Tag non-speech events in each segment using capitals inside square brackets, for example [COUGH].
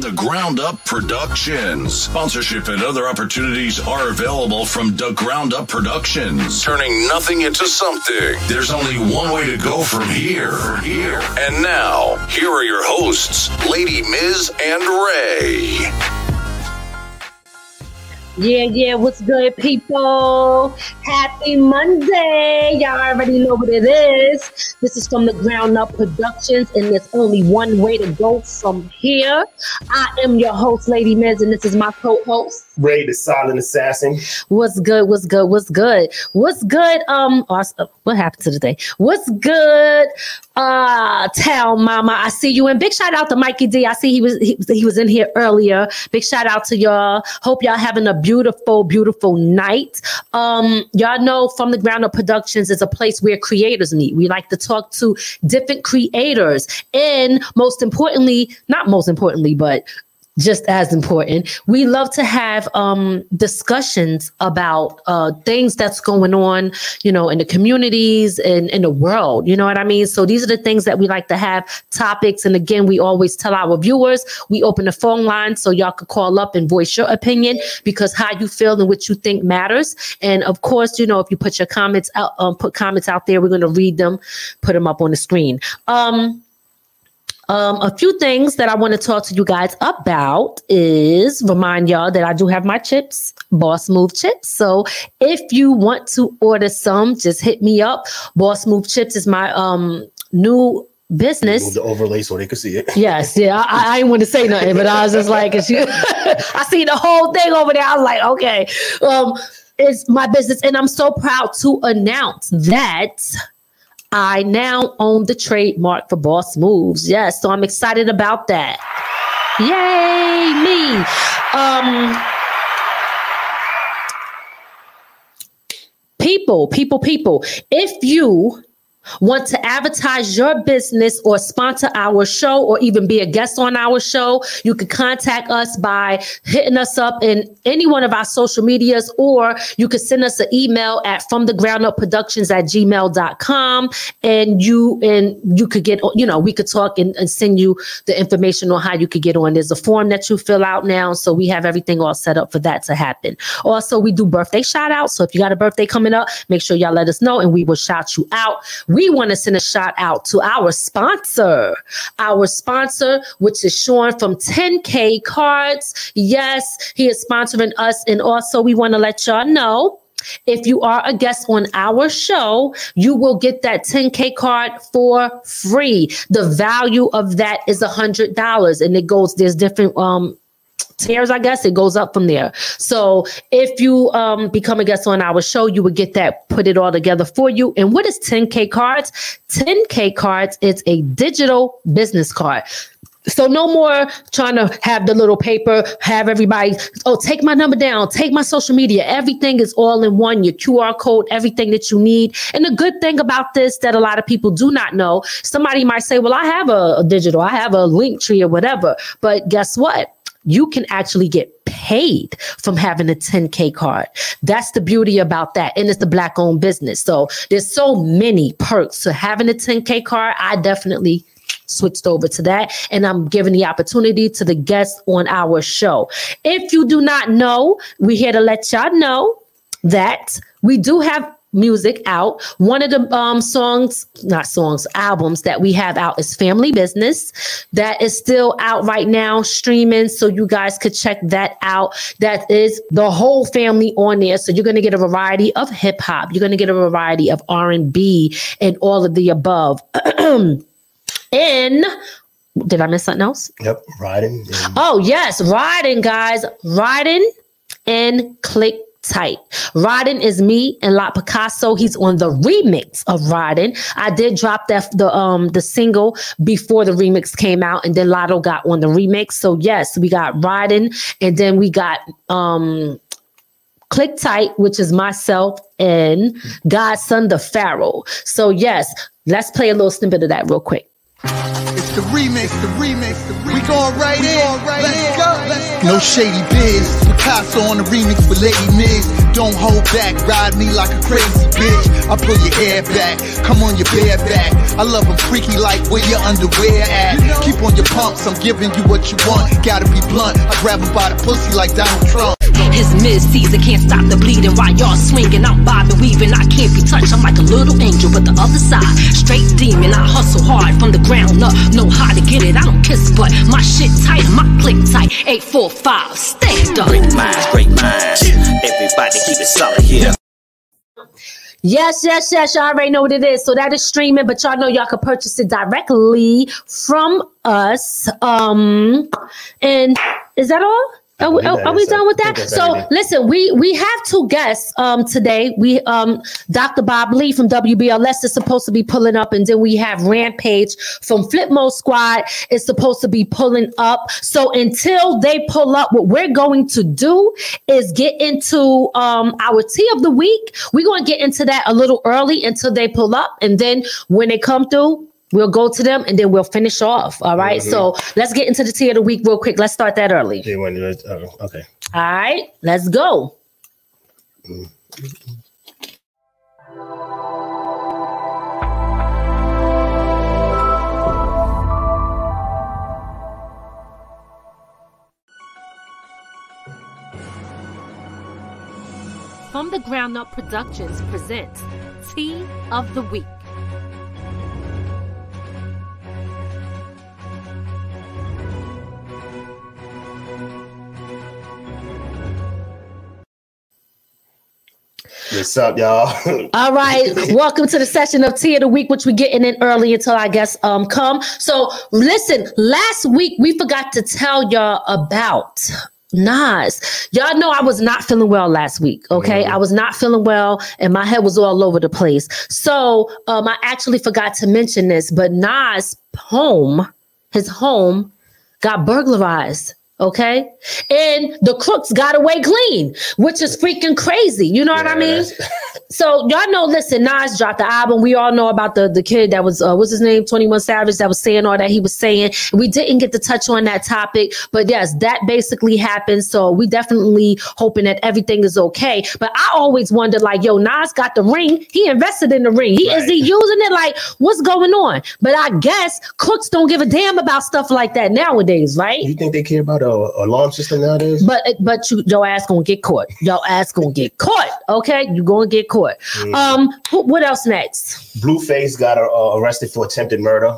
the Ground Up Productions. Sponsorship and other opportunities are available from the Ground Up Productions, turning nothing into something. There's only one way to go from here. Here. And now, here are your hosts, Lady Miz and Ray. Yeah, yeah, what's good, people? Happy Monday. Y'all already know what it is. This is from the Ground Up Productions, and there's only one way to go from here. I am your host, Lady Miz, and this is my co host. Ray the Silent Assassin. What's good? What's good? What's good? What's good? Um, also, what happened to today? What's good? Uh, tell mama. I see you. And big shout out to Mikey D. I see he was he, he was in here earlier. Big shout out to y'all. Hope y'all having a beautiful, beautiful night. Um, y'all know from the ground up productions is a place where creators meet. We like to talk to different creators, and most importantly, not most importantly, but just as important. We love to have um, discussions about uh, things that's going on you know in the communities and in the world you know what i mean? So these are the things that we like to have topics and again we always tell our viewers we open the phone line so y'all could call up and voice your opinion because how you feel and what you think matters. And of course you know if you put your comments out um, put comments out there we're going to read them put them up on the screen. Um um, a few things that I want to talk to you guys about is remind y'all that I do have my chips, Boss Move chips. So if you want to order some, just hit me up. Boss Move chips is my um new Move business. the overlay so they could see it. [LAUGHS] Yes, yeah, I, I didn't want to say nothing, but I was just like, [LAUGHS] I see the whole thing over there. I was like, okay, um, it's my business, and I'm so proud to announce that I now own the trademark for Boss Moves. Yes, so I'm excited about that. Yay, me. Um people, people, people. If you want to advertise your business or sponsor our show or even be a guest on our show, you can contact us by hitting us up in any one of our social medias, or you can send us an email at from the ground up productions at gmail.com and you and you could get you know we could talk and, and send you the information on how you could get on. There's a form that you fill out now so we have everything all set up for that to happen. Also we do birthday shout outs so if you got a birthday coming up make sure y'all let us know and we will shout you out. We want to send a shout out to our sponsor, our sponsor, which is Sean from 10K Cards. Yes, he is sponsoring us. And also, we want to let y'all know. If you are a guest on our show, you will get that 10K card for free. The value of that is a hundred dollars, and it goes. There's different um tiers, I guess it goes up from there. So if you um, become a guest on our show, you would get that, put it all together for you. And what is 10K cards? 10K cards is a digital business card. So no more trying to have the little paper, have everybody, oh, take my number down, take my social media. Everything is all in one, your QR code, everything that you need. And the good thing about this that a lot of people do not know, somebody might say, well, I have a, a digital, I have a Linktree or whatever. But guess what? You can actually get paid from having a 10K card. That's the beauty about that. And it's the black owned business. So there's so many perks to having a 10K card. I definitely switched over to that and I'm giving the opportunity to the guests on our show. If you do not know, we're here to let y'all know that we do have music out. One of the um songs, not songs, albums that we have out is Family Business. That is still out right now, streaming. So you guys could check that out. That is the whole family on there. So you're gonna get a variety of hip hop. You're gonna get a variety of R and B and all of the above. [CLEARS THROAT] and Did I miss something else? Yep, riding. and- Oh yes, riding, guys, riding and click tight. Riding is me and La Picasso. He's on the remix of Riding. I did drop that the um the single before the remix came out, and then Lotto got on the remix. So yes, we got Riding, and then we got um Click Tight, which is myself and Godson the Pharaoh. So yes, let's play a little snippet of that real quick. The remix, the remix, the remix. We going right in. Let's go. Let's go. No shady biz. Picasso on the remix with Lady Miz. Don't hold back. Ride me like a crazy bitch. I pull your hair back. Come on your bare back. I love them freaky like where your underwear at. Keep on your pumps. I'm giving you what you want. Gotta be blunt. I grab him by the pussy like Donald Trump. His mid-season can't stop the bleeding while y'all swinging. I'm bobbing, weaving. I can't be touched. I'm like a little angel, but the other side, straight demon. I hustle hard from the ground up. Know how to get it. I don't kiss, but my shit tight, my click tight. Eight four five, stand up. Great minds, great minds. Everybody keep it solid here. Yes, yes, yes. Y'all already know what it is. So that is streaming, but y'all know y'all can purchase it directly from us. Um, and is that all? Are we, are, are we done with that? So listen, we we have two guests um today. We um Dr. Bob Lee from WBLS is supposed to be pulling up, and then we have Rampage from Flip Mode Squad is supposed to be pulling up. So until they pull up, what we're going to do is get into um our tea of the week. We're going to get into that a little early until they pull up, and then when they come through. We'll go to them and then we'll finish off. All right? So let's get into the tea of the week real quick. Let's start that early. They went, uh, okay. All right, let's go. From the Ground Up Productions presents Tea of the Week. What's up, y'all? [LAUGHS] All right, welcome to the session of Tea of the Week, which we're getting in early until I guess um come. So listen, last week we forgot to tell y'all about Nas. Y'all know I was not feeling well last week. Okay, I was not feeling well, and my head was all over the place. So um, I actually forgot to mention this, but Nas' home, his home, got burglarized. Okay, and the crooks got away clean, which is freaking crazy. You know what I mean? [LAUGHS] So y'all know, listen, Nas dropped the album. We all know about the the kid that was uh, what's his name, Twenty One Savage, that was saying all that he was saying. We didn't get to touch on that topic, but yes, that basically happened. So we definitely hoping that everything is okay. But I always wondered, like, yo, Nas got the ring. He invested in the ring. He is he using it? Like, what's going on? But I guess crooks don't give a damn about stuff like that nowadays, right? you think they care about a, a alarm system nowadays? But but you, your ass gonna get caught. Your ass gonna get caught. Okay, you gonna get caught. Um, what else next? Blueface got uh, arrested for attempted murder.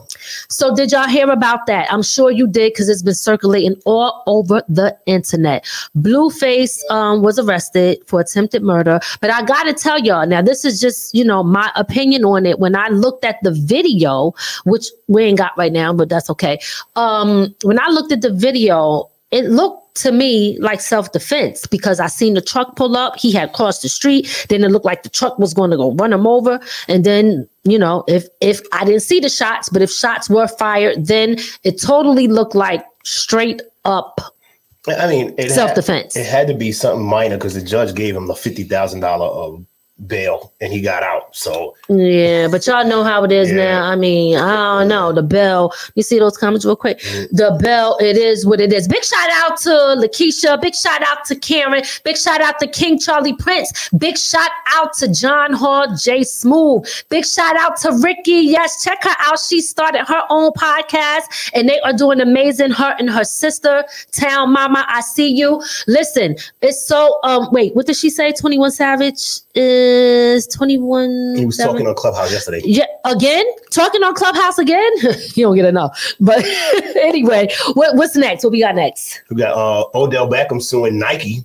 So did y'all hear about that? I'm sure you did because it's been circulating all over the internet. Blueface um, was arrested for attempted murder, but I gotta tell y'all now. This is just you know my opinion on it. When I looked at the video, which we ain't got right now, but that's okay. Um, when I looked at the video, it looked to me like self-defense because I seen the truck pull up. He had crossed the street. Then it looked like the truck was going to go run him over. And then, you know, if if I didn't see the shots, but if shots were fired, then it totally looked like straight up I mean, self-defense. It had to be something minor because the judge gave him the fifty thousand dollar uh, bail, and he got out. So Yeah, but y'all know how it is Yeah. now. I mean, I don't know. The bell. You see those comments real quick. The bell. It is what it is. Big shout out to Lakeisha. Big shout out to Karen. Big shout out to King Charlie Prince. Big shout out to John Hall, J Smooth. Big shout out to Ricky. Yes, check her out. She started her own podcast, and they are doing amazing. Her and her sister, Town Mama. I see you. Listen, it's so. Um, wait, what did she say? Twenty One Savage is twenty one. he was talking on Clubhouse yesterday. Yeah, again, talking on Clubhouse again. [LAUGHS] you don't get enough. But [LAUGHS] anyway, what, what's next? What we got next? We got uh, Odell Beckham suing Nike.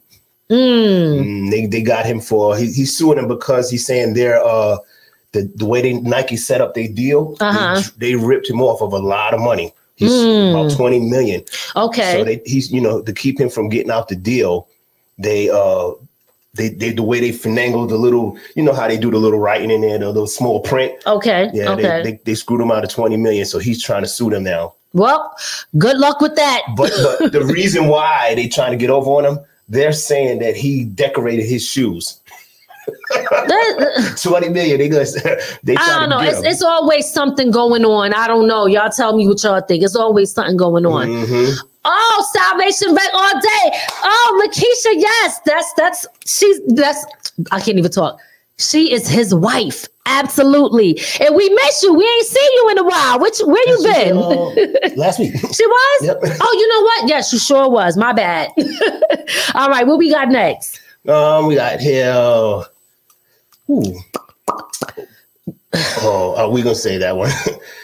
Mm, Mm, they they got him for he, he's suing them because he's saying they're uh the, the way they Nike set up their deal, Uh-huh. they, they ripped him off of a lot of money He's Hmm. about 20 million. Okay. So they, he's, you know, to keep him from getting out the deal, they, uh, they, they, the way they finagle the little, you know how they do the little writing in there, the little small print. okay. Yeah, okay. they, they, they screwed him out of 20 million. So he's trying to sue them now. well, good luck with that. But, but [LAUGHS] the reason why they trying to get over on him, they're saying that he decorated his shoes. That- [LAUGHS] 20 million. They gonna, they I don't know. It's, it's always something going on. I don't know. Y'all tell me what y'all think. It's always something going on. Mhm. Oh, Salvation Bank all day. Oh, Lakeisha, yes, that's that's she's that's I can't even talk. She is his wife, absolutely. And we miss you. We ain't seen you in a while. Which where you been? Uh, last week. [LAUGHS] she was. Yep. Oh, you know what? Yes, she sure was. My bad. [LAUGHS] all right, what we got next? Um, we got here. Uh, ooh. Oh, are we gonna say that one?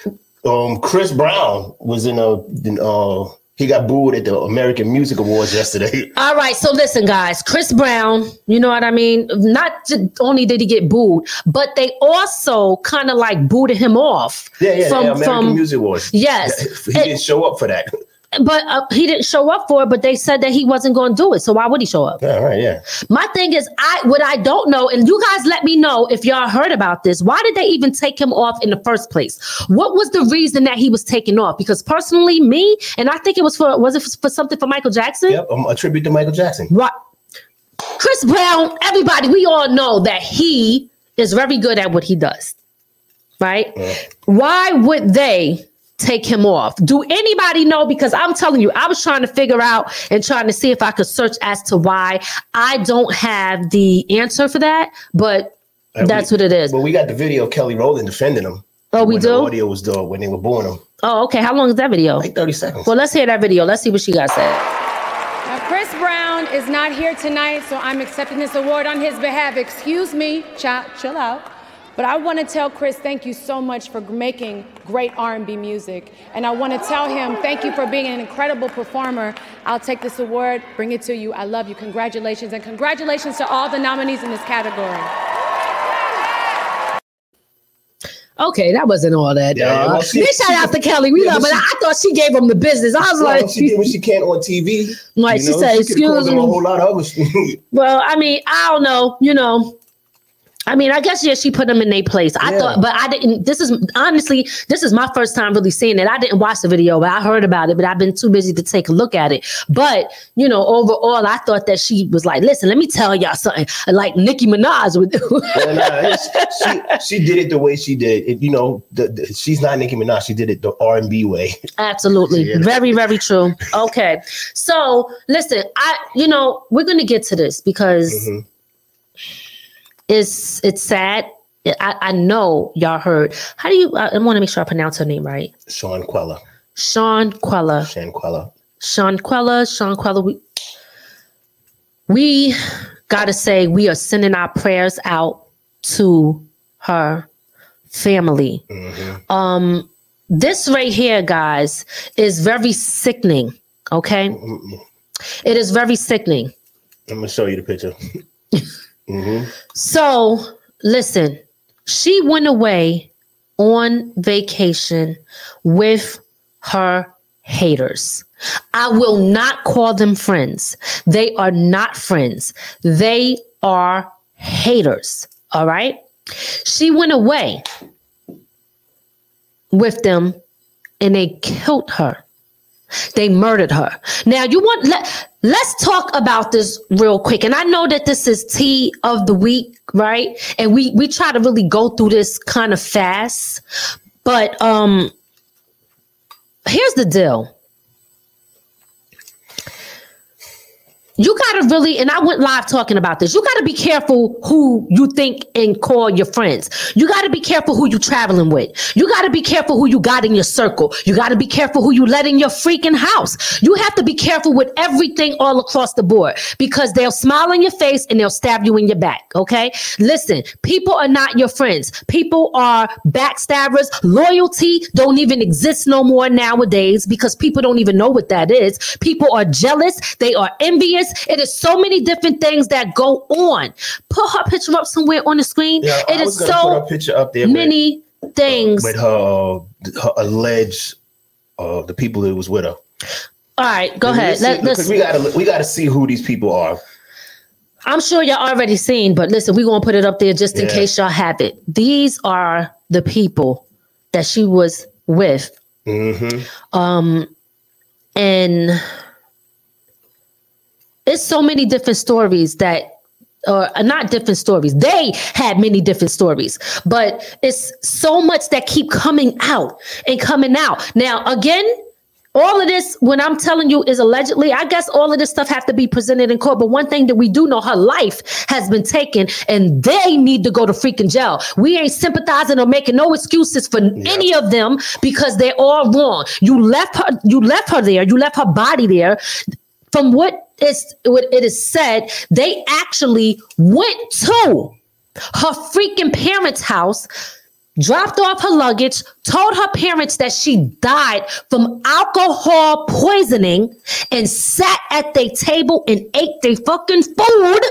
[LAUGHS] um, Chris Brown was in a. In, uh, he got booed at the American Music Awards yesterday. [LAUGHS] All right, so listen, guys. Chris Brown, you know what I mean? Not only did he get booed, but they also kind of like booted him off. Yeah, yeah, from yeah American from Music Awards. yes, [LAUGHS] he didn't show up for that. [LAUGHS] but uh, he didn't show up for it. But they said that he wasn't going to do it. So why would he show up? Yeah, right, yeah. My thing is, I what I don't know, and you guys let me know if y'all heard about this. Why did they even take him off in the first place? What was the reason that he was taken off? Because personally, me and I think it was for was it for something for Michael Jackson? Yep, um, a tribute to Michael Jackson. What? Chris Brown, everybody, we all know that he is very good at what he does. Right? Why would they take him off? Do anybody know? Because I'm telling you, I was trying to figure out and trying to see if I could search as to why. I don't have the answer for that, but And that's we- what it is. But we got the video of Kelly Rowland defending him. Oh, we when do? The audio was done when they were booing him. Oh, okay. How long is that video? Like 30 seconds. Well, let's hear that video. Let's see what she got to say. Now, Chris Brown is not here tonight, so I'm accepting this award on his behalf. Excuse me, chill, chill out. But I want to tell Chris, thank you so much for making great R&B music, and I want to tell him thank you for being an incredible performer. I'll take this award, bring it to you. I love you. Congratulations, and congratulations to all the nominees in this category. Okay, that wasn't all that. Yeah, uh, dog. well, she- Big shout out to Kelly. We Yeah, love, but but she- I thought she gave him the business. I was Well, like, she did what she [LAUGHS] can on TV. Right, you she know? said, could've "Excuse me." A whole lot of other [LAUGHS] well, I mean, I don't know, you know. I mean, I guess yeah, she put them in their place. I Yeah. thought, but I didn't. This is honestly, this is my first time really seeing it. I didn't watch the video, but I heard about it, but I've been too busy to take a look at it. But you know, overall, I thought that she was like, "Listen, let me tell y'all something," like Nicki Minaj would do. [LAUGHS] Well, nah, she, she did it the way she did it. You know, the, the, she's not Nicki Minaj. She did it the R and B way. Absolutely. Yeah. Very, very true. Okay. So listen, I you know, we're gonna get to this because Mhm. It's it's sad. I, I know y'all heard. How do you I, want to make sure I pronounce her name right. Shanquella, Sean Quella. Shanquella. Sean Quella, Shanquella. We, we gotta say we are sending our prayers out to her family. Mhm. Um, this right here, guys, is very sickening. Okay, Mm-mm. it is very sickening. I'm gonna show you the picture. [LAUGHS] hmm So, listen, she went away on vacation with her haters. I will not call them friends. They are not friends. They are haters. All right. She went away with them and they killed her. They murdered her. Now you want let let's talk about this real quick. And I know that this is tea of the week, right? And we we try to really go through this kind of fast. But um here's the deal. You gotta really, and I went live talking about this. You gotta be careful who you think and call your friends. You gotta be careful who you traveling with. You gotta be careful who you got in your circle. You gotta be careful who you let in your freaking house. You have to be careful with everything all across the board because they'll smile in your face and they'll stab you in your back. Okay, listen, people are not your friends. People are backstabbers. Loyalty don't even exist no more nowadays because people don't even know what that is. People are jealous. They are envious. It is so many different things that go on. Put her picture up somewhere on the screen. Yeah, it I is was gonna put so picture up there with- many things. with her, her alleged uh, the people that was with her. All right, go ahead. See, Let, let's, we gotta we gotta see who these people are. I'm sure y'all already seen, but listen, we're gonna put it up there just in Yeah. case y'all have it. These are the people that she was with. Mm-hmm. Um and it's so many different stories that or uh, not different stories. They had many different stories, but it's so much that keep coming out and coming out. Now, again, all of this, when I'm telling you, is allegedly. I guess all of this stuff have to be presented in court. But one thing that we do know, her life has been taken, and they need to go to freaking jail. We ain't sympathizing or making no excuses for any of them because they're all wrong. You left her. You left her there. You left her body there. From what is what it is said, they actually went to her freaking parents' house dropped off her luggage, told her parents that she died from alcohol poisoning, and sat at their table and ate their fucking food.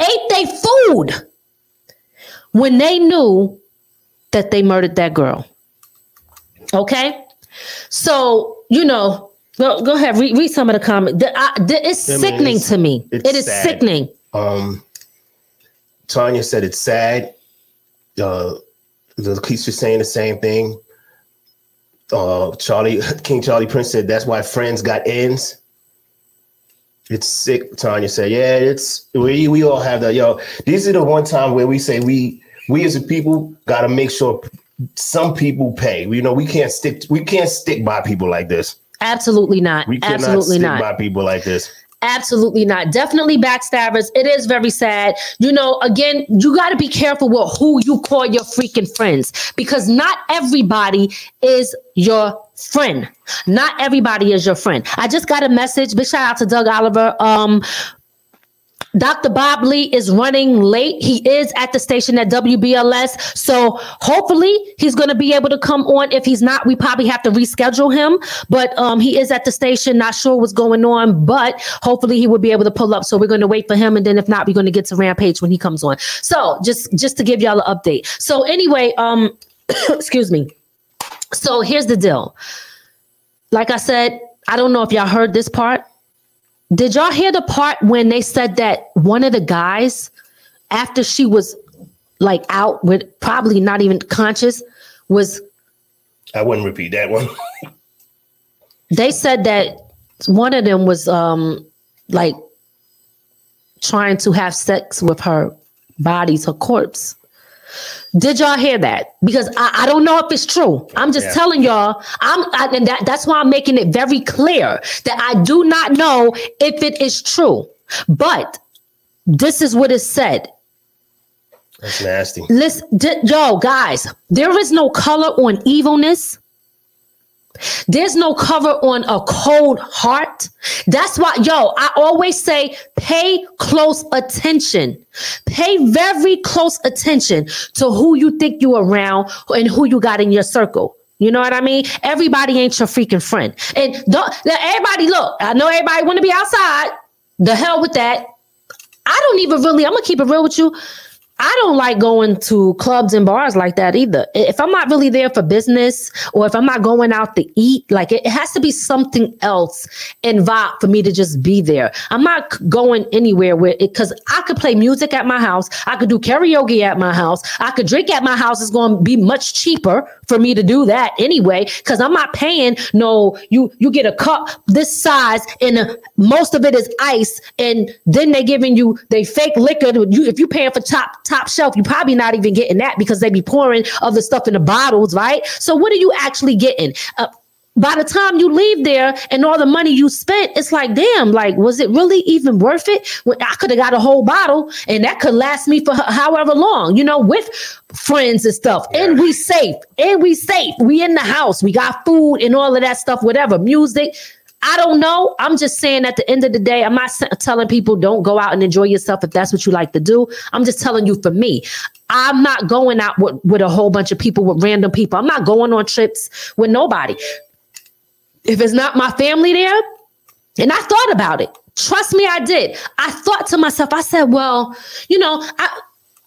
Ate their food when they knew that they murdered that girl. Okay? So, you know, go, go ahead, read, read some of the comments. The- I- the- it's I mean, sickening it's- to me. it's It is sickening. Um, Tanya said it's sad. Uh, the Keith was saying the same thing. Uh, Charlie [LAUGHS] King Charlie Prince said that's why Friends got ends. It's sick. Tanya said, "Yeah, it's we we all have that. Yo, these are the one time where we say we we as a people got to make sure some people pay. You know, we can't stick we can't stick by people like this. Absolutely not. We cannot Absolutely stick not. by people like this. Absolutely not. Definitely backstabbers. It is very sad. You know, again, you got to be careful with who you call your freaking friends because not everybody is your friend. Not everybody is your friend. I just got a message. Big shout out to Doug Oliver. Um, Dr. Bob Lee is running late. He is at the station at WBLS. So hopefully he's going to be able to come on. If he's not, we probably have to reschedule him. But um, he is at the station. Not sure what's going on, but hopefully he will be able to pull up. So we're going to wait for him. And then if not, we're going to get to Rampage when he comes on. So just just to give y'all an update. So anyway, um, [COUGHS] excuse me. So here's the deal. Like I said, I don't know if y'all heard this part. Did y'all hear the part when they said that one of the guys, after she was like out with probably not even conscious, was I wouldn't repeat that one. [LAUGHS] they said that one of them was um like trying to have sex with her body's her corpse. Did y'all hear that? Because I, I don't know if it's true. I'm just Yeah. telling y'all. I'm I, and that, that's why I'm making it very clear that I do not know if it is true. But this is what is said. That's nasty. Listen, d- yo, guys, there is no color on evilness. There's no cover on a cold heart. That's why, yo, I always say pay close attention. Pay very close attention to who you think you around and who you got in your circle. You know what I mean? Everybody ain't your freaking friend. And don't now everybody look, I know everybody want to be outside. The hell with that. I don't even really, I'm gonna keep it real with you. I don't like going to clubs and bars like that either. If I'm not really there for business or if I'm not going out to eat, like it, has to be something else involved for me to just be there. I'm not going anywhere where it because I could play music at my house, I could do karaoke at my house, I could drink at my house. It's going to be much cheaper for me to do that anyway because I'm not paying no. You you get a cup this size and uh, most of it is ice, and then they giving you they fake liquor. You if you paying for top top shelf, You're probably not even getting that because they be pouring other stuff in the bottles, right? So what are you actually getting? Uh, by the time you leave there and all the money you spent, it's like, damn, like, was it really even worth it? When I could have got a whole bottle and that could last me for however long, you know, with friends and stuff. And we safe, and we safe. We in the house, we got food and all of that stuff, whatever, music. I don't know. I'm just saying at the end of the day, I'm not telling people don't go out and enjoy yourself if that's what you like to do. I'm just telling you for me, I'm not going out with, with a whole bunch of people, with random people. I'm not going on trips with nobody. If it's not my family there, and I thought about it. Trust me, I did. I thought to myself, I said, well, you know, I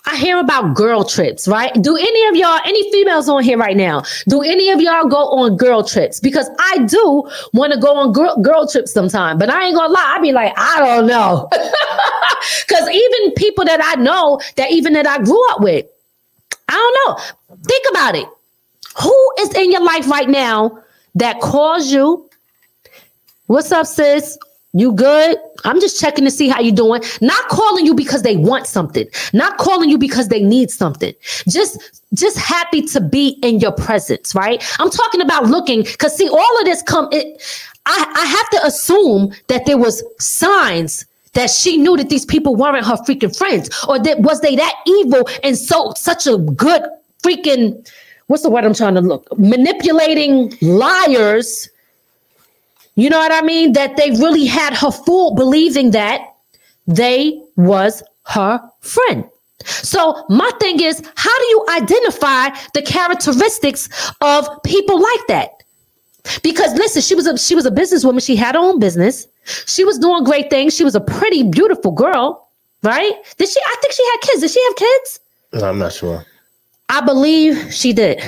I hear about girl trips, right? Do any of y'all, any females on here right now, do any of y'all go on girl trips? Because I do want to go on girl, girl trips sometime, but I ain't gonna lie, I be like, I don't know. [LAUGHS] Because even people that I know, that even that I grew up with, I don't know. Think about it. Who is in your life right now that calls you? What's up, sis? You good? I'm just checking to see how you're doing. Not calling you because they want something. Not calling you because they need something. Just just happy to be in your presence, right? I'm talking about looking cuz see all of this come it I I have to assume that there was signs that she knew that these people weren't her freaking friends or that was they that evil and so such a good freaking what's the word I'm trying to look manipulating liars you know what I mean? That they really had her fool believing that they was her friend. So my thing is, how do you identify the characteristics of people like that? Because listen, she was a she was a businesswoman. She had her own business. She was doing great things. She was a pretty beautiful girl, right? Did she? I think she had kids. Did she have kids? No, I'm not sure. I believe she did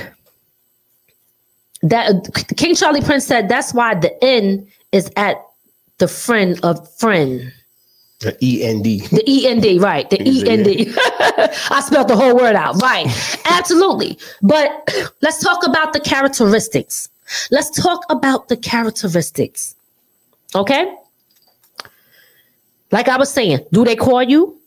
that King Charlie Prince said that's why the N is at the friend of friend. The E N D. The E N D, right. The E N D. [LAUGHS] I spelled the whole word out. Right. Absolutely. But [CLEARS THROAT] let's talk about the characteristics. Let's talk about the characteristics. Okay? Like I was saying, do they call you?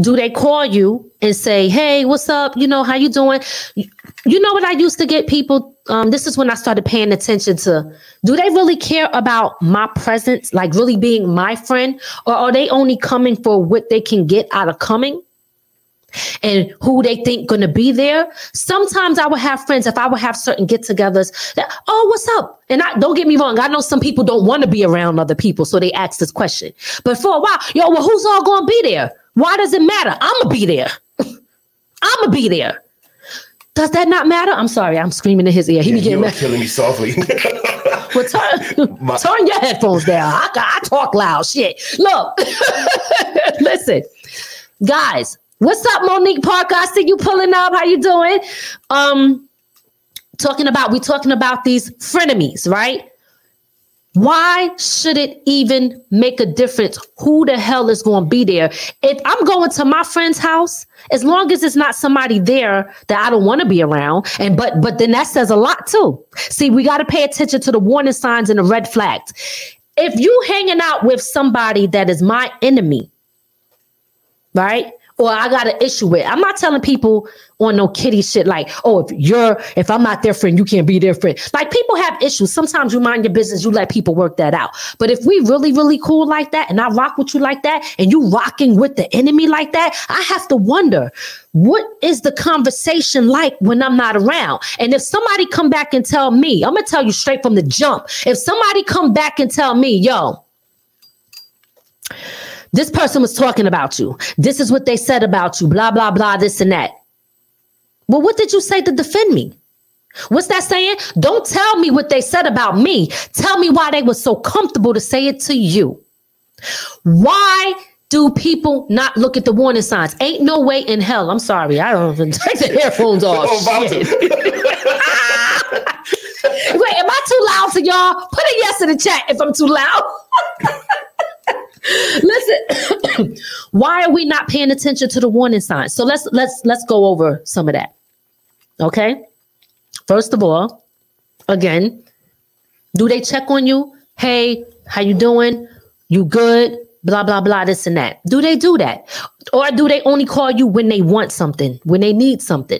Do they call you and say, "Hey, what's up? You know, how you doing?" You know what I used to get people um, this is when I started paying attention to do they really care about my presence, like really being my friend, or are they only coming for what they can get out of coming? and who they think gonna be there. Sometimes I would have friends if I would have certain get-togethers that, oh, what's up? And I don't get me wrong, I know some people don't want to be around other people, so they ask this question. But for a while, yo, well, who's all gonna be there? Why does it matter? I'ma be there. [LAUGHS] I'ma be there. Does that not matter? I'm sorry, I'm screaming in his ear. He yeah, be getting you're mad. killing me softly. [LAUGHS] [LAUGHS] well, turn, My- turn your headphones down. I, I talk loud. Shit. Look, [LAUGHS] listen, guys. What's up, Monique Parker? I see you pulling up. How you doing? Um, talking about we talking about these frenemies, right? Why should it even make a difference who the hell is going to be there? If I'm going to my friend's house, as long as it's not somebody there that I don't want to be around, and but but then that says a lot too. See, we got to pay attention to the warning signs and the red flags. If you hanging out with somebody that is my enemy, right? Or I got an issue with. I'm not telling people on no kitty shit like, oh, if you're if I'm not their friend, you can't be their friend. Like people have issues. Sometimes you mind your business, you let people work that out. But if we really, really cool like that, and I rock with you like that, and you rocking with the enemy like that, I have to wonder what is the conversation like when I'm not around? And if somebody come back and tell me, I'm gonna tell you straight from the jump. If somebody come back and tell me, yo, this person was talking about you. This is what they said about you, blah, blah, blah, this and that. Well, what did you say to defend me? What's that saying? Don't tell me what they said about me. Tell me why they were so comfortable to say it to you. Why do people not look at the warning signs? Ain't no way in hell. I'm sorry. I don't even take the headphones [LAUGHS] off. Oh, Shit. [LAUGHS] Wait, am I too loud to y'all? Put a yes in the chat if I'm too loud. [LAUGHS] Listen, [COUGHS] why are we not paying attention to the warning signs? So let's let's let's go over some of that. Okay. First of all, again, do they check on you? Hey, how you doing? You good? Blah blah blah. This and that. Do they do that, or do they only call you when they want something, when they need something?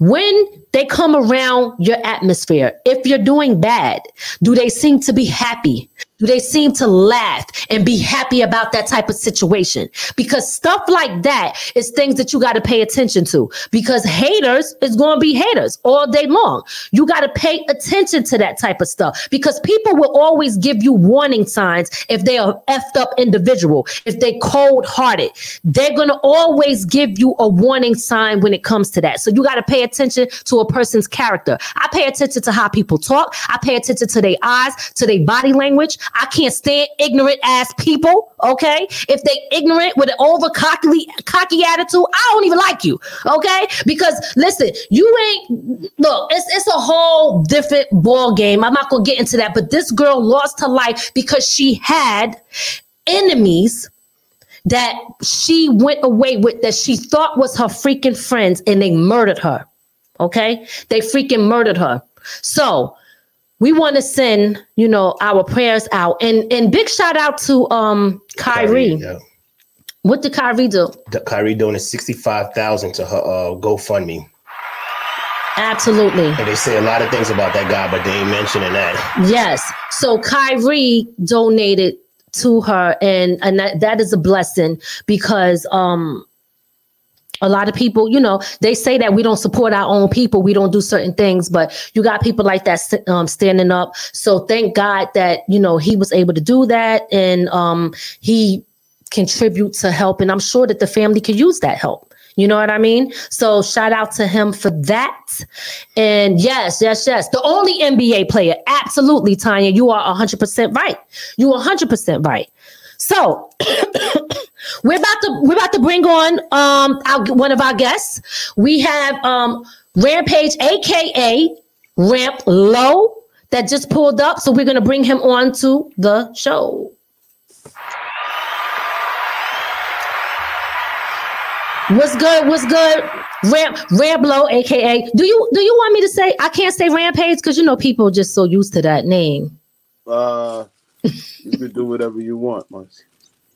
When they come around your atmosphere, if you're doing bad, do they seem to be happy? Do they seem to laugh and be happy about that type of situation? Because stuff like that is things that you got to pay attention to. Because haters is going to be haters all day long. You got to pay attention to that type of stuff because people will always give you warning signs if they are effed up individual, if they cold hearted. They're going to always give you a warning sign when it comes to that. So you got to pay attention to a person's character. I pay attention to how people talk. I pay attention to their eyes, to their body language. I can't stand ignorant ass people. Okay, if they ignorant with an over cocky cocky attitude, I don't even like you. Okay, because listen, you ain't look. It's it's a whole different ball game. I'm not gonna get into that, but this girl lost her life because she had enemies that she went away with that she thought was her freaking friends and they murdered her. Okay? They freaking murdered her. So we want to send, you know, our prayers out. And and big shout out to um Kyrie. yeah. What did Kyrie do? The Kyrie donated sixty-five thousand to her uh, GoFundMe. Absolutely. And they say a lot of things about that guy, but they ain't mentioning that. Yes. So Kyrie donated to her and and that, that is a blessing because um a lot of people, you know, they say that we don't support our own people, we don't do certain things, but you got people like that um, standing up. So thank God that you know he was able to do that, and um, he contribute to help, and I'm sure that the family could use that help. You know what I mean? So shout out to him for that. And yes, yes, yes. The only NBA player. Absolutely, Tanya. You are 100% right. You are 100% right. So [COUGHS] we're about to we're about to bring on um our, one of our guests. We have um Rampage, aka Ramp Low, that just pulled up. So we're gonna bring him on to the show. What's good? What's good? Ramp Ramblo, aka. Do you do you want me to say I can't say rampage because you know people are just so used to that name. Uh you can do whatever you want, Marcy.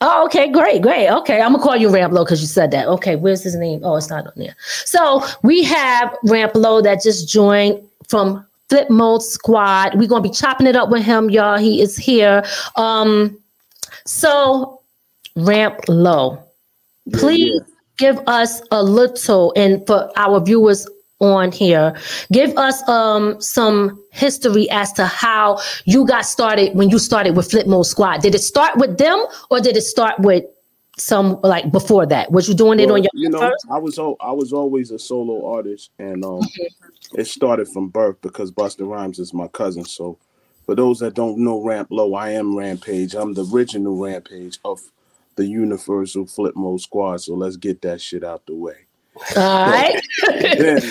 Oh, okay, great, great. Okay, I'm gonna call you Ramplo because you said that. Okay, where's his name? Oh, it's not on there. So we have Ramplo that just joined from Flip Mode Squad. We're gonna be chopping it up with him, y'all. He is here. Um, so Ramp Low, please. Yeah, yeah give us a little, and for our viewers on here, give us um some history as to how you got started when you started with Flip Mode Squad. Did it start with them, or did it start with some like before that? Was you doing well, it on your? You know, first? I was I was always a solo artist, and um, it started from birth because Busta Rhymes is my cousin. So, for those that don't know Ramp Low, I am Rampage. I'm the original Rampage of the Universal Flip Mode Squad. So let's get that shit out the way. All right. [LAUGHS] then,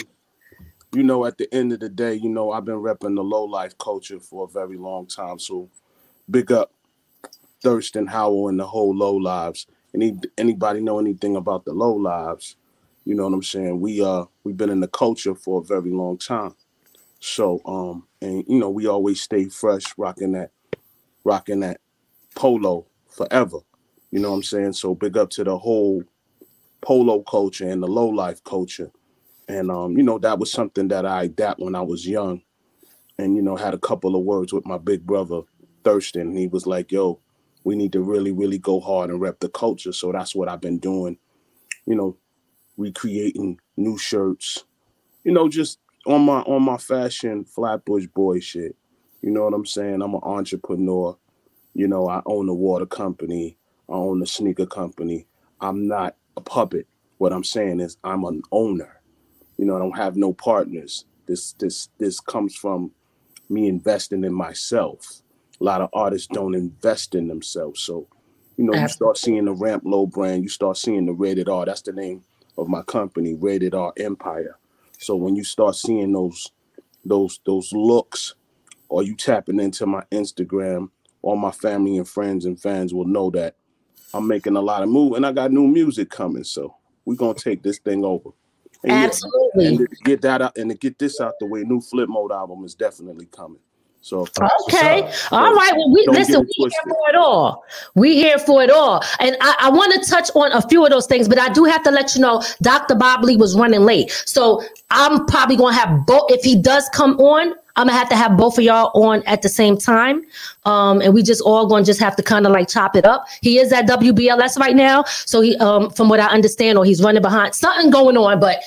you know, at the end of the day, you know, I've been repping the low life culture for a very long time. So big up Thirstin Howl and the whole low lives. Any anybody know anything about the low lives? You know what I'm saying? We uh we've been in the culture for a very long time. So um and you know we always stay fresh, rocking that, rocking that polo forever. You know what I'm saying? So big up to the whole polo culture and the low life culture. And um, you know, that was something that I adapt when I was young. And you know, had a couple of words with my big brother, Thirstin. And he was like, yo, we need to really, really go hard and rep the culture. So that's what I've been doing, you know, recreating new shirts, you know, just on my on my fashion flatbush boy shit. You know what I'm saying? I'm an entrepreneur. You know, I own a water company. I own a sneaker company. I'm not a puppet. What I'm saying is I'm an owner. You know, I don't have no partners. This this this comes from me investing in myself. A lot of artists don't invest in themselves. So, you know, you start seeing the Ramp Low brand, you start seeing the Rated R. That's the name of my company, Rated R Empire. So when you start seeing those those those looks, or you tapping into my Instagram, all my family and friends and fans will know that I'm making a lot of move, and I got new music coming. So we're gonna take this thing over. And Absolutely. Yeah, and to get that out and to get this out the way, new Flip Mode album is definitely coming. So uh, okay, uh, so, all right. Well, we listen. We here for it all. We here for it all, and I, I want to touch on a few of those things, but I do have to let you know, Dr. Bob Lee was running late, so I'm probably gonna have both. If he does come on, I'm gonna have to have both of y'all on at the same time. Um, and we just all gonna just have to kind of like chop it up. He is at WBLS right now. So he um from what I understand, or he's running behind something going on, but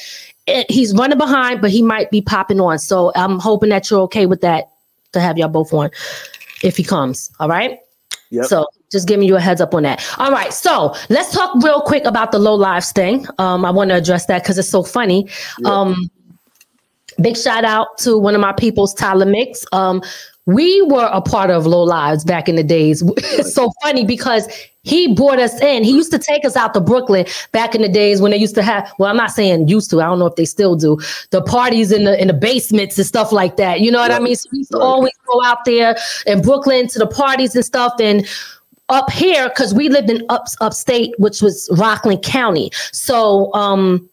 it, he's running behind, but he might be popping on. So I'm hoping that you're okay with that to have y'all both on if he comes. All right. Yep. So just giving you a heads up on that. All right, so let's talk real quick about the low lives thing. Um, I want to address that because it's so funny. Yep. Um, Big shout out to one of my people's Tyler Mix. Um, we were a part of Low Lives back in the days. [LAUGHS] It's so funny because he brought us in. He used to take us out to Brooklyn back in the days when they used to have. Well, I'm not saying used to. I don't know if they still do the parties in the in the basements and stuff like that. You know what right. I mean? So we used to right. always go out there in Brooklyn to the parties and stuff. And up here, because we lived in up upstate, which was Rockland County. So um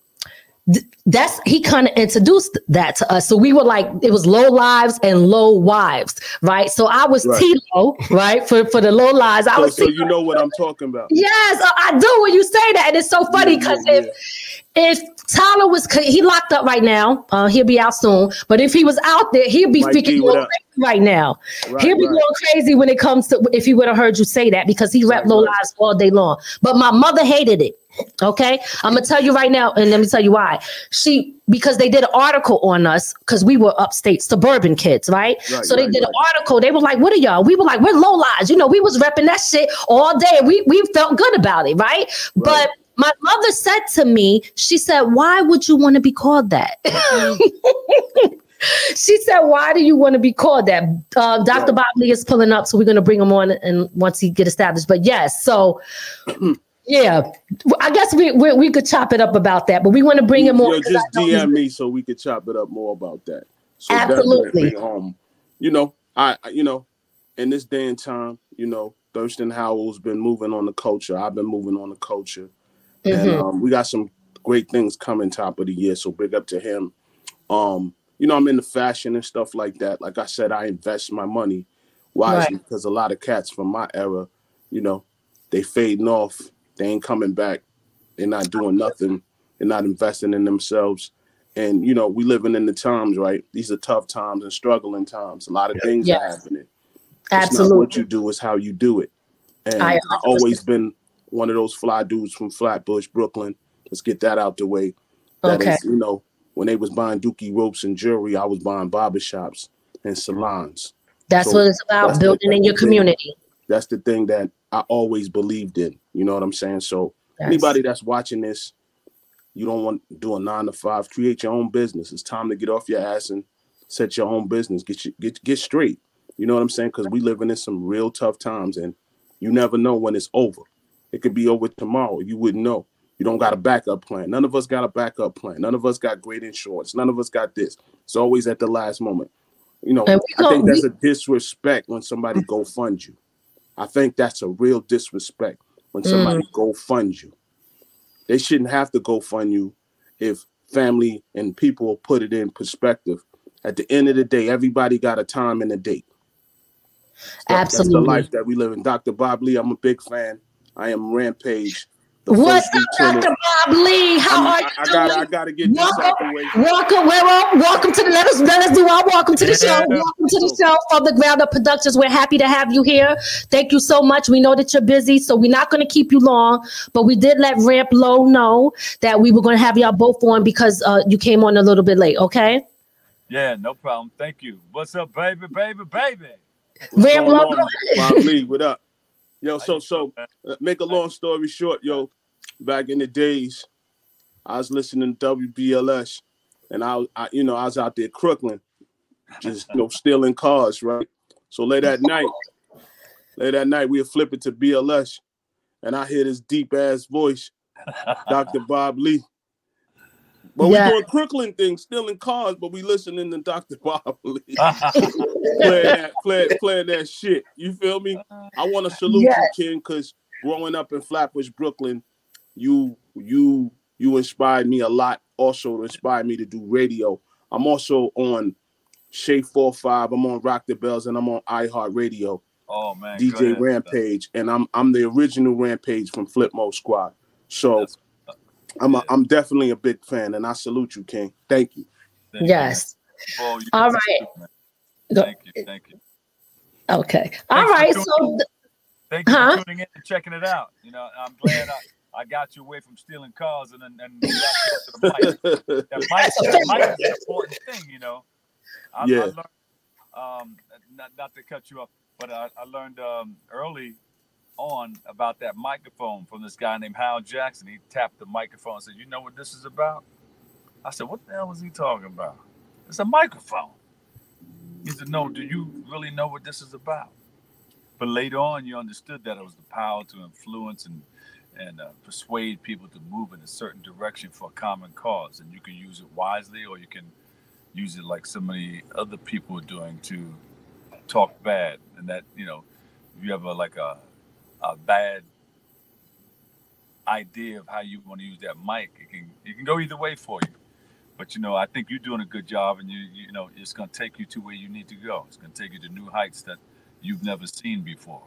that's he kind of introduced that to us. So we were like, it was low lives and low wives, right? So I was right. Tilo, right? For for the low lives. I so, was so you know what I'm talking about. Yes, I do when you say that. And it's so funny because yeah, yeah, if if Tyler was he locked up right now, uh, he'll be out soon. But if he was out there, he'd be speaking going crazy right now. Right, he'll be right. going crazy when it comes to if he would have heard you say that because he rep low lives all day long. But my mother hated it. Okay, I'm gonna tell you right now, and let me tell you why. She because they did an article on us because we were upstate suburban kids, right? right so they right, did right. an article. They were like, "What are y'all?" We were like, "We're low lives." You know, we was repping that shit all day. We we felt good about it, right? But my mother said to me, she said, "Why would you want to be called that?" [LAUGHS] she said, "Why do you want to be called that?" Uh, Dr. Bob Lee is pulling up, so we're gonna bring him on and once he get established. But yes, so. [CLEARS THROAT] Yeah, I guess we, we, we could chop it up about that, but we want to bring him on. just DM me so we could chop it up more about that. So Absolutely. Um, you know, I you know, in this day and time, you know, Thirstin Howl's been moving on the culture. I've been moving on the culture, mm-hmm. and um, we got some great things coming top of the year. So big up to him. Um, you know, I'm into fashion and stuff like that. Like I said, I invest my money wisely right. because a lot of cats from my era, you know, they fading off they ain't coming back. They're not doing nothing. They're not investing in themselves. And you know, we living in the times, right? These are tough times and struggling times. A lot of things yes. are happening. Absolutely. what you do is how you do it. And I, have always been one of those fly dudes from Flatbush, Brooklyn. Let's get that out the way. That okay. Is, you know, when they was buying dookie ropes and jewelry, I was buying barbershops and salons. That's so what it's about, building in your community. That's the thing that I always believed in. You know what I'm saying? So yes. anybody that's watching this, you don't want to do a nine to five. Create your own business. It's time to get off your ass and set your own business. Get you, get get straight. You know what I'm saying? Because we living in some real tough times, and you never know when it's over. It could be over tomorrow. You wouldn't know. You don't got a backup plan. None of us got a backup plan. None of us got great insurance. None of us got this. It's always at the last moment. You know, I think that's a disrespect when somebody go fund you. I think that's a real disrespect when somebody mm. go fund you. They shouldn't have to go fund you if family and people put it in perspective. At the end of the day, everybody got a time and a date. So Absolutely. That's the life that we live in. Dr. Bob Lee, I'm a big fan. I am Rampage. What's up, Dr. Bob Lee? How I'm, are you? I, I gotta, I gotta get welcome, this out the way. Welcome, welcome, welcome to the let us let us do our welcome to the show. Welcome to the show from the Ground Up Productions. We're happy to have you here. Thank you so much. We know that you're busy, so we're not going to keep you long. But we did let Ramp Low know that we were going to have y'all both on because uh, you came on a little bit late. Okay. Yeah, no problem. Thank you. What's up, baby, baby, baby? Ramp Low. Bob Lee, what up? Yo, so so uh, make a long story short, yo back in the days, I was listening to WBLS, and I, I you know, I was out there Crooklyn, just you know, [LAUGHS] stealing cars, right? So late at night, late at night, we flip it to BLS, and I hear this deep ass voice, Dr. [LAUGHS] Bob Lee. But yeah. we doing Crooklyn things, stealing cars, but we listening to Dr. [LAUGHS] Bob Lee. playing, that, playing, playing that shit. You feel me? I want to salute yes. you, King, because growing up in Flatbush, Brooklyn, you you you inspired me a lot. Also inspired me to do radio. I'm also on Shade 45. I'm on Rock the Bells and I'm on iHeartRadio. Oh man, DJ Rampage, and I'm I'm the original Rampage from Flipmode Squad. So That's, I'm a, I'm definitely a big fan, and I salute you, King. Thank you. Thank yes. You. All right. Thank you. Thank you. Okay. All Thanks right. So. Thank you huh? for tuning in and checking it out. You know, I'm glad I. I got you away from stealing cars and and, and got you to the mic. [LAUGHS] That mic, that mic is an important thing, you know. I, yeah. I learned, um, not, not to cut you off, but I, I learned um, early on about that microphone from this guy named Hal Jackson. He tapped the microphone and said, "You know what this is about?" I said, "What the hell is he talking about?" It's a microphone. He said, No, do you really know what this is about? But later on, you understood that it was the power to influence and and uh, persuade people to move in a certain direction for a common cause. And you can use it wisely, or you can use it like so many other people are doing to talk bad. And that you know, if you have a like a a bad idea of how you want to use that mic, it can it can go either way for you. But you know, I think you're doing a good job, and you you know, it's going to take you to where you need to go. It's going to take you to new heights that you've never seen before.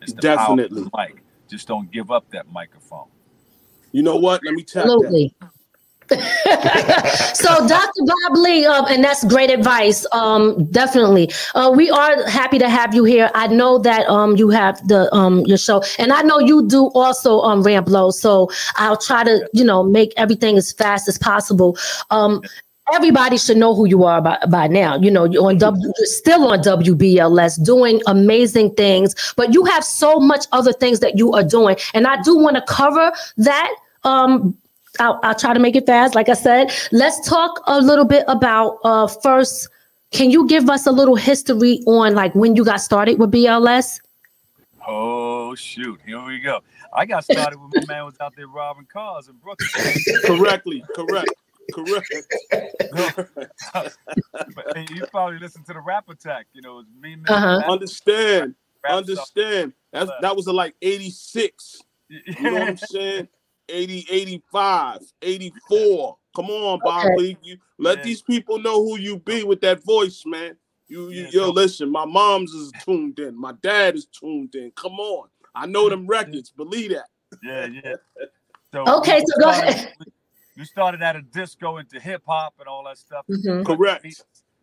It's the Definitely, Mike. Just don't give up that microphone. You know what? Let me tell [LAUGHS] you. So dr bob lee um, and that's great advice um, definitely uh, we are happy to have you here i know that um, you have the um, your show and i know you do also on um, Ramplow so i'll try to you know make everything as fast as possible um, everybody should know who you are by, by now. You know, you're on W, you're still on WBLS, doing amazing things, but you have so much other things that you are doing, and I do want to cover that. Um, I'll, I'll try to make it fast. Like I said, let's talk a little bit about uh, first. Can you give us a little history on like when you got started with BLS? Oh shoot! Here we go. I got started when my man was out there robbing cars in Brooklyn. [LAUGHS] Correctly, correct, correct. [LAUGHS] but you probably listen to the rap attack. You know, me. Uh-huh. Understand? Understand? That that was a, like eighty six. You know what I'm saying? 80, 85, 84. Come on, Bob okay. You let yeah. these people know who you be with that voice, man. You, you yeah, yo, so- listen, my mom's is tuned in. My dad is tuned in. Come on. I know them records. Believe that. Yeah, yeah. [LAUGHS] So okay, so go ahead. You started out of disco into hip hop and all that stuff. Mm-hmm. Correct.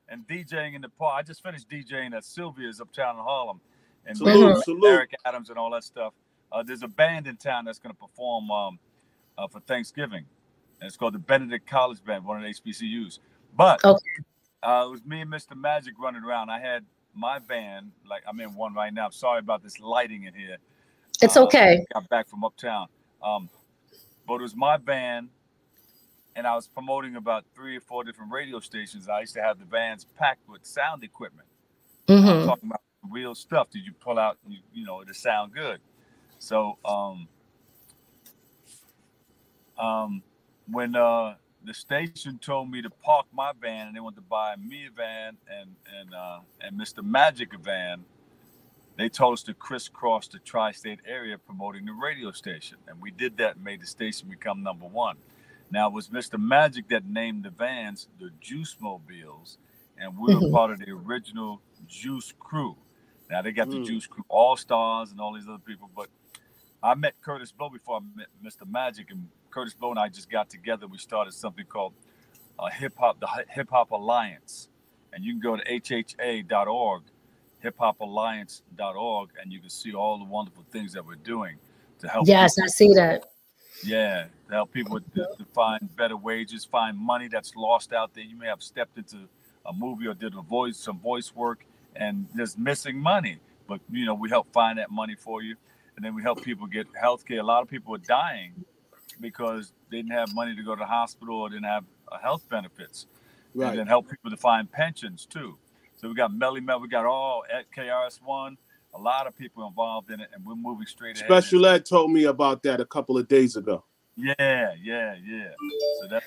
And DJing in the park. I just finished DJing at Sylvia's uptown in Harlem. And salute, salute. Eric Adams and all that stuff. Uh, there's a band in town that's going to perform um, uh, for Thanksgiving. And it's called the Benedict College Band, one of the HBCUs. But okay. uh, it was me and Mr. Magic running around. I had my band, like I'm in one right now. I'm sorry about this lighting in here. It's uh, okay. got back from uptown. Um, but it was my band, and I was promoting about three or four different radio stations. I used to have the vans packed with sound equipment. Mm-hmm. Talking about real stuff Did you pull out, you, you know, to sound good. So um, um, when uh, the station told me to park my van and they wanted to buy me a van and and uh, and Mr. Magic a van, they told us to crisscross the tri-state area promoting the radio station, and we did that and made the station become number one. Now it was Mr. Magic that named the vans the Juice Mobiles, and we were part of the original Juice Crew. Now they got mm. the Juice Crew All Stars and all these other people, but I met Kurtis Blow before I met Mr. Magic, and Kurtis Blow and I just got together. We started something called uh, Hip Hop, the Hip Hop Alliance, and you can go to hha.org, hiphopalliance.org, and you can see all the wonderful things that we're doing to help. Yes, people. I see that. Yeah, to help people to, to find better wages, find money that's lost out there. You may have stepped into a movie or did a voice, some voice work, and there's missing money. But you know, we help find that money for you, and then we help people get health care. A lot of people are dying because they didn't have money to go to the hospital or didn't have uh, health benefits. Right. And then help people to find pensions too. So we got Melle Mel, we got all at KRS One, a lot of people involved in it, and we're moving straight ahead. Special Ed told me about that a couple of days ago. Yeah, yeah, yeah. So that,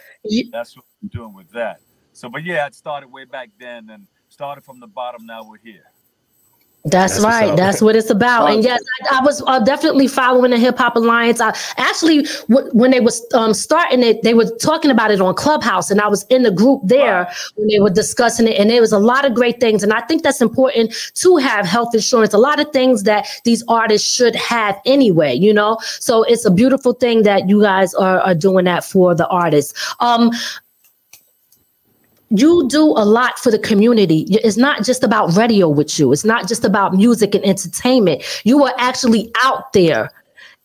that's what we're doing with that. So, but yeah, it started way back then and started from the bottom. Now we're here. That's, That's right. That's what it's about. And yes, I, I was uh, definitely following the Hip Hop Alliance. I actually, w- when they was um, starting it, they were talking about it on Clubhouse, and I was in the group there wow. when they were discussing it. And there was a lot of great things, and I think that's important to have health insurance. A lot of things that these artists should have anyway. You know, so it's a beautiful thing that you guys are, are doing that for the artists. Um, you do a lot for the community. It's not just about radio with you. It's not just about music and entertainment. You are actually out there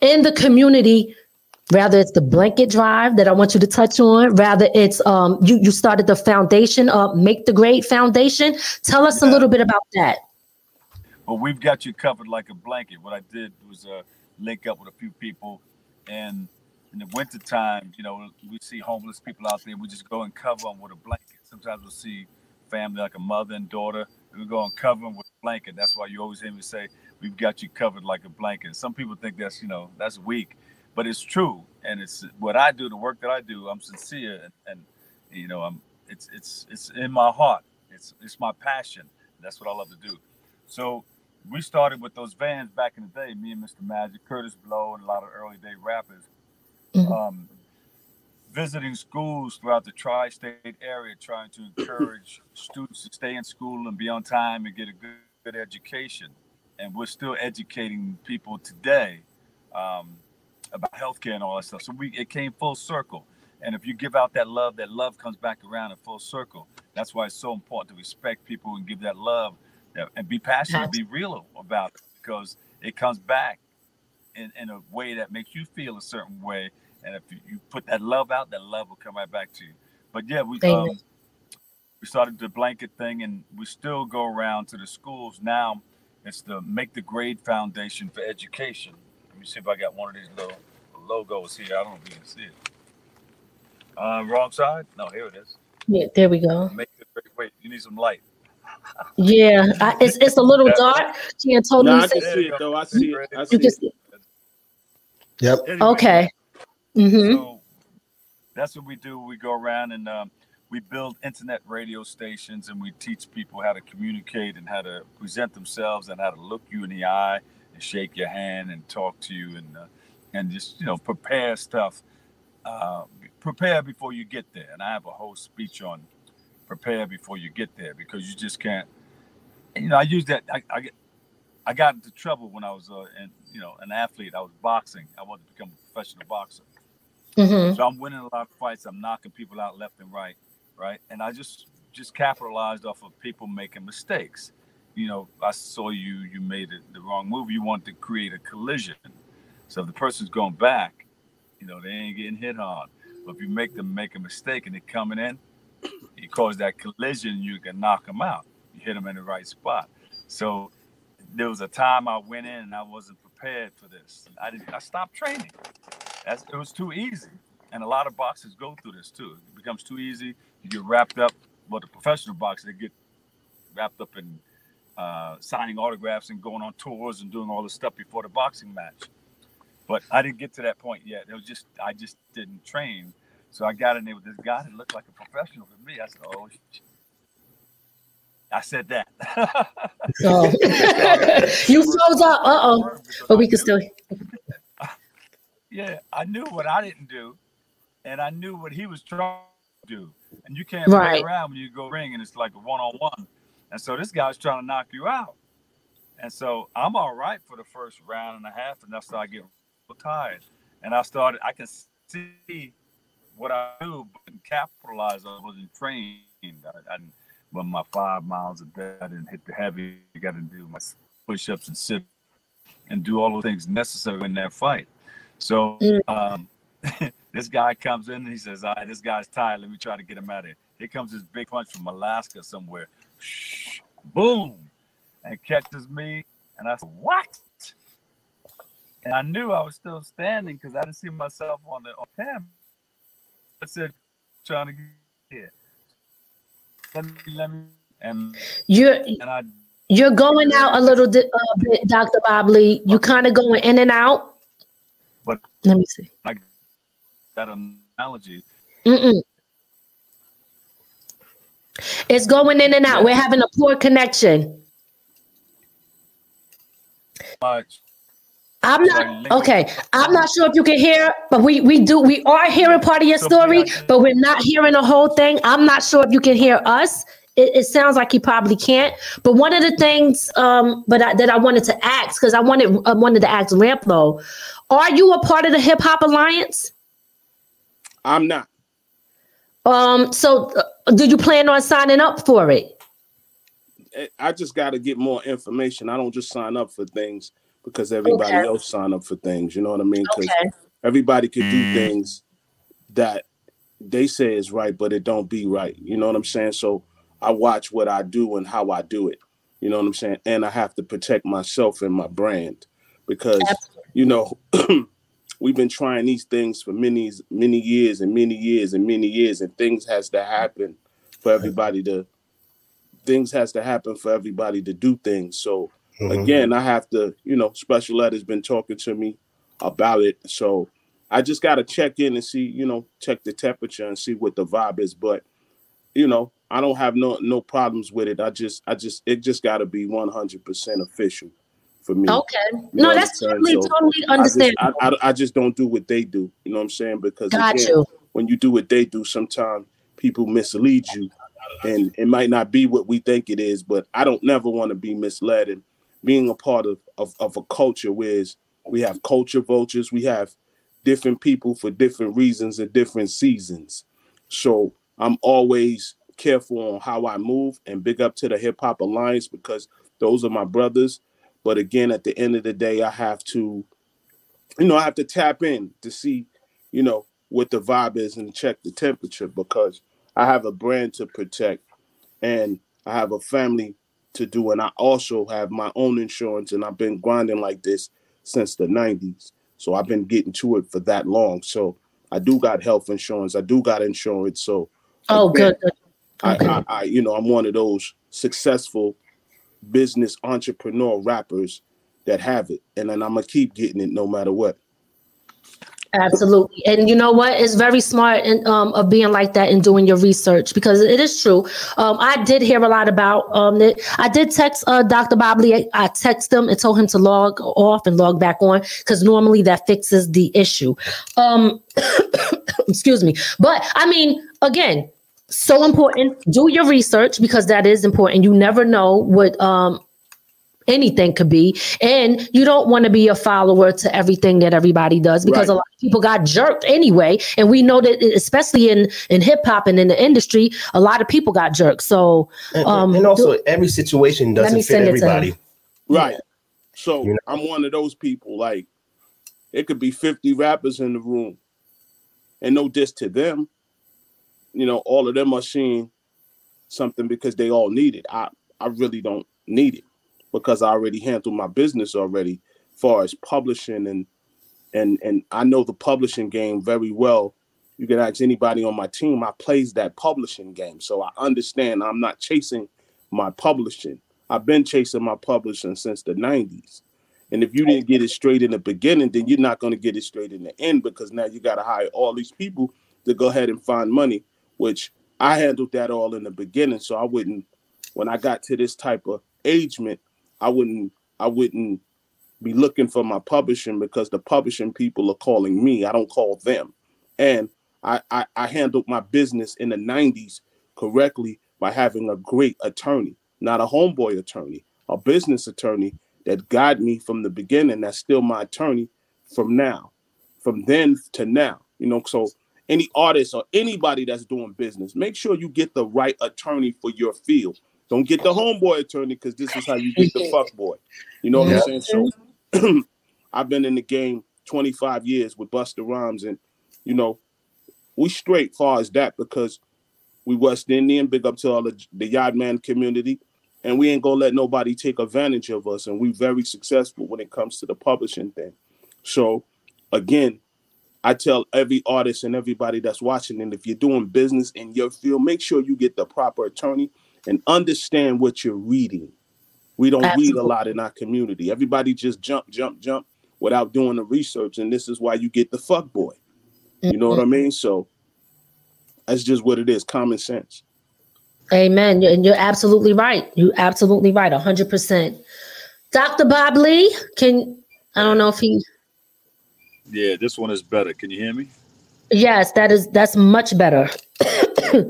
in the community. Rather it's the blanket drive that I want you to touch on. Rather it's um you you started the foundation, uh, Make the Grade Foundation. Tell us yeah. a little bit about that. Well, we've got you covered like a blanket. What I did was uh, link up with a few people and in the wintertime, you know, we see homeless people out there. We just go and cover them with a blanket. Sometimes we'll see family like a mother and daughter we go and cover them with a blanket. That's why you always hear me say, we've got you covered like a blanket. Some people think that's, you know, that's weak, but it's true. And it's what I do, the work that I do, I'm sincere and, and you know, I'm, it's, it's, it's in my heart. It's, it's my passion. That's what I love to do. So we started with those vans back in the day, me and Mr. Magic, Kurtis Blow, and a lot of early day rappers. Mm-hmm. Um, visiting schools throughout the tri-state area, trying to encourage students to stay in school and be on time and get a good, good education. And we're still educating people today um, about healthcare and all that stuff. So we it came full circle. And if you give out that love, that love comes back around in full circle. That's why it's so important to respect people and give that love and be passionate, be real about it because it comes back in, in a way that makes you feel a certain way and if you, put that love out, that love will come right back to you. But yeah, we um, we started the blanket thing, and we still go around to the schools now. It's the Make the Grade Foundation for Education. Let me see if I got one of these little logos here. I don't know if you can see it. Uh, wrong side? No, here it is. Yeah, there we go. Make the grade. Wait, you need some light. yeah, I, it's it's a little dark. Can't totally no, I can see it though. I see it. I see you can see it. Yep. Okay. Mm-hmm. So that's what we do. We go around and um, we build internet radio stations and we teach people how to communicate and how to present themselves and how to look you in the eye and shake your hand and talk to you and uh, and just you know prepare stuff. Uh, prepare before you get there. And I have a whole speech on prepare before you get there because you just can't. You know, I use that. I, I I got into trouble when I was uh, in, you know an athlete. I was boxing. I wanted to become a professional boxer. Mm-hmm. So I'm winning a lot of fights. I'm knocking people out left and right, right? And I just just capitalized off of people making mistakes. You know, I saw you you made it the wrong move. You want to create a collision. So if the person's going back, you know, they ain't getting hit hard. But if you make them make a mistake and they're coming in, you cause that collision, you can knock them out. You hit them in the right spot. So there was a time I went in and I wasn't prepared for this. I didn't. I stopped training. That's, it was too easy. And a lot of boxers go through this too. It becomes too easy. You get wrapped up. Well, the professional boxers, they get wrapped up in uh, signing autographs and going on tours and doing all this stuff before the boxing match. But I didn't get to that point yet. It was just I just didn't train. So I got in there with this guy that looked like a professional to me. I said, "Oh, shit. I said that." oh. [LAUGHS] [LAUGHS] you froze up. Uh oh. But we can still yeah, I knew what I didn't do, and I knew what he was trying to do. And you can't right. play around when you go ring and it's like a one on one. And so this guy's trying to knock you out. And so I'm all right for the first round and a half, and that's how I get tired. And I started, I can see what I do, but capitalize. I wasn't trained. I, I didn't run my five miles a day. I didn't hit the heavy. I got to do my push ups and sit and do all the things necessary in that fight. So mm. um, [LAUGHS] this guy comes in and he says, "All right, this guy's tired. Let me try to get him out of here." Here comes this big punch from Alaska somewhere. Shh, boom, and catches me, and I said, "What?" And I knew I was still standing because I didn't see myself on the on camera. I said, "Trying to get here." Let me, let me, and you're and I, you're going out a little di- uh, bit, Doctor Bob Lee. You kind of going in and out. Let me see. Like that analogy. Mm-mm. It's going in and out. We're having a poor connection. Much. I'm not okay. I'm not sure if you can hear, but we we do we are hearing part of your story, but we're not hearing the whole thing. I'm not sure if you can hear us. It, it sounds like you probably can't. But one of the things, um, but I, that I wanted to ask because I wanted I wanted to ask Ramplo, are you a part of the Hip Hop Alliance? I'm not. Um. So, uh, did you plan on signing up for it? I just got to get more information. I don't just sign up for things because everybody okay. else sign up for things. You know what I mean? Because okay. everybody could do mm. things that they say is right, but it don't be right. You know what I'm saying? So I watch what I do and how I do it. You know what I'm saying? And I have to protect myself and my brand because Absolutely you know, [CLEARS THROAT] we've been trying these things for many, many years and many years and many years, and things has to happen for everybody to things has to happen for everybody to do things. So mm-hmm. again, I have to, you know, special ed has been talking to me about it. So I just got to check in and see, you know, check the temperature and see what the vibe is. But you know, I don't have no no problems with it. I just I just it just got to be one hundred percent official for me. Okay, you no, that's totally so totally understandable. I just, I, I, I, just don't do what they do. You know what I'm saying? Because got again, you. when you do what they do, sometimes people mislead you, and it might not be what we think it is. But I don't never want to be misled. And being a part of, of of a culture where we have culture vultures, we have different people for different reasons and different seasons. So I'm always careful on how I move and big up to the Hip Hop Alliance because those are my brothers. But again, at the end of the day, I have to, you know, I have to tap in to see, you know, what the vibe is and check the temperature because I have a brand to protect and I have a family to do. And I also have my own insurance and I've been grinding like this since the 90s. So I've been getting to it for that long. So I do got health insurance. I do got insurance. So oh, good. good. I, I, I, you know, I'm one of those successful business entrepreneur rappers that have it, and then I'm gonna keep getting it no matter what. Absolutely, and you know what? It's very smart and um, of being like that and doing your research because it is true. Um, I did hear a lot about um, it. I did text uh, Dr. Bob Lee. I texted him and told him to log off and log back on because normally that fixes the issue. Um, [COUGHS] excuse me, but I mean, again, so important. Do your research because that is important. You never know what um, anything could be. And you don't want to be a follower to everything that everybody does because right. a lot of people got jerked anyway. And we know that especially in, in hip hop and in the industry, a lot of people got jerked. So um, and, also do, every situation doesn't fit everybody. Right. So you know? I'm one of those people, like it could be 50 rappers in the room and no diss to them. You know, all of them are seeing something because they all need it. I, I really don't need it because I already handled my business already, far as publishing and and and I know the publishing game very well. You can ask anybody on my team. I plays that publishing game, so I understand. I'm not chasing my publishing. I've been chasing my publishing since the '90s. And if you didn't get it straight in the beginning, then you're not going to get it straight in the end because now you got to hire all these people to go ahead and find money, which I handled that all in the beginning. So I wouldn't, when I got to this type of agement, I wouldn't I wouldn't be looking for my publishing because the publishing people are calling me. I don't call them. And I, I, I handled my business in the 90s correctly by having a great attorney, not a homeboy attorney, a business attorney that guided me from the beginning. That's still my attorney from now, from then to now. You know, so any artist or anybody that's doing business, make sure you get the right attorney for your field. Don't get the homeboy attorney because this is how you get the fuck boy. You know what yeah. I'm saying? So [CLEARS THROAT] I've been in the game 25 years with Busta Rhymes, and you know, we straight far as that because we West Indian, big up to all the, the Yard Man community, and we ain't gonna let nobody take advantage of us. And we very successful when it comes to the publishing thing. So again, I tell every artist and everybody that's watching, and if you're doing business in your field, make sure you get the proper attorney and understand what you're reading. We don't Absolutely. read a lot in our community. Everybody just jump, jump, jump without doing the research. And this is why you get the fuck boy. You know what I mm-hmm. mean? So that's just what it is, common sense. Amen. And you're absolutely right. You're absolutely right, 100%. Dr. Bob Lee, can I don't know if he. Yeah, this one is better. Can you hear me? Yes, that is that's much better. [COUGHS]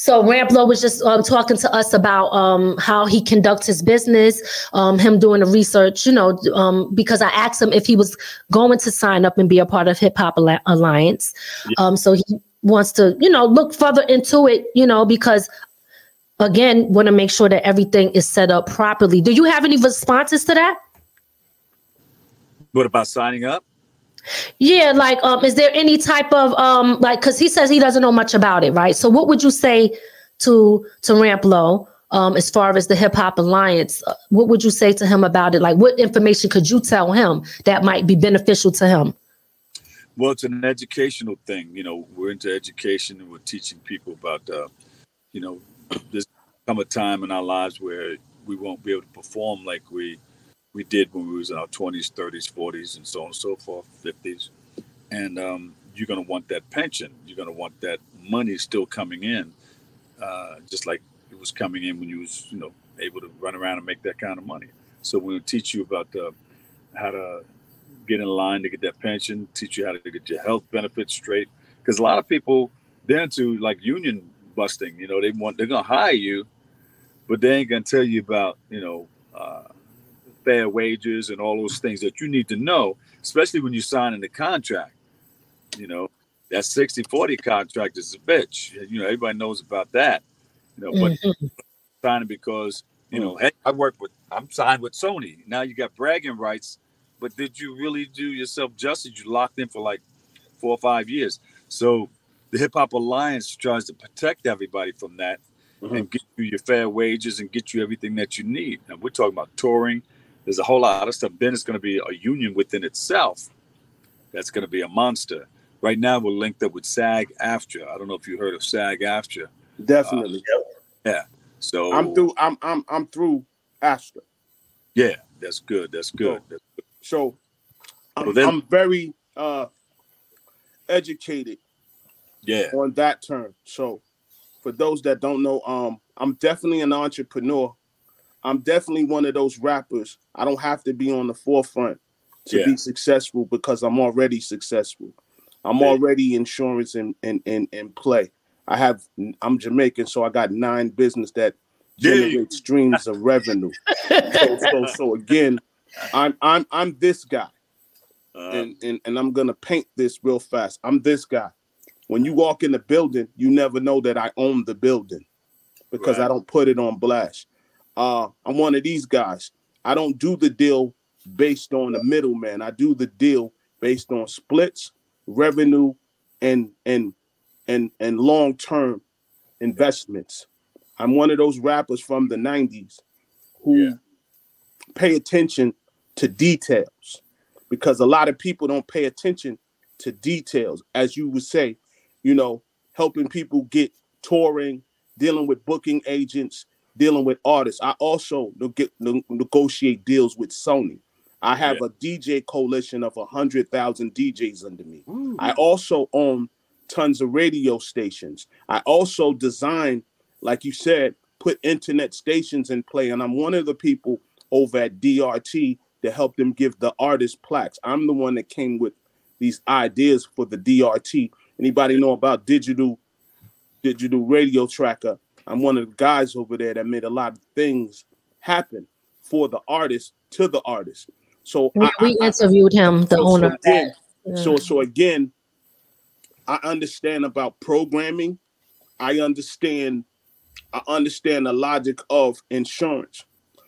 So Ramplo was just um, talking to us about um, how he conducts his business, um, him doing the research, you know, um, because I asked him if he was going to sign up and be a part of Hip Hop Alliance. Yeah. Um, so he wants to, you know, look further into it, you know, because again, want to make sure that everything is set up properly. Do you have any responses to that? What about signing up? Yeah, like um, is there any type of um like because he says he doesn't know much about it, right? So what would you say to to Ramplo um as far as the hip hop alliance? Uh, what would you say to him about it? Like what information could you tell him that might be beneficial to him? Well, it's an educational thing. You know, we're into education and we're teaching people about uh, you know, [CLEARS THROAT] there's come a time in our lives where we won't be able to perform like we we did when we was in our 20s 30s 40s and so on and so forth 50s and um, you're going to want that pension. You're going to want that money still coming in uh, just like it was coming in when you was you know able to run around and make that kind of money. So we'll teach you about how to get in line to get that pension teach you how to get your health benefits straight. Because a lot of people they're into like union busting you know they want they're going to hire you but they ain't going to tell you about you know uh, fair wages and all those things that you need to know, especially when you sign in the contract. You know, that 60 40 contract is a bitch. You know, everybody knows about that. You know, but mm-hmm. signing because, you know, hey, I work with, I'm signed with Sony. Now you got bragging rights, but did you really do yourself justice? You locked in for like four or five years. So the Hip Hop Alliance tries to protect everybody from that mm-hmm. and get you your fair wages and get you everything that you need. And we're talking about touring, there's a whole lot of stuff. Then it's going to be a union within itself that's going to be a monster. Right now, we're linked up with SAG AFTRA. I don't know if you heard of SAG AFTRA. Definitely. Uh, yeah. So I'm through. I'm I'm I'm through AFTRA. Yeah, that's good. That's good. So, that's good. so I'm, then, I'm very uh, educated. Yeah. On that term. So for those that don't know, um, I'm definitely an entrepreneur I'm definitely one of those rappers. I don't have to be on the forefront to yeah. be successful because I'm already successful. I'm already insurance and in, in, in, in play. I have I'm Jamaican, so I got nine business that generate streams of revenue. so, so so again, I'm I'm I'm this guy. Uh, and, and and I'm gonna paint this real fast. I'm this guy. When you walk in the building, you never know that I own the building because right. I don't put it on blast. Uh, I'm one of these guys. I don't do the deal based on the middleman. I do the deal based on splits, revenue, and and and and long-term investments. I'm one of those rappers from the 90s who yeah. pay attention to details because a lot of people don't pay attention to details. As you would say, you know, helping people get touring, dealing with booking agents, dealing with artists. I also negotiate deals with Sony. I have yeah. a DJ coalition of a hundred thousand DJs under me. Ooh. I also own tons of radio stations. I also design, like you said, put internet stations in play, and I'm one of the people over at DRT to help them give the artists plaques. I'm the one that came with these ideas for the DRT. Anybody know about digital digital radio tracker? I'm one of the guys over there that made a lot of things happen for the artist to the artist. So we, I, we I, interviewed I, him, the so, owner. Again, yeah. so so again, I understand about programming. I understand. I understand the logic of insurance.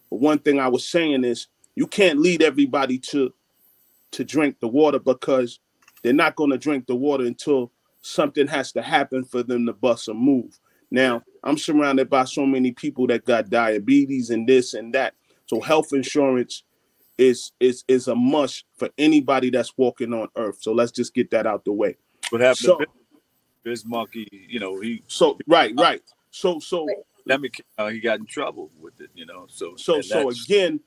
But one thing I was saying is you can't lead everybody to to drink the water because they're not going to drink the water until something has to happen for them to bust a move. Now, I'm surrounded by so many people that got diabetes and this and that. So health insurance is is is a must for anybody that's walking on earth. So let's just get that out the way. What happened so, to Biz Markie, you know, he so right, right. So so let me uh, he got in trouble with it, you know. So so so again,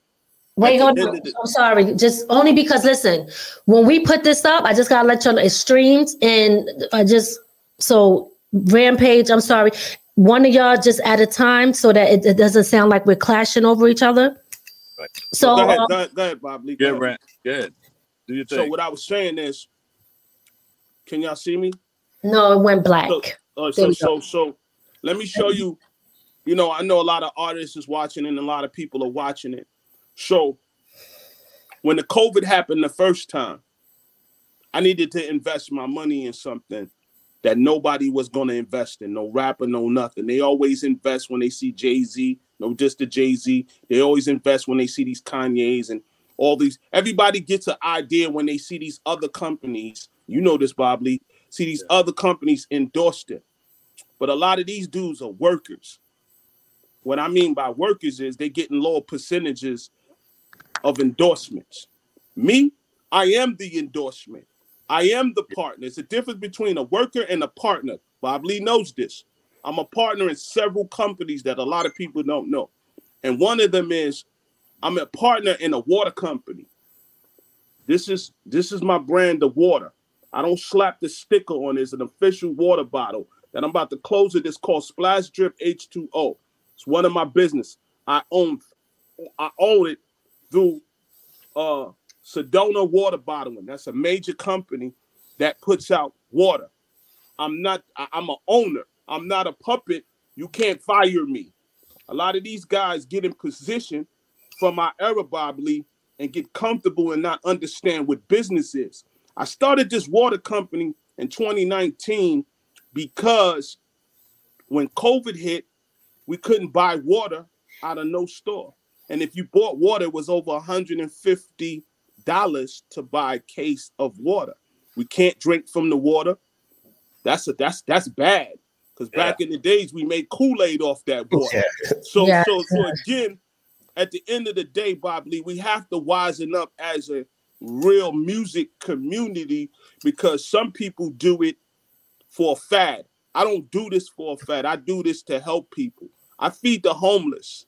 Wait, hold on. I'm sorry. Just only because listen, when we put this up, I just gotta let you know it's streamed and I just so Rampage, I'm sorry. One of y'all just at a time so that it, it doesn't sound like we're clashing over each other. Right. So, go, ahead, um, go, ahead, go ahead, Bob Lee. Go Good, Good. Do you So what I was saying is, can y'all see me? No, it went black. So, uh, so, so, so, let me show you. You know, I know a lot of artists is watching and a lot of people are watching it. So when the COVID happened the first time, I needed to invest my money in something that nobody was going to invest in. No rapper, no nothing. They always invest when they see Jay Z. No, just the Jay Z. They always invest when they see these Kanyes and all these. Everybody gets an idea when they see these other companies. You know this, Bob Lee. See these yeah. other companies endorsed it. But a lot of these dudes are workers. What I mean by workers is they're getting lower percentages of endorsements. Me, I am the endorsement. I am the partner. It's a difference between a worker and a partner. Bob Lee knows this. I'm a partner in several companies that a lot of people don't know. And one of them is I'm a partner in a water company. This is this is my brand of water. I don't slap the sticker on. It's an official water bottle that I'm about to close it. It's called Splash Drip H2O. It's one of my business. I own I own it through uh Sedona Water Bottling. That's a major company that puts out water. I'm not I, I'm an owner. I'm not a puppet. You can't fire me. A lot of these guys get in position from my era, Bob Lee, and get comfortable and not understand what business is. I started this water company in 2019 because when COVID hit, we couldn't buy water out of no store. And if you bought water, it was over $150 to buy a case of water. We can't drink from the water. That's a that's that's bad. Because yeah. back in the days we made Kool-Aid off that water. Yeah. So yeah. so so again, at the end of the day, Bob Lee, we have to wisen up as a real music community because some people do it for a fad. I don't do this for a fad. I do this to help people. I feed the homeless.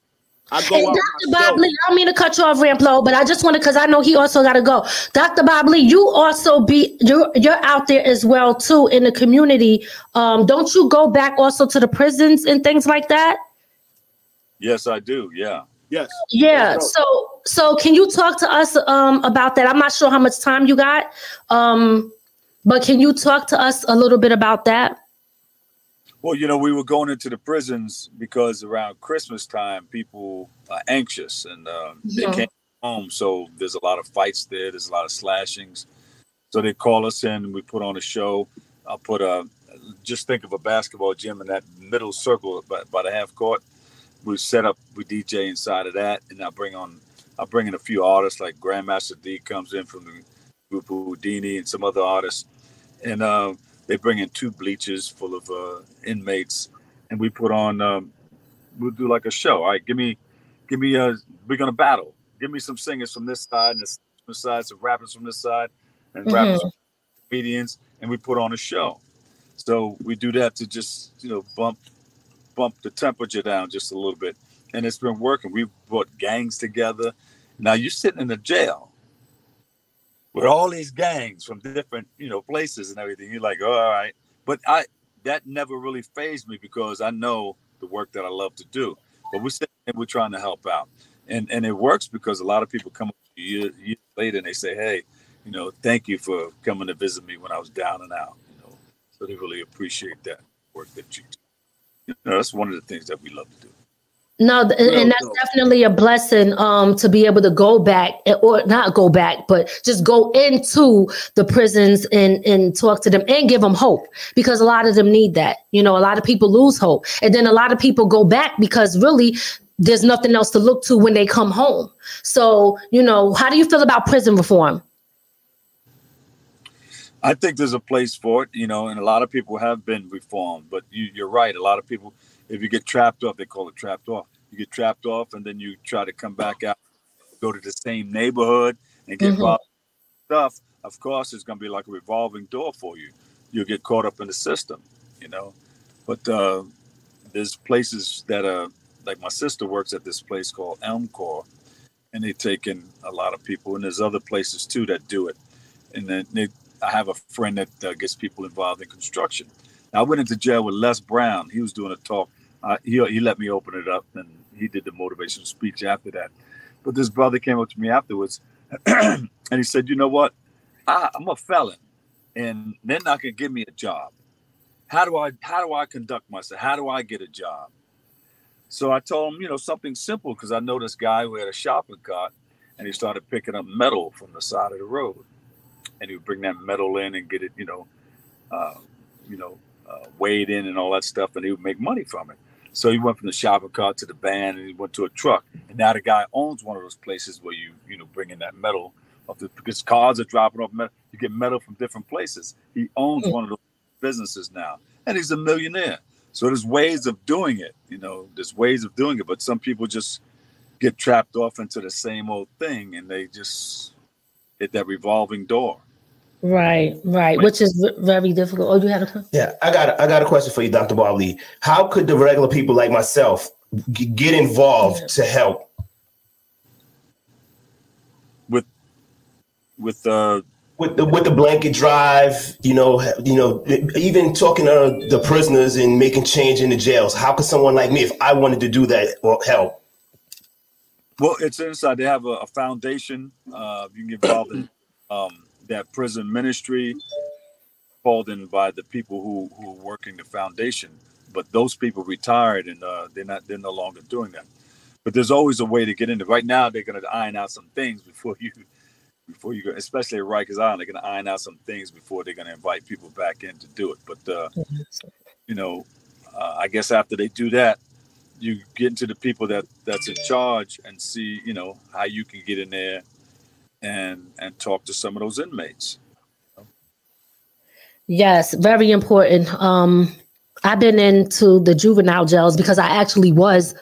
I go hey, Dr. Bob Lee, I don't mean to cut you off, Ramplo, but I just want to because I know he also got to go. Dr. Bob Lee, you also be you're you're out there as well too in the community. Um, don't you go back also to the prisons and things like that? Yes, I do. Yeah. Yes. Yeah. So so can you talk to us um, about that? I'm not sure how much time you got, um, but can you talk to us a little bit about that? Well, you know, we were going into the prisons because around Christmas time, people are anxious and uh, yeah. they can't home. So there's a lot of fights there. There's a lot of slashings. So they call us in. And we put on a show. I'll put a just think of a basketball gym in that middle circle by, by the half court we set up we DJ inside of that, and I bring on I bring in a few artists like Grandmaster Dee comes in from the group Whodini and some other artists, and uh, they bring in two bleachers full of uh, inmates, and we put on um, we'll do like a show. All right, give me give me a uh, we're gonna battle. Give me some singers from this side and this side, some rappers from this side, and mm-hmm. rappers, comedians, and we put on a show. So we do that to just you know bump bump the temperature down just a little bit. And it's been working. We've brought gangs together. Now you're sitting in the jail with all these gangs from different, you know, places and everything. You're like, oh, all right. But I that never really phased me because I know the work that I love to do. But we're we're trying to help out. And and it works because a lot of people come years, years later and they say, Hey, you know, thank you for coming to visit me when I was down and out. You know, so they really appreciate that work that you do you know, that's one of the things that we love to do. No, and that's definitely a blessing um, to be able to go back eh, or not go back, but just go into the prisons and and talk to them and give them hope because a lot of them need that. You know, a lot of people lose hope, and then a lot of people go back because really there's nothing else to look to when they come home. So, you know, how do you feel about prison reform? I think there's a place for it, you know, and a lot of people have been reformed. But you, you, are right. A lot of people, if you get trapped off, they call it trapped off. You get trapped off, and then you try to come back out, go to the same neighborhood, and get mm-hmm. stuff. Of course, it's going to be like a revolving door for you. You'll get caught up in the system, you know. But uh, there's places that are like my sister works at this place called Elmcor, and they take in a lot of people, and there's other places too that do it, and then they I have a friend that uh, gets people involved in construction. Now, I went into jail with Les Brown. He was doing a talk. Uh, he, he let me open it up, and he did the motivational speech after that. But this brother came up to me afterwards, [CLEARS THROAT] and he said, "You know what? I, I'm a felon, and they're not going to give me a job. How do I how do I conduct myself? How do I get a job?" So I told him, you know, something simple because I know this guy who had a shopping cart, and he started picking up metal from the side of the road and he would bring that metal in and get it, you know, uh, you know, uh, weighed in and all that stuff, and he would make money from it. So he went from the shopping cart to the van, and he went to a truck. And now the guy owns one of those places where you, you know, bring in that metal. Of the, because cars are dropping off metal, you get metal from different places. He owns mm-hmm. one of those businesses now, and he's a millionaire. So there's ways of doing it, you know. There's ways of doing it, but some people just get trapped off into the same old thing, and they just hit that revolving door Right, right, which is very difficult. Oh, you had a question? Yeah, I got a, I got a question for you, Dr. Bob Lee. How could the regular people like myself g- get involved yeah. to help? With with uh with the with the blanket drive, you know, you know, even talking to the prisoners and making change in the jails. How could someone like me, if I wanted to do that, or help? Well, it's inside. They have a, a foundation. Uh, you can get involved in um, that prison ministry, called in by the people who who are working the foundation. But those people retired, and uh, they're not. They're no longer doing that. But there's always a way to get into. Right now, they're going to iron out some things before you before you go, especially at Rikers Island, they're going to iron out some things before they're going to invite people back in to do it. But uh, you know, uh, I guess after they do that, you get into the people that that's in charge and see, you know, how you can get in there and and talk to some of those inmates. Yes, very important. Um, I've been into the juvenile jails because I actually was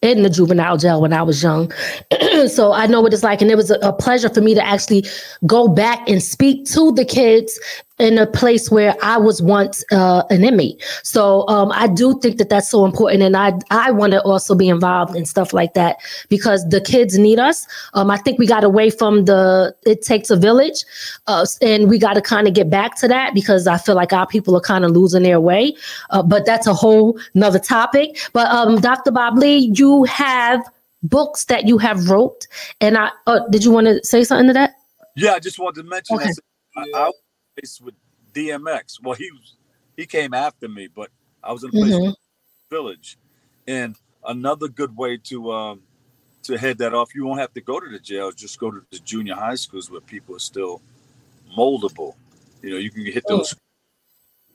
in the juvenile jail when I was young. [CLEARS THROAT] so I know what it's like. And it was a, a, pleasure for me to actually go back and speak to the kids in a place where I was once uh, an inmate. So um, I do think that that's so important. And I, I want to also be involved in stuff like that because the kids need us. Um, I think we got away from the, it takes a village. Uh, and we got to kind of get back to that because I feel like our people are kind of losing their way. Uh, but that's a whole nother topic. But um, Dr. Bob Lee, you have books that you have wrote. And I, uh, did you want to say something to that? Yeah, I just wanted to mention okay. I, I, place with DMX. Well, he was he came after me, but I was in a place mm-hmm. village, and another good way to um, to head that off. You won't have to go to the jails. Just go to the junior high schools where people are still moldable. You know, you can hit those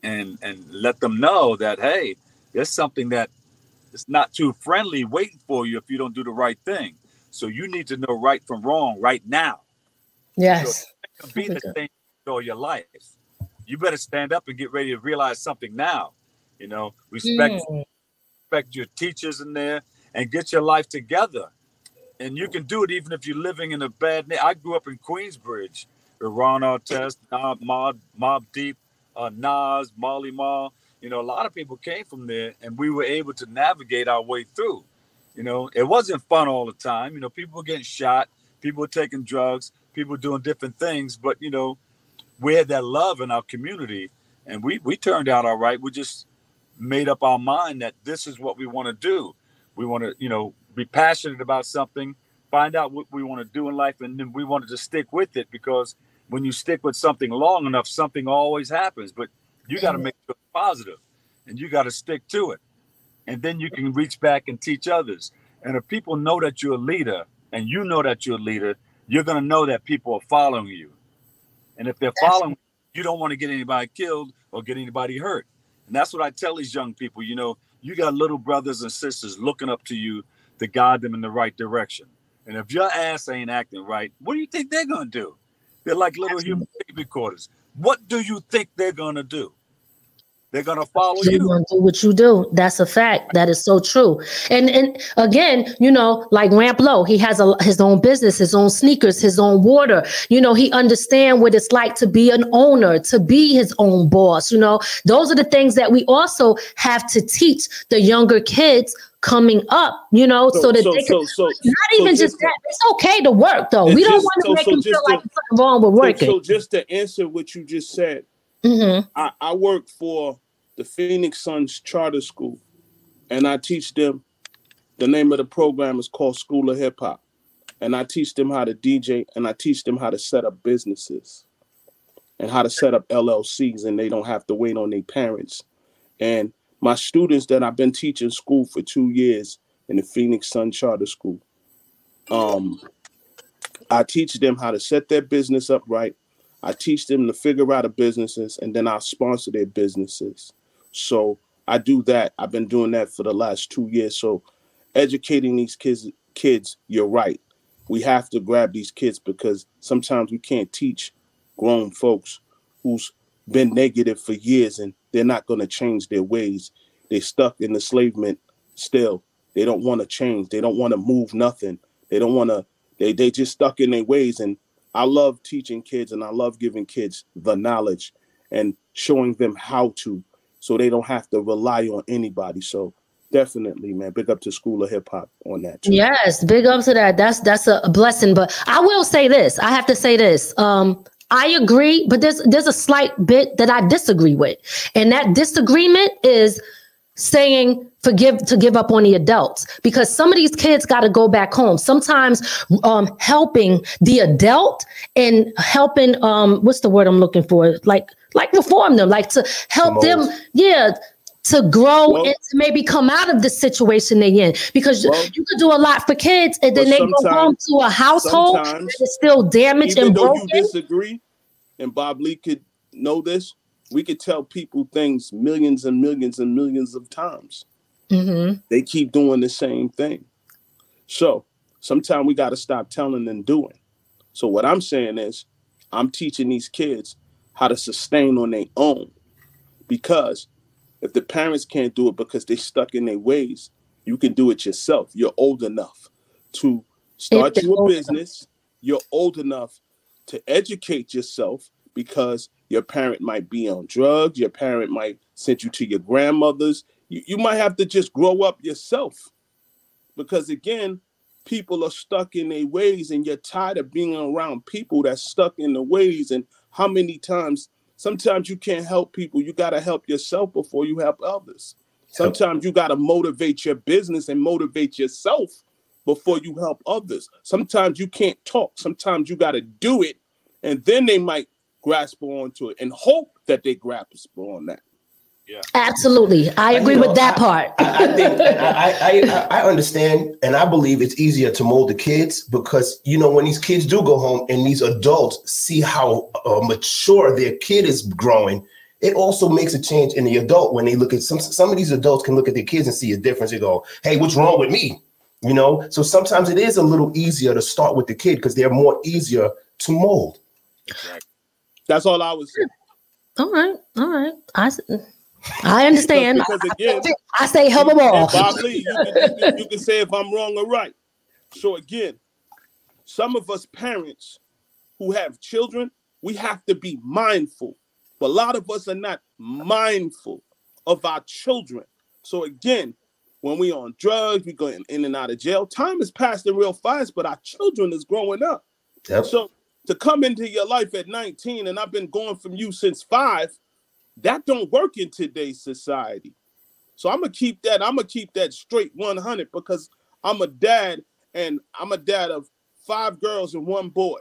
and and let them know that hey, there's something that is not too friendly waiting for you if you don't do the right thing. So you need to know right from wrong right now. Yes. So be the same all your life. You better stand up and get ready to realize something now. You know, respect mm. respect your teachers in there and get your life together. And you can do it even if you're living in a bad. I grew up in Queensbridge. Ron Artest, Mob, Mobb Deep, uh, Nas, Marley Marl. You know, a lot of people came from there, and we were able to navigate our way through. You know, it wasn't fun all the time. You know, people were getting shot, people were taking drugs, people were doing different things. But you know, we had that love in our community and we we turned out all right. We just made up our mind that this is what we want to do. We want to you know be passionate about something find out what we want to do in life and then we wanted to stick with it because when you stick with something long enough something always happens but you got to make it positive and you got to stick to it and then you can reach back and teach others and if people know that you're a leader and you know that you're a leader you're going to know that people are following you and if they're following, you don't want to get anybody killed or get anybody hurt. And that's what I tell these young people. You know, you got little brothers and sisters looking up to you to guide them in the right direction. And if your ass ain't acting right, what do you think they're gonna do? They're like little human baby quarters. What do you think they're gonna do? They're gonna follow They're you. Gonna do what you do. That's a fact. That is so true. And and again, you know, like Ramp Low, he has a his own business, his own sneakers, his own water. You know, he understand what it's like to be an owner, to be his own boss. You know, those are the things that we also have to teach the younger kids coming up, you know, so, so that so, they can so, not even just, that. It's okay to work though. We don't want to make them feel like something wrong with working. So, just to answer what you just said, mm-hmm. I, I work for the Phoenix Suns Charter School, and I teach them. The name of the program is called School of Hip Hop, and I teach them how to DJ and I teach them how to set up businesses and how to set up LLCs, and they don't have to wait on their parents. And my students that I've been teaching school for two years in the Phoenix Sun Charter School, um, I teach them how to set their business up right. I teach them to figure out a businesses, and then I sponsor their businesses. So I do that. I've been doing that for the last two years. So educating these kids, kids, you're right. We have to grab these kids because sometimes we can't teach grown folks who's been negative for years and they're not going to change their ways. They're stuck in enslavement still. They don't want to change. They don't want to move nothing. They don't want to, they, they just stuck in their ways. And I love teaching kids and I love giving kids the knowledge and showing them how to so they don't have to rely on anybody. So definitely, man, big up to School of Hip Hop on that. Too. Yes, big up to that. That's that's a blessing. But I will say this. I have to say this. Um, I agree, but there's there's a slight bit that I disagree with. And that disagreement is saying forgive to give up on the adults. Because some of these kids got to go back home. Sometimes um helping the adult and helping um what's the word i'm looking for? Like like reform them like to help them yeah to grow well, and to maybe come out of the situation they're in. Because well, you could do a lot for kids and then they go home to a household that is still damaged and broken. you disagree and bob lee could know this we could tell people things millions and millions and millions of times. Mm-hmm. They keep doing the same thing. So sometimes we got to stop telling and doing. So what I'm saying is, I'm teaching these kids how to sustain on their own, because if the parents can't do it because they're stuck in their ways, you can do it yourself. You're old enough to start your business. You're old enough to educate yourself because your parent might be on drugs. Your parent might send you to your grandmother's. You, you might have to just grow up yourself. Because again, people are stuck in their ways and you're tired of being around people that's stuck in the ways. And how many times, sometimes you can't help people. You got to help yourself before you help others. Sometimes you got to motivate your business and motivate yourself before you help others. Sometimes you can't talk. Sometimes you got to do it. And then they might grasp onto it and hope that they grasp on that. Yeah. Absolutely. I agree you know, with that I, part. I, I think I, I, I understand and I believe it's easier to mold the kids because you know when these kids do go home and these adults see how uh, mature their kid is growing, it also makes a change in the adult when they look at some some of these adults can look at their kids and see a difference. They go, "Hey, what's wrong with me?" You know. So sometimes it is a little easier to start with the kid because they're more easier to mold. Exactly. That's all I was saying. All right, all right. I I understand. because, again, [LAUGHS] I say help them all. Bob Lee, you can, you, can, you can say if I'm wrong or right. So again, some of us parents who have children, we have to be mindful. But a lot of us are not mindful of our children. So again, when we on drugs, we going in and out of jail. Time is passing real fast, but our children is growing up. Yep. So to come into your life at 19 and I've been going from you since five, that don't work in today's society. So I'm gonna keep that, I'm gonna keep that straight 100 because I'm a dad and I'm a dad of five girls and one boy.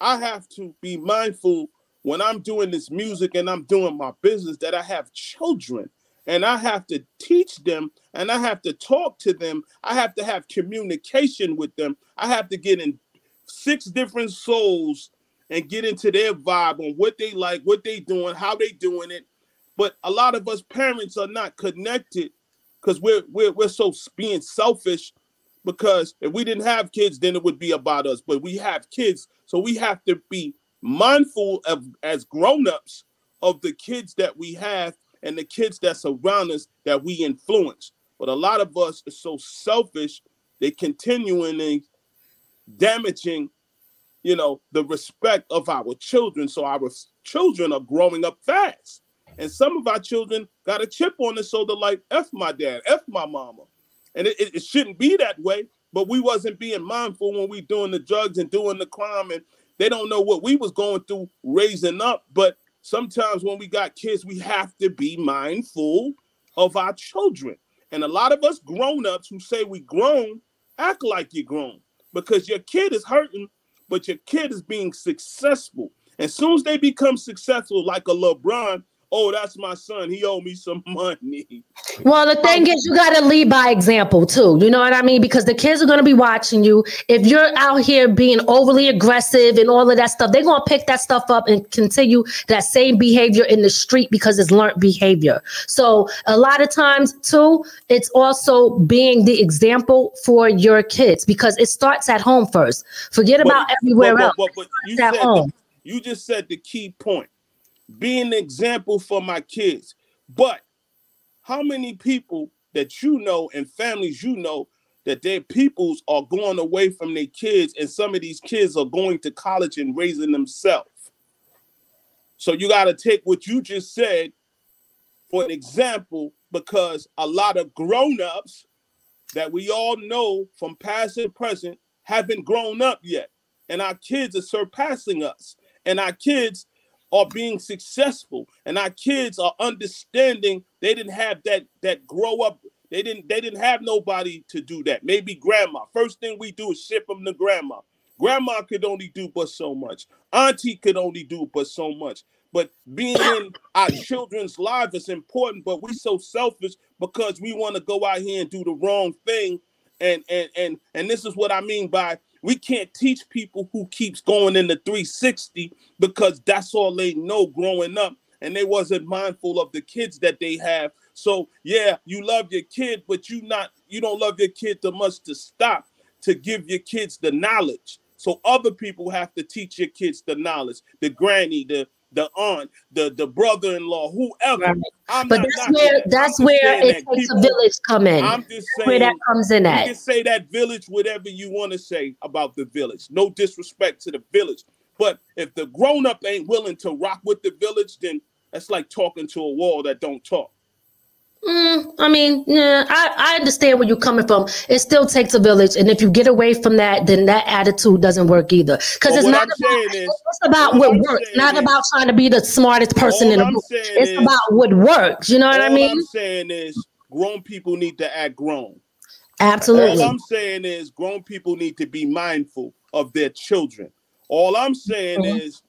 I have to be mindful when I'm doing this music and I'm doing my business that I have children and I have to teach them and I have to talk to them. I have to have communication with them. I have to get in six different souls and get into their vibe on what they like, what they doing, how they doing it. But a lot of us parents are not connected because we're we're we're so being selfish. Because if we didn't have kids, then it would be about us. But we have kids, so we have to be mindful of as grown-ups of the kids that we have and the kids that surround us that we influence. But a lot of us are so selfish, they continually damaging, you know, the respect of our children. So our children are growing up fast. And some of our children got a chip on their shoulder like F my dad, F my mama. And it, it, shouldn't be that way, but we wasn't being mindful when we doing the drugs and doing the crime. And they don't know what we was going through raising up. But sometimes when we got kids, we have to be mindful of our children. And a lot of us grown-ups who say we grown act like you're grown because your kid is hurting, but your kid is being successful. As soon as they become successful, like a LeBron, oh, that's my son. He owe me some [LAUGHS] money. Well, the thing is, you got to lead by example too. You know what I mean? Because the kids are going to be watching you. If you're out here being overly aggressive and all of that stuff, they're going to pick that stuff up and continue that same behavior in the street because it's learned behavior. So, a lot of times too, it's also being the example for your kids because it starts at home first. Forget but, about everywhere but, but, else. you, said the, you just said the key point be an example for my kids. But how many people that you know and families you know that their peoples are going away from their kids, and some of these kids are going to college and raising themselves. So you got to take what you just said for an example, because a lot of grown-ups that we all know from past and present haven't grown up yet. And our kids are surpassing us. And our kids are being successful. And our kids are understanding they didn't have that that grow up they didn't they didn't have nobody to do that. Maybe grandma. First thing we do is ship them to grandma. Grandma could only do but so much. Auntie could only do but so much. But being [COUGHS] in our children's lives is important, but we so selfish because we want to go out here and do the wrong thing. And and and and this is what I mean by we can't teach people who keeps going in the 360 because that's all they know growing up and they wasn't mindful of the kids that they have so yeah, you love your kid, but you not you don't love your kid too much to stop to give your kids the knowledge. So other people have to teach your kids the knowledge. The granny, the the aunt, the the brother-in-law, whoever. Right. but that's where that's where it takes people, a village come in. I'm just saying where that comes in at. You can say that village, whatever you want to say about the village. No disrespect to the village, but if the grown-up ain't willing to rock with the village, then that's like talking to a wall that don't talk. Mm, I mean, yeah, I, I understand where you're coming from. It still takes a village, and if you get away from that, then that attitude doesn't work either. Because it's, not about, is, it's about what works, not is, about trying to be the smartest person in the room. It's is, about what works. You know what I mean? I'm saying is, grown people need to act grown. Absolutely. All I'm saying is, grown people need to be mindful of their children. All I'm saying mm-hmm. is,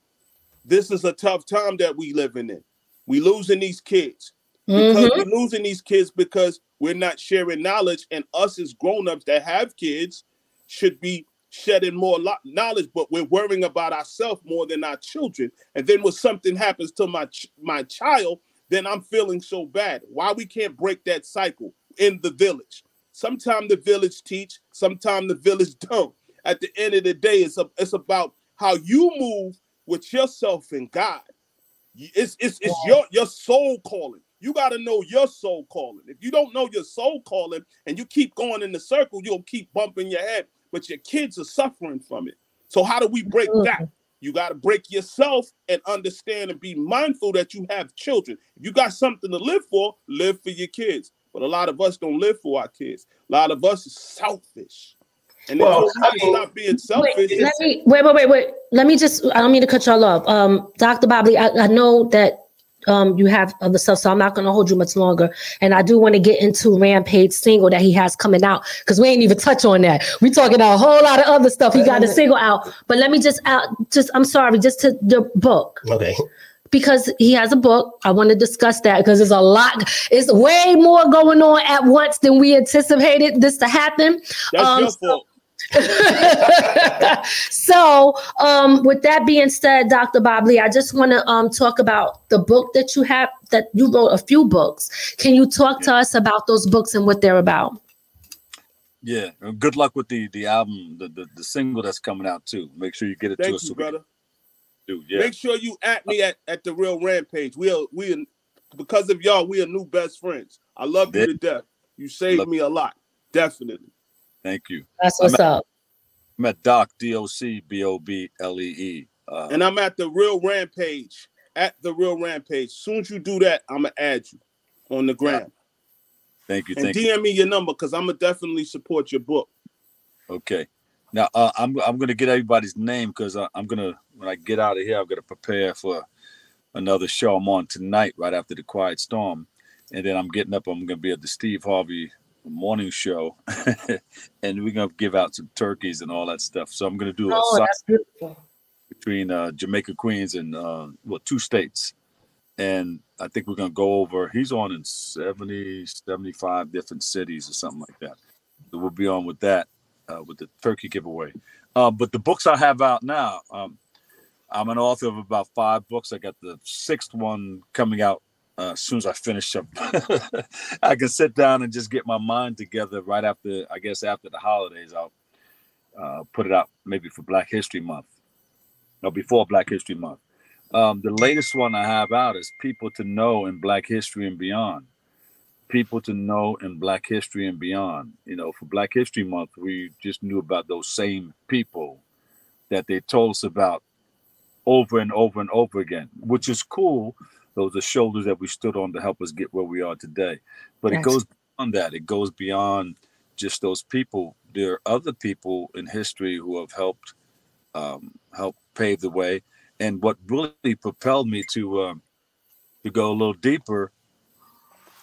this is a tough time that we living in. We losing these kids because mm-hmm. we're losing these kids because we're not sharing knowledge and us as grown-ups that have kids should be shedding more knowledge but we're worrying about ourselves more than our children. And then when something happens to my ch- my child then i'm feeling so bad. Why we can't break that cycle in the village? Sometimes the village teach sometimes the village [LAUGHS] don't. At the end of the day it's, a, it's about how you move with yourself and god. It's it's, it's your your soul calling you got to know your soul calling. If you don't know your soul calling and you keep going in the circle, you'll keep bumping your head, but your kids are suffering from it. So, how do we break that? You got to break yourself and understand and be mindful that you have children. If you got something to live for, live for your kids. But a lot of us don't live for our kids. A lot of us is selfish. And well, I mean, stop being selfish. Wait, let me, wait, wait, wait, wait. Let me just, I don't mean to cut y'all off. Um, Dr. Bob Lee, I, I know that um, you have other stuff. So I'm not going to hold you much longer. And I do want to get into Rampage single that he has coming out because we ain't even touch on that. We talking about a whole lot of other stuff. He got a single out, but let me just out. Just I'm sorry, just to the book. Okay. Because he has a book. I want to discuss that because there's a lot. It's way more going on at once than we anticipated this to happen. That's um, your fault. so, [LAUGHS] um, with that being said, Dr. Bob Lee, I just want to um, talk about the book that you have, that you wrote a few books. Can you talk yeah. to us about those books and what they're about? Yeah, good luck with the the album, the, the, the single that's coming out too. Make sure you get it Thank to us, you, brother. Dude, yeah. Make sure you at me at, at the real rampage. We are we are, because of y'all, we are new best friends. I love you to death. You saved love me a lot, definitely. Thank you. That's what's I'm at, up. I'm at Doc D O C B O B L E E. Uh, and I'm at the Real Rampage. At the Real Rampage. Soon as you do that, I'm gonna add you on the gram. Thank you. And thank DM you. me your number because I'm gonna definitely support your book. Okay. Now uh, I'm I'm gonna get everybody's name because I'm gonna when I get out of here, I'm gonna prepare for another show I'm on tonight right after the Quiet Storm, and then I'm getting up. I'm gonna be at the Steve Harvey morning show, [LAUGHS] and we're gonna give out some turkeys and all that stuff. So I'm gonna do a oh, that's between uh, Jamaica, Queens, and uh, well, two states, and I think we're gonna go over. He's on in 70, 75 different cities or something like that. So we'll be on with that uh, with the turkey giveaway. Uh, but the books I have out now. Um, I'm an author of about five books. I got the sixth one coming out uh, as soon as I finish up, [LAUGHS] I can sit down and just get my mind together right after, I guess, after the holidays. I'll uh, put it out maybe for Black History Month or before Black History Month. Um, the latest one I have out is People to Know in Black History and Beyond. people to know in Black history and beyond. You know, for Black History Month, we just knew about those same people that they told us about over and over and over again, which is cool. Those are shoulders that we stood on to help us get where we are today. But it goes beyond that. It goes beyond just those people. There are other people in history who have helped um, help pave the way. And what really propelled me to um, to go a little deeper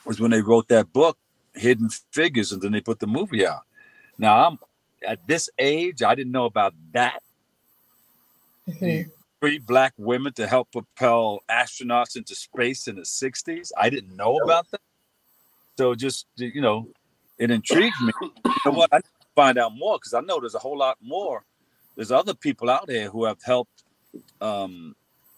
was when they wrote that book, Hidden Figures, and then they put the movie out. Now I'm at this age, I didn't know about that. Mm-hmm. Three black women to help propel astronauts into space in the 60s. I didn't know about that. So just you know, it intrigued me. You know what? I find out more because I know there's a whole lot more. There's other people out there who have helped um,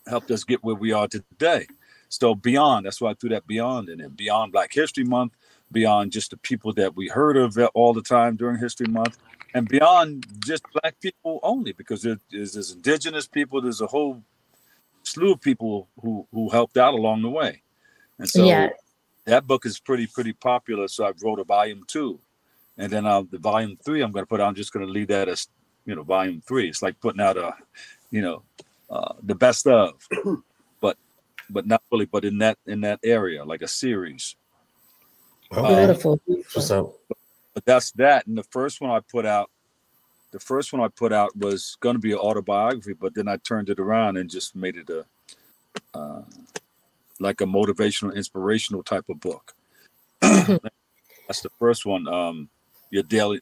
helped us get where we are today. So beyond, that's why I threw that beyond in it. Beyond Black History Month, beyond just the people that we heard of all the time during History Month, and beyond just black people only, because there's, there's indigenous people, there's a whole slew of people who who helped out along the way. And so yeah. that book is pretty pretty popular. So I wrote a volume two, and then uh, the volume three I'm going to put out. I'm just going to leave that as you know volume three. It's like putting out a you know uh, the best of [CLEARS THROAT] but but not really, but in that in that area, like a series. Okay. Beautiful. So, but that's that. And the first one I put out, the first one I put out was going to be an autobiography, but then I turned it around and just made it a uh, like a motivational, inspirational type of book. [LAUGHS] that's the first one. Um, your daily,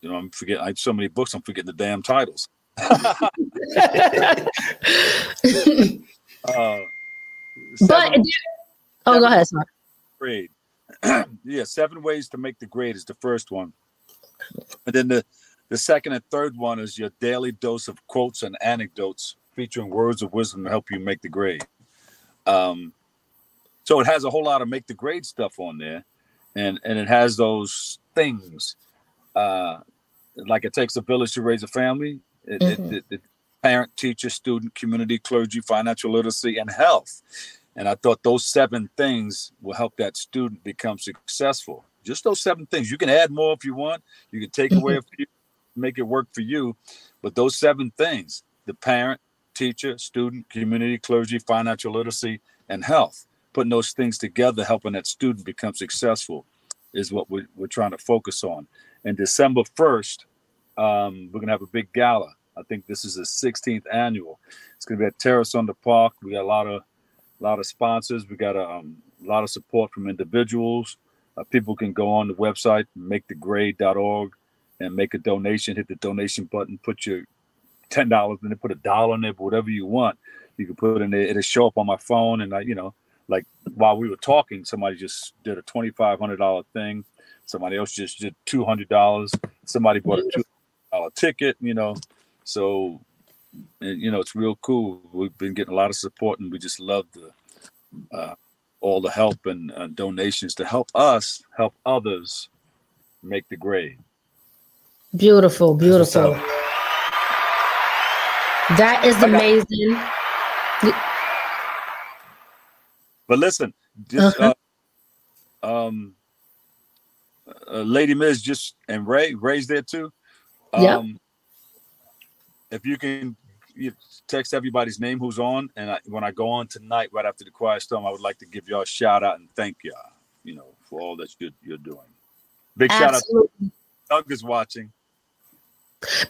you know, I'm forgetting. I have so many books. I'm forgetting the damn titles. [LAUGHS] [LAUGHS] uh, but oh, go ahead. Sorry. Grade. [CLEARS THROAT] yeah, seven ways to make the grade is the first one, and then the the second and third one is your daily dose of quotes and anecdotes featuring words of wisdom to help you make the grade. Um, so it has a whole lot of make the grade stuff on there, and and it has those things, uh, like it takes a village to raise a family. It, mm-hmm. it, it, parent, teacher, student, community, clergy, financial literacy, and health. And I thought those seven things will help that student become successful. Just those seven things. You can add more if you want. You can take away a few, make it work for you. But those seven things the parent, teacher, student, community, clergy, financial literacy, and health putting those things together, helping that student become successful, is what we're, we're trying to focus on. And December 1st, um, we're going to have a big gala I think this is the 16th annual. It's going to be at Terrace on the Park. We got a lot of a lot of sponsors. We got a, um, lot of support from individuals. Uh, people can go on the website, makethegrade.org, and make a donation. Hit the donation button. Put your ten dollars, and then put a dollar in it, whatever you want. You can put it in there. It'll show up on my phone, and I, you know, like while we were talking, somebody just did a twenty five hundred dollar thing. Somebody else just did two hundred dollars. Somebody bought a two dollar ticket. You know, so, you know, it's real cool. We've been getting a lot of support, and we just love the uh, all the help and uh, donations to help us help others make the grade. Beautiful, beautiful. That is amazing. But listen, just, uh-huh. uh, um, uh, Lady Miz just and Ray, Ray's there too. Um, yeah if you can you text everybody's name who's on, and I, when I go on tonight, right after the quiet storm, I would like to give y'all a shout out and thank y'all, you know, for all that you're, you're doing. Big Absolutely. shout out. Doug is watching.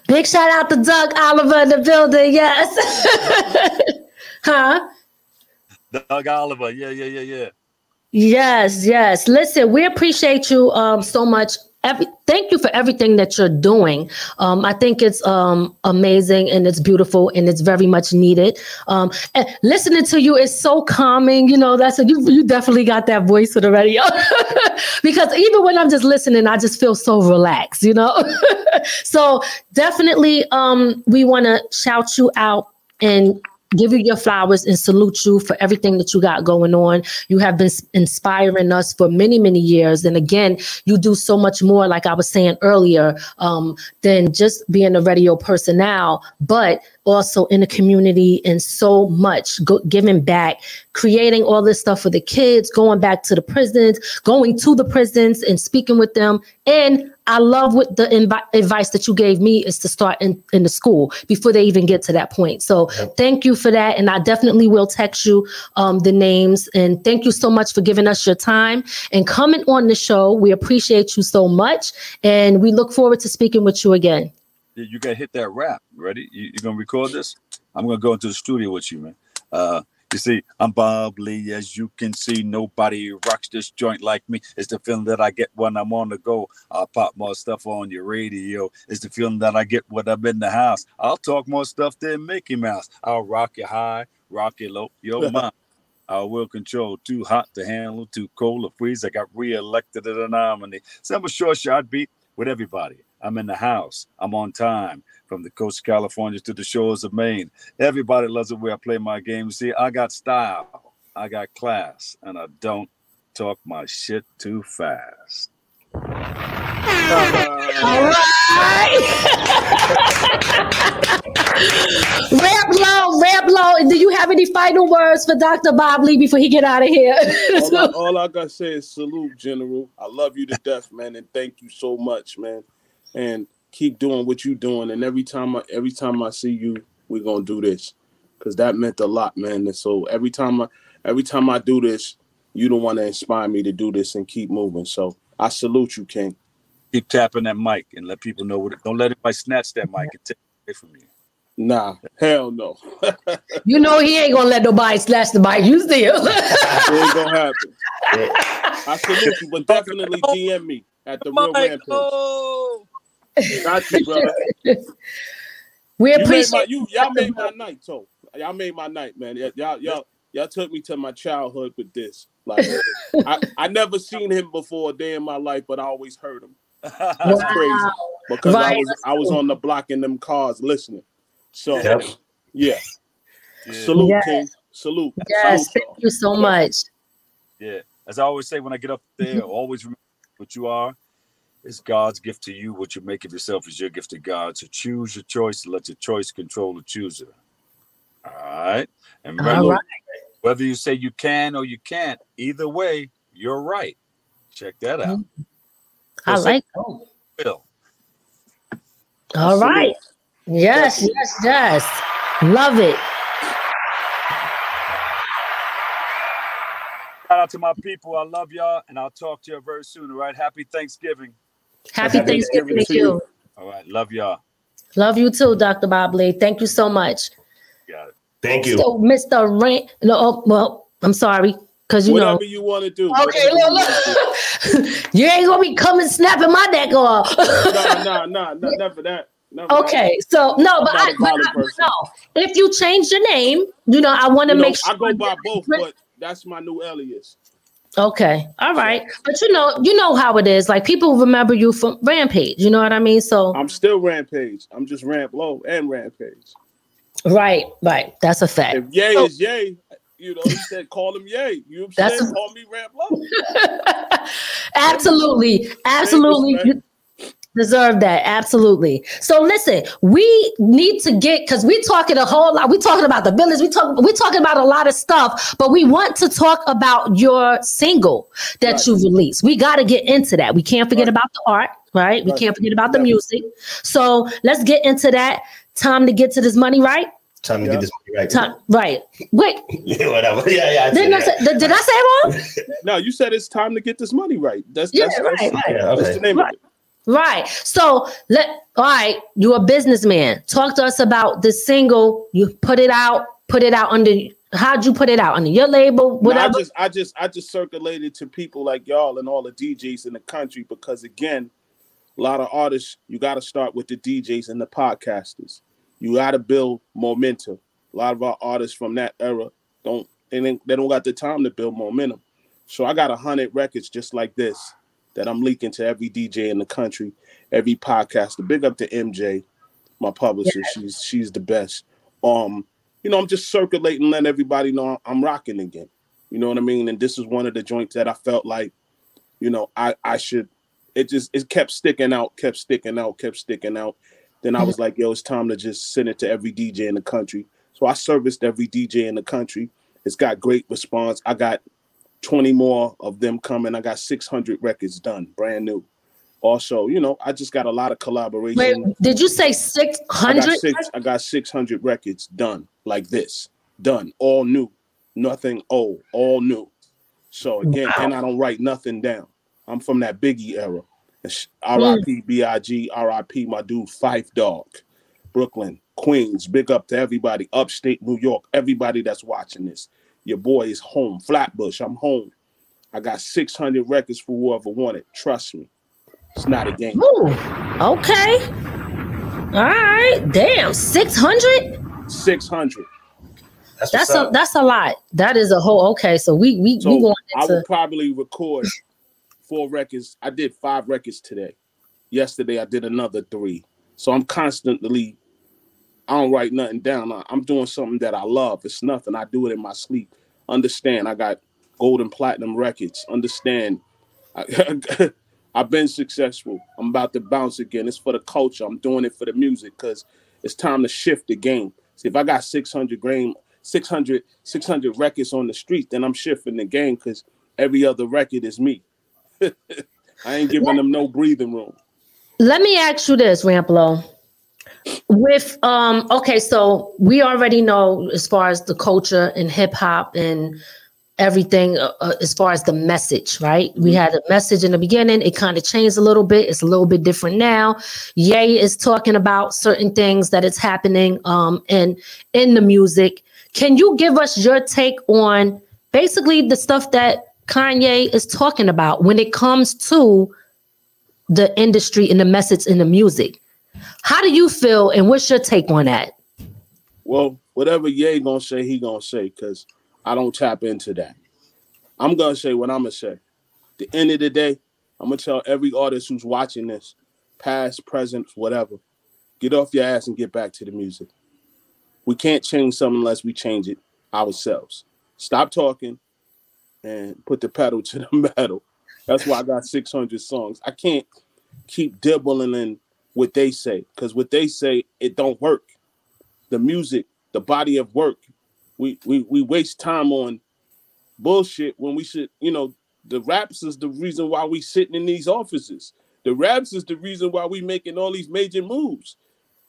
Big shout out to Doug Oliver in the building. Yes. [LAUGHS] huh? Doug Oliver. Yeah, yeah, yeah, yeah. Yes, yes. Listen, we appreciate you um, so much every thank you for everything that you're doing. Um, i think it's um, amazing and it's beautiful and it's very much needed. Um, and listening to you is so calming you know that's a, you, you definitely got that voice for the radio. [LAUGHS] Because even when i'm just listening i just feel so relaxed you know? [LAUGHS] So definitely um, we want to shout you out and give you your flowers and salute you for everything that you got going on. You have been inspiring us for many, many years. And again, you do so much more, like I was saying earlier, um, than just being a radio personnel, but also in the community and so much go, giving back, creating all this stuff for the kids, going back to the prisons, going to the prisons and speaking with them. And I love what the invi- advice that you gave me is to start in, in the school before they even get to that point. So yep. thank you for that. And I definitely will text you um, the names. And thank you so much for giving us your time and coming on the show. We appreciate you so much. And we look forward to speaking with you again you gotta hit that rap. Ready? You, are gonna record this? I'm gonna go into the studio with you, man. Uh, you see, I'm Bob Lee. As you can see, nobody rocks this joint like me. It's the feeling that I get when I'm on the go. I'll pop more stuff on your radio. It's the feeling that I get when I'm in the house. I'll talk more stuff than Mickey Mouse. I'll rock you high, rock you low. Yo, [LAUGHS] mind. I will control. Too hot to handle, too cold to freeze. I got reelected as a nominee. So I'm a short shot beat with everybody. I'm in the house. I'm on time from the coast of California to the shores of Maine. Everybody loves it where I play my game. See, I got style, I got class, and I don't talk my shit too fast. All right. [LAUGHS] rap low, rap low. Do you have any final words for Dr. Bob Lee before he get out of here? all, I, [LAUGHS] all I gotta say is salute, General. I love you to death, man, and thank you so much, man and keep doing what you're doing. And every time I every time I see you, we're gonna do this. Cause that meant a lot, man. And so every time I every time I do this, you don't want to inspire me to do this and keep moving. So I salute you, King. Keep tapping that mic and let people know what. It, don't let anybody snatch that mic and take it away from you. Nah, hell no. [LAUGHS] you know he ain't gonna let nobody snatch the mic. You still. it ain't gonna happen. [LAUGHS] I salute you, but definitely DM me at the real rampage. Oh. Got you, brother. [LAUGHS] we you appreciate my, you. Y'all made my [LAUGHS] night, so y'all made my night, man. Y'all, y'all, y'all took me to my childhood with this. Like, I, I never seen him before a day in my life, but I always heard him. That's wow. crazy because right. I was I was on the block in them cars listening. So, yep. yeah. yeah. Salute, yes. King. Salute. Yes, Salute, thank you so much. Yeah, as I always say when I get up there, always remember what you are it's God's gift to you. What you make of yourself is your gift to God. So choose your choice and let your choice control the chooser. All right. And remember, right. whether you say you can or you can't, either way, you're right. Check that out. Mm-hmm. I like that. Bill. All right. Yes, yes, yes. Love it. Shout out to my people. I love y'all, and I'll talk to you very soon. All right. Happy Thanksgiving. Happy, Happy Thanksgiving, Thanksgiving to you. you. All right. Love y'all. Love you too, Dr. Bob Lee. Thank you so much. Got it. Thank you. So, Mr. Rant, no, oh, well, I'm sorry. Cause you Whatever know, you want to do. Okay, look, look. [LAUGHS] you ain't gonna be coming snapping my neck off. no, no, no, no, never that. Never okay, that. so no, but I, but I no. If you change your name, you know, I want to make know, sure. I go by both, but that's my new alias. Okay. All right. But you know, you know how it is. Like people remember you from Rampage. You know what I mean? So I'm still Rampage. I'm just Ramp Low and Rampage. Right, right. That's a fact. If Yay so, is Yay, you know, he said call him Yay. You know what I'm saying? Call me Ramp Low. [LAUGHS] absolutely. Absolutely deserve that absolutely so listen we need to get because we talking a whole lot we talking about the village we talk we talking about a lot of stuff but we want to talk about your single that right. you released we got to get into that we can't forget right. about the art right? we can't forget about the music so let's get into that time to get to this money right Time to yeah. get this money right. Time, right. Wait. [LAUGHS] yeah, whatever. Yeah, yeah. I did, I say, did, did, I say wrong? [LAUGHS] no, you said it's time to get this money right. That's yeah, that's, right, that's, right. Yeah, okay. that's the name right. of it. Right. So let all right, you're a businessman. Talk to us about the single. You put it out, put it out under how'd you put it out under your label? Whatever. No, I just I just I just circulated to people like y'all and all the DJs in the country because again, a lot of artists, you gotta start with the DJs and the podcasters. You gotta build momentum. A lot of our artists from that era don't they, they don't got the time to build momentum. So I got a hundred records just like this that I'm leaking to every DJ in the country, every podcaster. Big up to MJ, my publisher. Yeah. She's she's the best. Um, you know, I'm just circulating, letting everybody know I'm rocking again. You know what I mean? And this is one of the joints that I felt like, you know, I I should. It just it kept sticking out, kept sticking out, kept sticking out. Then I was like, yo, it's time to just send it to every DJ in the country. So I serviced every DJ in the country. It's got great response. I got 20 more of them coming. I got 600 records done, brand new. Also, you know, I just got a lot of collaboration. Wait, did you say 600? I got, six, I got 600 records done like this, done, all new, nothing old, all new. So again, wow. and I don't write nothing down. I'm from that Biggie era. Hmm. R.I.P. B.I.G. R.I.P. My dude Phife Dawg, Brooklyn, Queens. Big up to everybody, upstate New York, everybody that's watching this. Your boy is home. Flatbush, I'm home. I got 600 records for whoever want it. Trust me. It's not a game. Ooh, okay. All right. Damn, 600? 600. That's, that's a that's a lot. That is a whole okay. So we we so we going into... I will probably record four records. I did five records today. Yesterday I did another three. So I'm constantly I don't write nothing down. I'm doing something that I love. It's nothing. I do it in my sleep. Understand? I got gold and platinum records. Understand? I, [LAUGHS] I've been successful. I'm about to bounce again. It's for the culture. I'm doing it for the music because it's time to shift the game. See, if I got 600 game, 600, 600 records on the street, then I'm shifting the game because every other record is me. [LAUGHS] I ain't giving them no breathing room. Let me ask you this, Ramp Low. With um, okay, so we already know as far as the culture and hip hop and everything uh, uh, as far as the message, right? We mm-hmm. had a message in the beginning. It kind of changed a little bit. It's a little bit different now. Ye is talking about certain things that is happening um in in the music. Can you give us your take on basically the stuff that Kanye is talking about when it comes to the industry and the message in the music? How do you feel and what's your take on that? Well, whatever Ye gonna say, he gonna say, because I don't tap into that. I'm gonna say what I'm gonna say. The end of the day, I'm gonna tell every artist who's watching this, past, present, whatever, get off your ass and get back to the music. We can't change something unless we change it ourselves. Stop talking and put the pedal to the [LAUGHS] metal. That's why I got 600 songs. I can't keep dibbling in what they say because what they say it don't work. The music, the body of work, we we we waste time on bullshit when we should, you know, the raps is the reason why we sitting in these offices. The raps is the reason why we making all these major moves.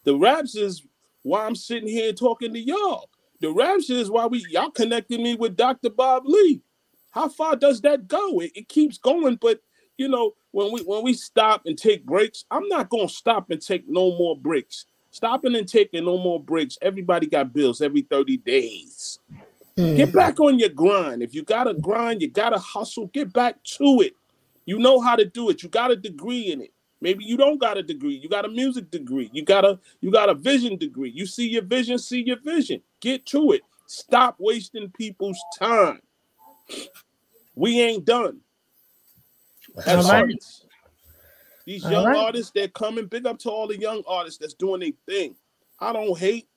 The raps is why I'm sitting here talking to y'all. The raps is why we y'all connected me with Dr. Bob Lee. How far does that go? It, it keeps going, but you know, when we when we stop and take breaks, I'm not gonna stop and take no more breaks. Stopping and taking no more breaks. Everybody got bills every 30 days. Mm. Get back on your grind. If you gotta grind, you gotta hustle. Get back to it. You know how to do it. You got a degree in it. Maybe you don't got a degree. You got a music degree. You got a you got a vision degree. You see your vision, see your vision. Get to it. Stop wasting people's time. We ain't done. As artists. These young right. artists, they're coming. Big up to all the young artists that's doing their thing. I don't hate.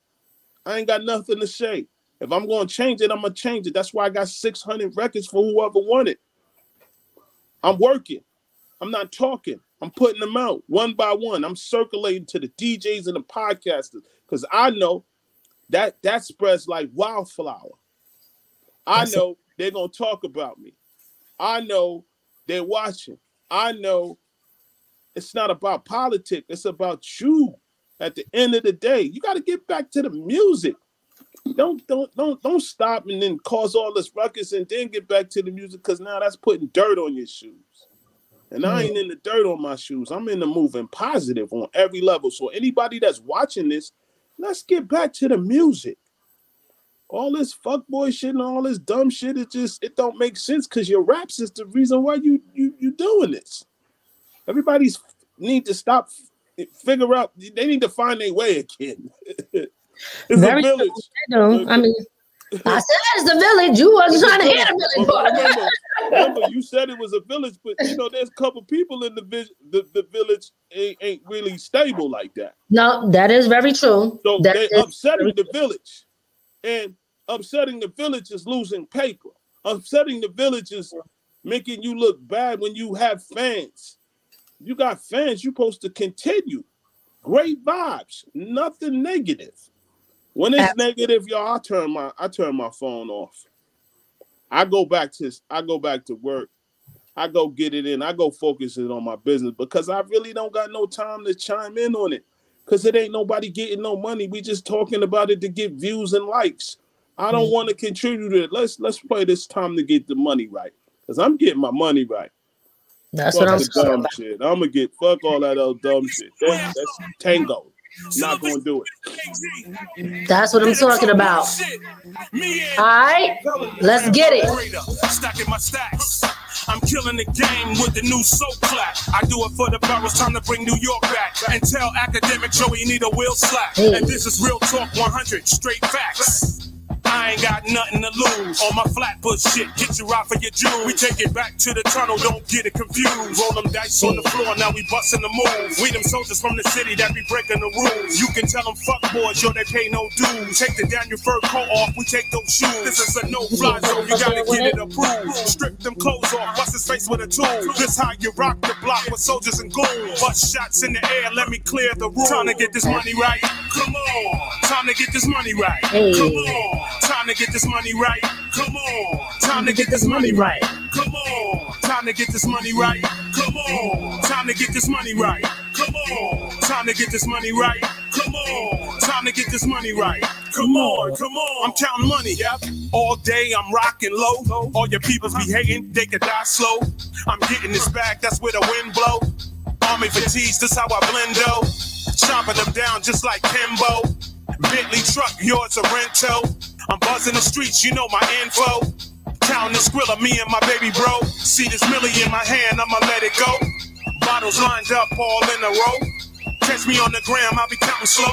I ain't got nothing to say. If I'm going to change it, I'm going to change it. That's why I got 600 records for whoever wanted. I'm working. I'm not talking. I'm putting them out one by one. I'm circulating to the DJs and the podcasters because I know that that spreads like wildflower. I know they're gonna talk about me. I know they're watching. I know it's not about politics, it's about you. At the end of the day, you got to get back to the music. Don't don't don't don't stop and then cause all this ruckus and then get back to the music because now that's putting dirt on your shoes. And I mm. ain't in the dirt on my shoes. I'm in the moving positive on every level. So anybody that's watching this, let's get back to the music all this fuckboy shit and all this dumb shit, it just it don't make sense because your raps is the reason why you you you doing this. Everybody's need to stop figure out they need to find their way again. [LAUGHS] it's Very a village. True. I mean [LAUGHS] I said it's the village. You wasn't trying to hear the village part. Remember, [LAUGHS] remember, you said it was a village, but you know, there's a couple people in the, vi- the the village ain't, ain't really stable like that. No, that is very true. So that they upsetting the village And upsetting the village is losing paper. Upsetting the village is making you look bad when you have fans. You got fans, you're supposed to continue. Great vibes, nothing negative. When it's negative, y'all, I turn my I turn my phone off. I go back to I go back to work. I go get it in. I go focus it on my business because I really don't got no time to chime in on it. Cause it ain't nobody getting no money. We just talking about it to get views and likes. I don't mm-hmm. want to contribute to it. Let's let's play this time to get the money right. Cause I'm getting my money right. That's fuck what I'm saying. Dumb shit. I'm gonna get fuck all that old dumb shit. That's, that's tango. Not gonna do it. That's what I'm talking about. All right, let's get it. I'm killing the game with the new soap clap. I do it for the boroughs, time to bring New York back. And tell academic Joey need a wheel slap. And this is real talk 100, straight facts. I ain't got nothing to lose. On my flatbush shit, get you out for your jewels. We take it back to the tunnel, don't get it confused. Roll them dice on the floor, now we busting the moves. We them soldiers from the city that be breaking the rules. You can tell them fuck boys, yo, they pay no dues. Take the Daniel fur coat off, we take those shoes. This is a no-fly zone, you gotta get it approved. Strip them clothes off, bust his face with a tool. This how you rock the block with soldiers and goons. Bust shots in the air, let me clear the room. Time to get this money right. Come on. Time to get this money right. Come on. Time to get this money right. Come on. Time to get this money right. Come on. Time to get this money right. Come on. Time to get this money right. Come on. Time to get this money right. Come on. Time to get this money right. Come on. Come on. I'm counting money. Yep. All day I'm rocking low. All your peoples be hating. They could die slow. I'm getting this back. That's where the wind blow. Army fatigues. This how I blend though. Chopping them down just like Kimbo. Bentley truck, yours a rental. I'm buzzing the streets, you know my info. Counting the skrilla, me and my baby bro. See this millie in my hand, I'ma let it go. Bottles lined up all in a row. Catch me on the gram, I'll be counting slow.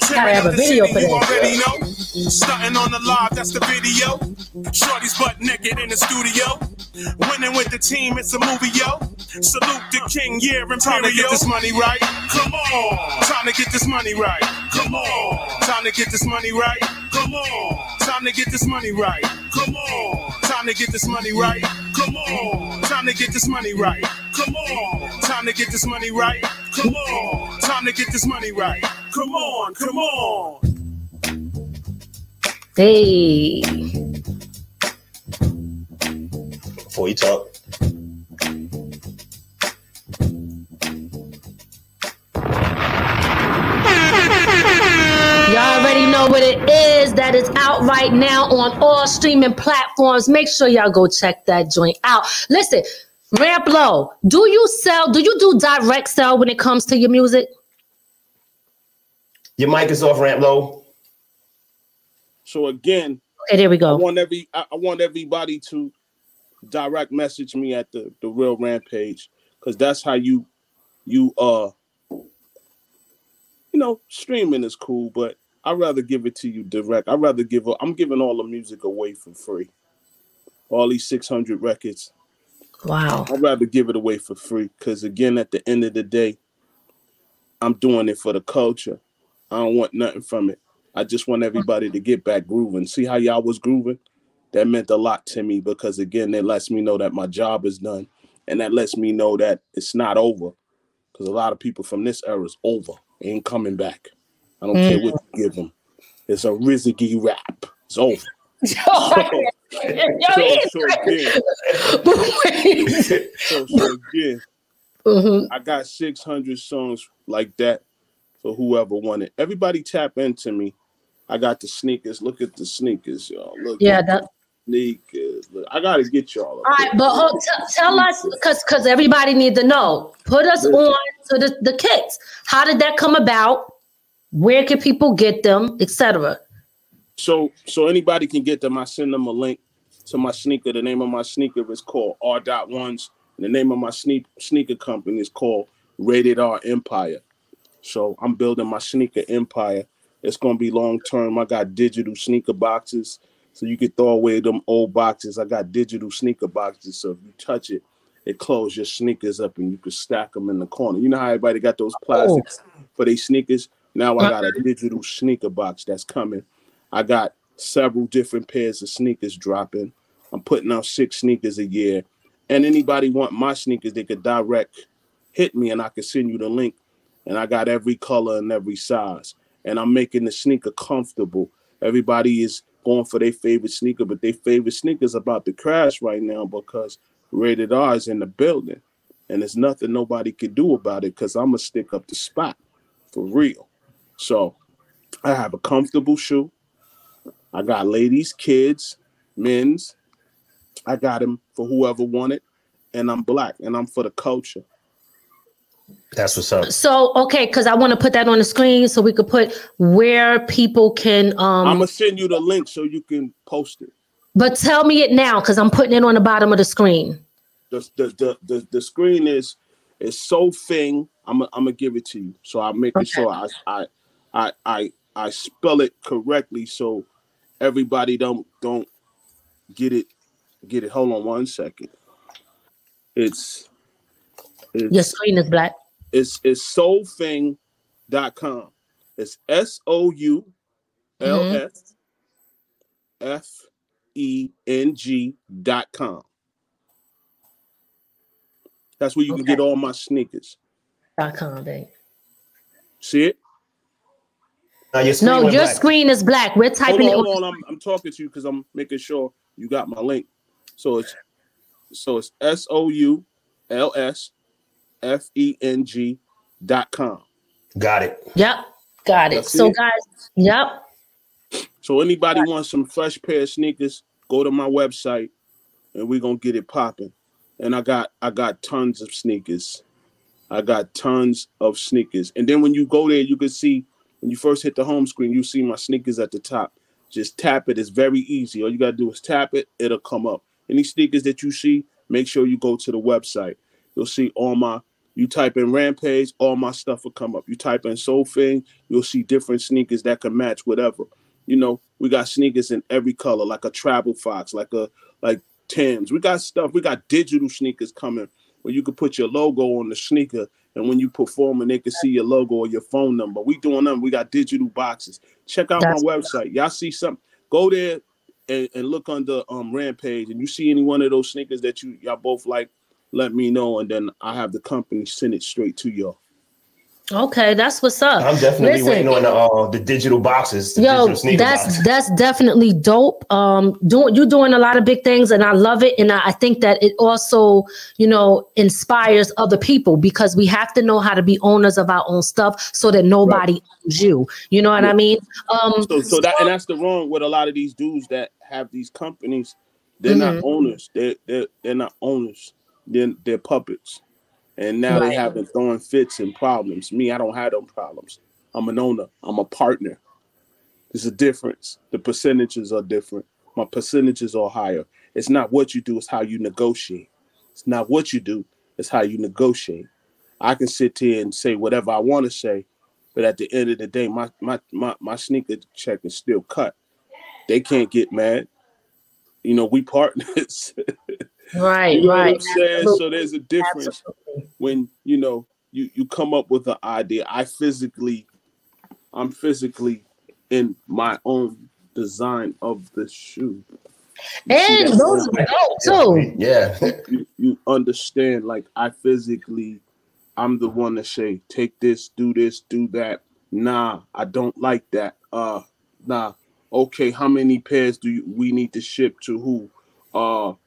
Gotta have a video for Already know. Stunting on the live, that's the video. Shorty's butt naked in the studio. Winning with the team, it's a movie, yo. Salute the king, yeah, and time to get this money right. Come on, time to get this money right. Come on, time to get this money right. Come on, time to get this money right. Come on, time to get this money right. Come on, time to get this money right. Come on, time to get this money right. Come on, time to get this money right. Come on, come on. Hey. Before you talk. Y'all already know what it is. That is out right now on all streaming platforms. Make sure y'all go check that joint out. Listen, Ramp Low, do you sell, do you do direct sell when it comes to your music? Your mic is off, Ramp Low. So again, okay, there we go. I want every I, I want everybody to direct message me at the the real rampage because that's how you you uh you know streaming is cool, but I'd rather give it to you direct. I'd rather give I'm giving all the music away for free. All these 600 records. Wow. I'd rather give it away for free because again, at the end of the day, I'm doing it for the culture. I don't want nothing from it. I just want everybody to get back grooving. See how y'all was grooving? That meant a lot to me because again, it lets me know that my job is done. And that lets me know that it's not over. Because a lot of people from this era is over. ain't coming back. I don't mm. care what you give them. It's a Rizzy rap. It's over. [LAUGHS] [LAUGHS] so, [LAUGHS] so, so, again, mm-hmm. I got 600 songs like that for whoever wanted. Everybody tap into me. I got the sneakers. Look at the sneakers, y'all. Look yeah, that sneakers. Look, I gotta get y'all. All right, but hold, t- tell us because because everybody needs to know. Put us Listen. on to the the kits. How did that come about? Where can people get them, etc. So so anybody can get them. I send them a link to my sneaker. The name of my sneaker is called R. Dot Ones. And the name of my sneak, sneaker company is called Rated R Empire. So I'm building my sneaker empire. It's gonna be long term. I got digital sneaker boxes, so you can throw away them old boxes. I got digital sneaker boxes, so if you touch it, it closes your sneakers up and you can stack them in the corner. You know how everybody got those plastics oh. for their sneakers? Now I got a digital sneaker box that's coming. I got several different pairs of sneakers dropping. I'm putting out six sneakers a year. And anybody want my sneakers, they could direct hit me and I can send you the link. And I got every color and every size. And I'm making the sneaker comfortable. Everybody is going for their favorite sneaker, but their favorite sneaker is about to crash right now because rated R is in the building. And there's nothing nobody can do about it because I'm gonna stick up the spot for real. So I have a comfortable shoe. I got ladies, kids, men's. I got them for whoever wanted, and I'm black and I'm for the culture. That's what's up. So okay, because I want to put that on the screen so we could put where people can. um I'm gonna send you the link so you can post it. But tell me it now because I'm putting it on the bottom of the screen. The the the the, the screen is is so thing. I'm I'm gonna give it to you. So I'm making Okay. sure I I I I I spell it correctly so everybody don't don't get it get it. Hold on one second. It's it's Your screen is black. It's it's soulthing.com. It's mm-hmm. S O U L S F E N G dot com. That's where you can get all my sneakers. Dot com, babe. See it? Now your screen No, your black. screen is black. We're Hold typing on, it. hold on- on. I'm, I'm talking to you because I'm making sure you got my link. So it's so it's S O U L S F E N G dot com. Got it. Yep, got it. That's So it. guys, yep. So anybody wants some fresh pair of sneakers, go to my website and we're gonna get it popping. And I got I got tons of sneakers. I got tons of sneakers. And then when you go there, you can see when you first hit the home screen, you see my sneakers at the top. Just tap it. It's very easy. All you gotta do is tap it, it'll come up. Any sneakers that you see, make sure you go to the website. You'll see all my you type in Rampage, all my stuff will come up. You type in Soul Thing, you'll see different sneakers that can match whatever. You know, we got sneakers in every color, like a travel fox, like a like Tim's. We got stuff. We got digital sneakers coming where you can put your logo on the sneaker, and when you perform, and they can see your logo or your phone number. We doing them. We got digital boxes. Check out That's- my website. Y'all see something? Go there and, and look under um Rampage, and you see any one of those sneakers that you y'all both like. Let me know, and then I have the company send it straight to y'all. Okay, that's what's up. I'm definitely Listen, waiting on the uh, the digital boxes. The Yo, digital that's boxes. that's definitely dope. Um, doing you're doing a lot of big things, and I love it. And I, I think that it also, you know, inspires other people because we have to know how to be owners of our own stuff, so that nobody owns you. You know what I mean? Um, So, so that and that's the wrong with a lot of these dudes that have these companies. They're not Mhm. owners. They're they're they're not owners. They're they're puppets, and now Right. they have been throwing fits and problems. Me, I don't have them problems. I'm an owner. I'm a partner. There's a difference. The percentages are different. My percentages are higher. It's not what you do; it's how you negotiate. It's not what you do; it's how you negotiate. I can sit here and say whatever I want to say, but at the end of the day, my my my my sneaker check is still cut. They can't get mad. You know, we partners. [LAUGHS] right, you know right. what I'm saying? So there's a difference when you know you you come up with an idea. I physically, I'm physically in my own design of the shoe. You And that? those are dope too. Yeah. you, you understand like i physically i'm the one to say take this do this do that nah i don't like that uh nah okay how many pairs do you, we need to ship to who uh Ra-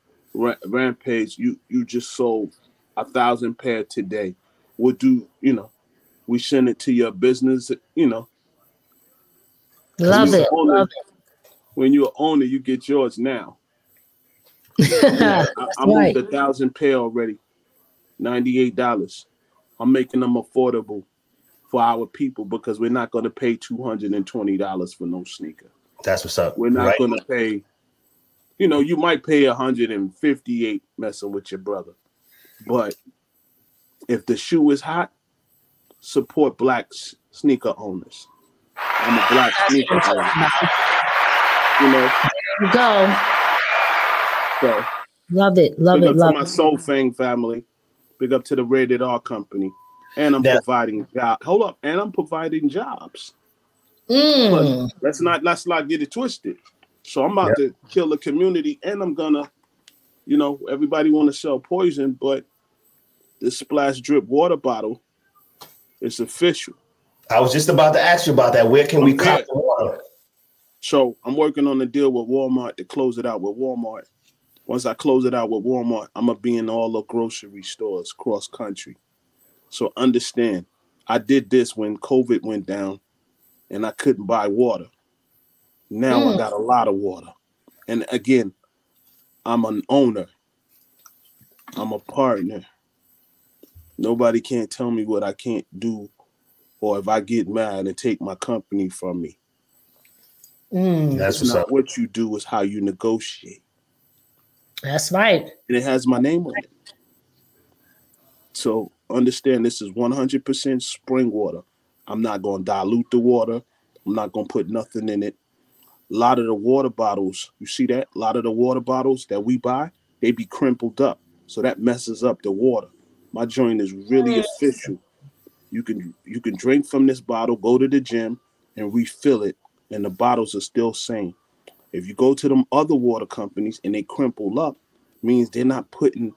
rampage you you just sold a thousand pair today we'll do you know we send it to your business you know Love it. you're owner- Love when you're an owner you get yours now it. [LAUGHS] I, I moved right. a thousand pair already. Ninety-eight dollars. I'm making them affordable for our people because we're not going to pay two hundred and twenty dollars for no sneaker. That's what's up. We're not Right? going to pay. You know, you might pay hundred and fifty-eight messing with your brother, but if the shoe is hot, support black s- sneaker owners. I'm a black sneaker owner. You know, Go. so. Love it. Love Big it. up Love to my it. Soul Fang family. Big up to the Rated R company. And I'm That- providing job. Hold up, and I'm providing jobs. Mm. Let's not let's not get it twisted. So I'm about yep. to kill the community, and I'm gonna, you know, everybody want to sell poison, but this splash drip water bottle is official. I was just about to ask you about that. Where can we cop the water? So I'm working on the deal with Walmart to close it out with Walmart. Once I close it out with Walmart, I'm gonna be in all the grocery stores cross country. So understand, I did this when COVID went down, and I couldn't buy water. Now mm. I got a lot of water, and again, I'm an owner. I'm a partner. Nobody can't tell me what I can't do, or if I get mad and take my company from me. Mm. That's not up. what you do; is how you negotiate. That's right. And it has my name on it. So understand this is 100% spring water. I'm not going to dilute the water. I'm not going to put nothing in it. A lot of the water bottles, you see that? A lot of the water bottles that we buy, they be crimpled up. So that messes up the water. My joint is really mm. official. You can you can drink from this bottle, go to the gym and refill it and the bottles are still same. If you go to them other water companies and they crimple up, means they're not putting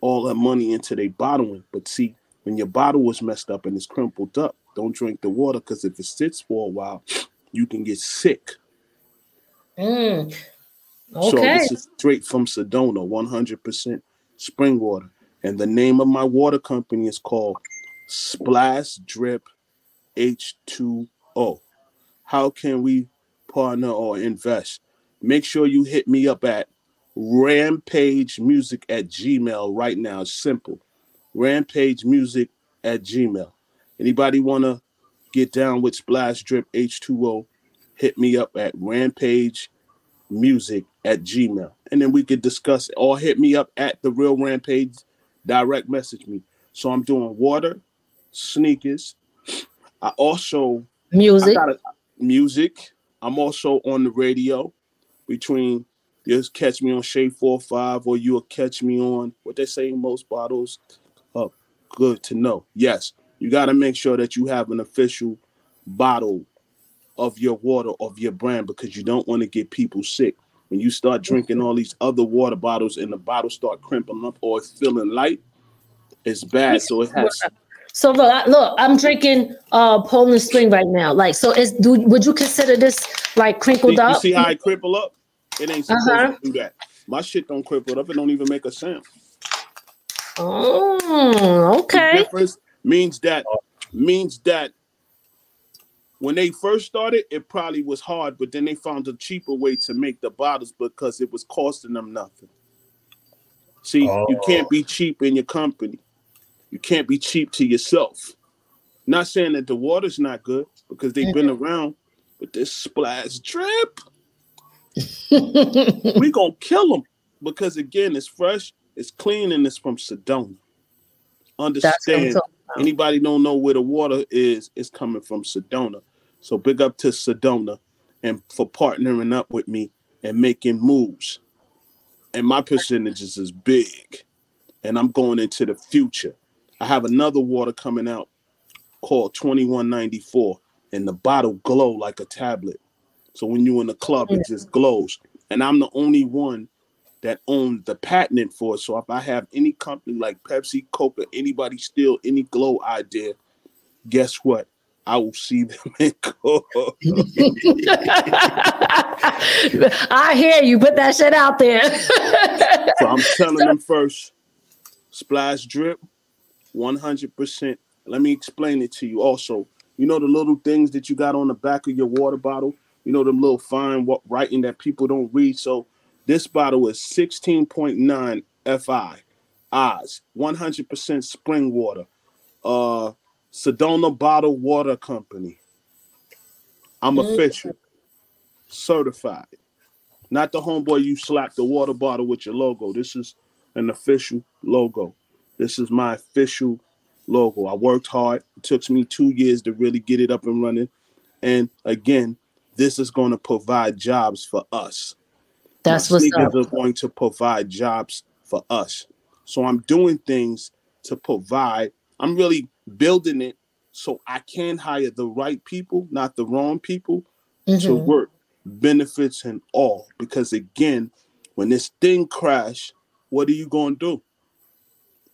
all that money into their bottling. But see, when your bottle was messed up and it's crumpled up, don't drink the water because if it sits for a while, you can get sick. Mm. Okay. So this is straight from Sedona, 100% spring water. And the name of my water company is called Splash Drip H2O. How can we partner or invest? Make sure you hit me up at rampage music at gmail right now. It's simple. Rampage music at gmail. Anybody want to get down with Splash Drip H2O? Hit me up at rampage music at gmail. And then we could discuss it. Or hit me up at the real rampage. Direct message me. So I'm doing water, sneakers. I also music. I music. I'm also on the radio between just catch me on Shade 45 or you'll catch me on what they say most bottles. Uh, good to know. Yes, you got to make sure that you have an official bottle of your water of your brand because you don't want to get people sick. When you start drinking all these other water bottles and the bottles start crimping up or feeling light, it's bad. So it has [LAUGHS] so look, look, I'm drinking uh Poland Spring right now. Like, so is do would you consider this like crinkled see, up? You see how I cripple up? It ain't supposed uh-huh. to do that. My shit don't cripple up. It don't even make a sound. Oh, okay. The difference means that means that when they first started, it probably was hard, but then they found a cheaper way to make the bottles because it was costing them nothing. See, oh. you can't be cheap in your company. You can't be cheap to yourself. Not saying that the water's not good because they've been mm-hmm. around, but this splash drip, [LAUGHS] we gonna kill them because again, it's fresh, it's clean, and it's from Sedona. Understand? Anybody don't know where the water is? It's coming from Sedona. So big up to Sedona, and for partnering up with me and making moves. And my percentages is big, and I'm going into the future. I have another water coming out called 2194, and the bottle glow like a tablet. So when you're in the club, it just glows. And I'm the only one that owns the patent for it. So if I have any company like Pepsi, Coca, anybody steal any glow idea, guess what? I will see them [LAUGHS] and go. I hear you. Put that shit out there. [LAUGHS] so I'm telling them first, splash drip, 100%. Let me explain it to you also. You know the little things that you got on the back of your water bottle? You know them little fine writing that people don't read? So this bottle is 16.9 FI, Oz, 100% spring water. Uh, Sedona Bottle Water Company. I'm mm-hmm. official, certified. Not the homeboy you slap the water bottle with your logo. This is an official logo. This is my official logo. I worked hard. It took me two years to really get it up and running. And again, this is going to provide jobs for us. That's My what's up. are going to provide jobs for us. So I'm doing things to provide. I'm really building it so I can hire the right people, not the wrong people, mm-hmm. to work. benefits and all. Because again, when this thing crash, what are you gonna do?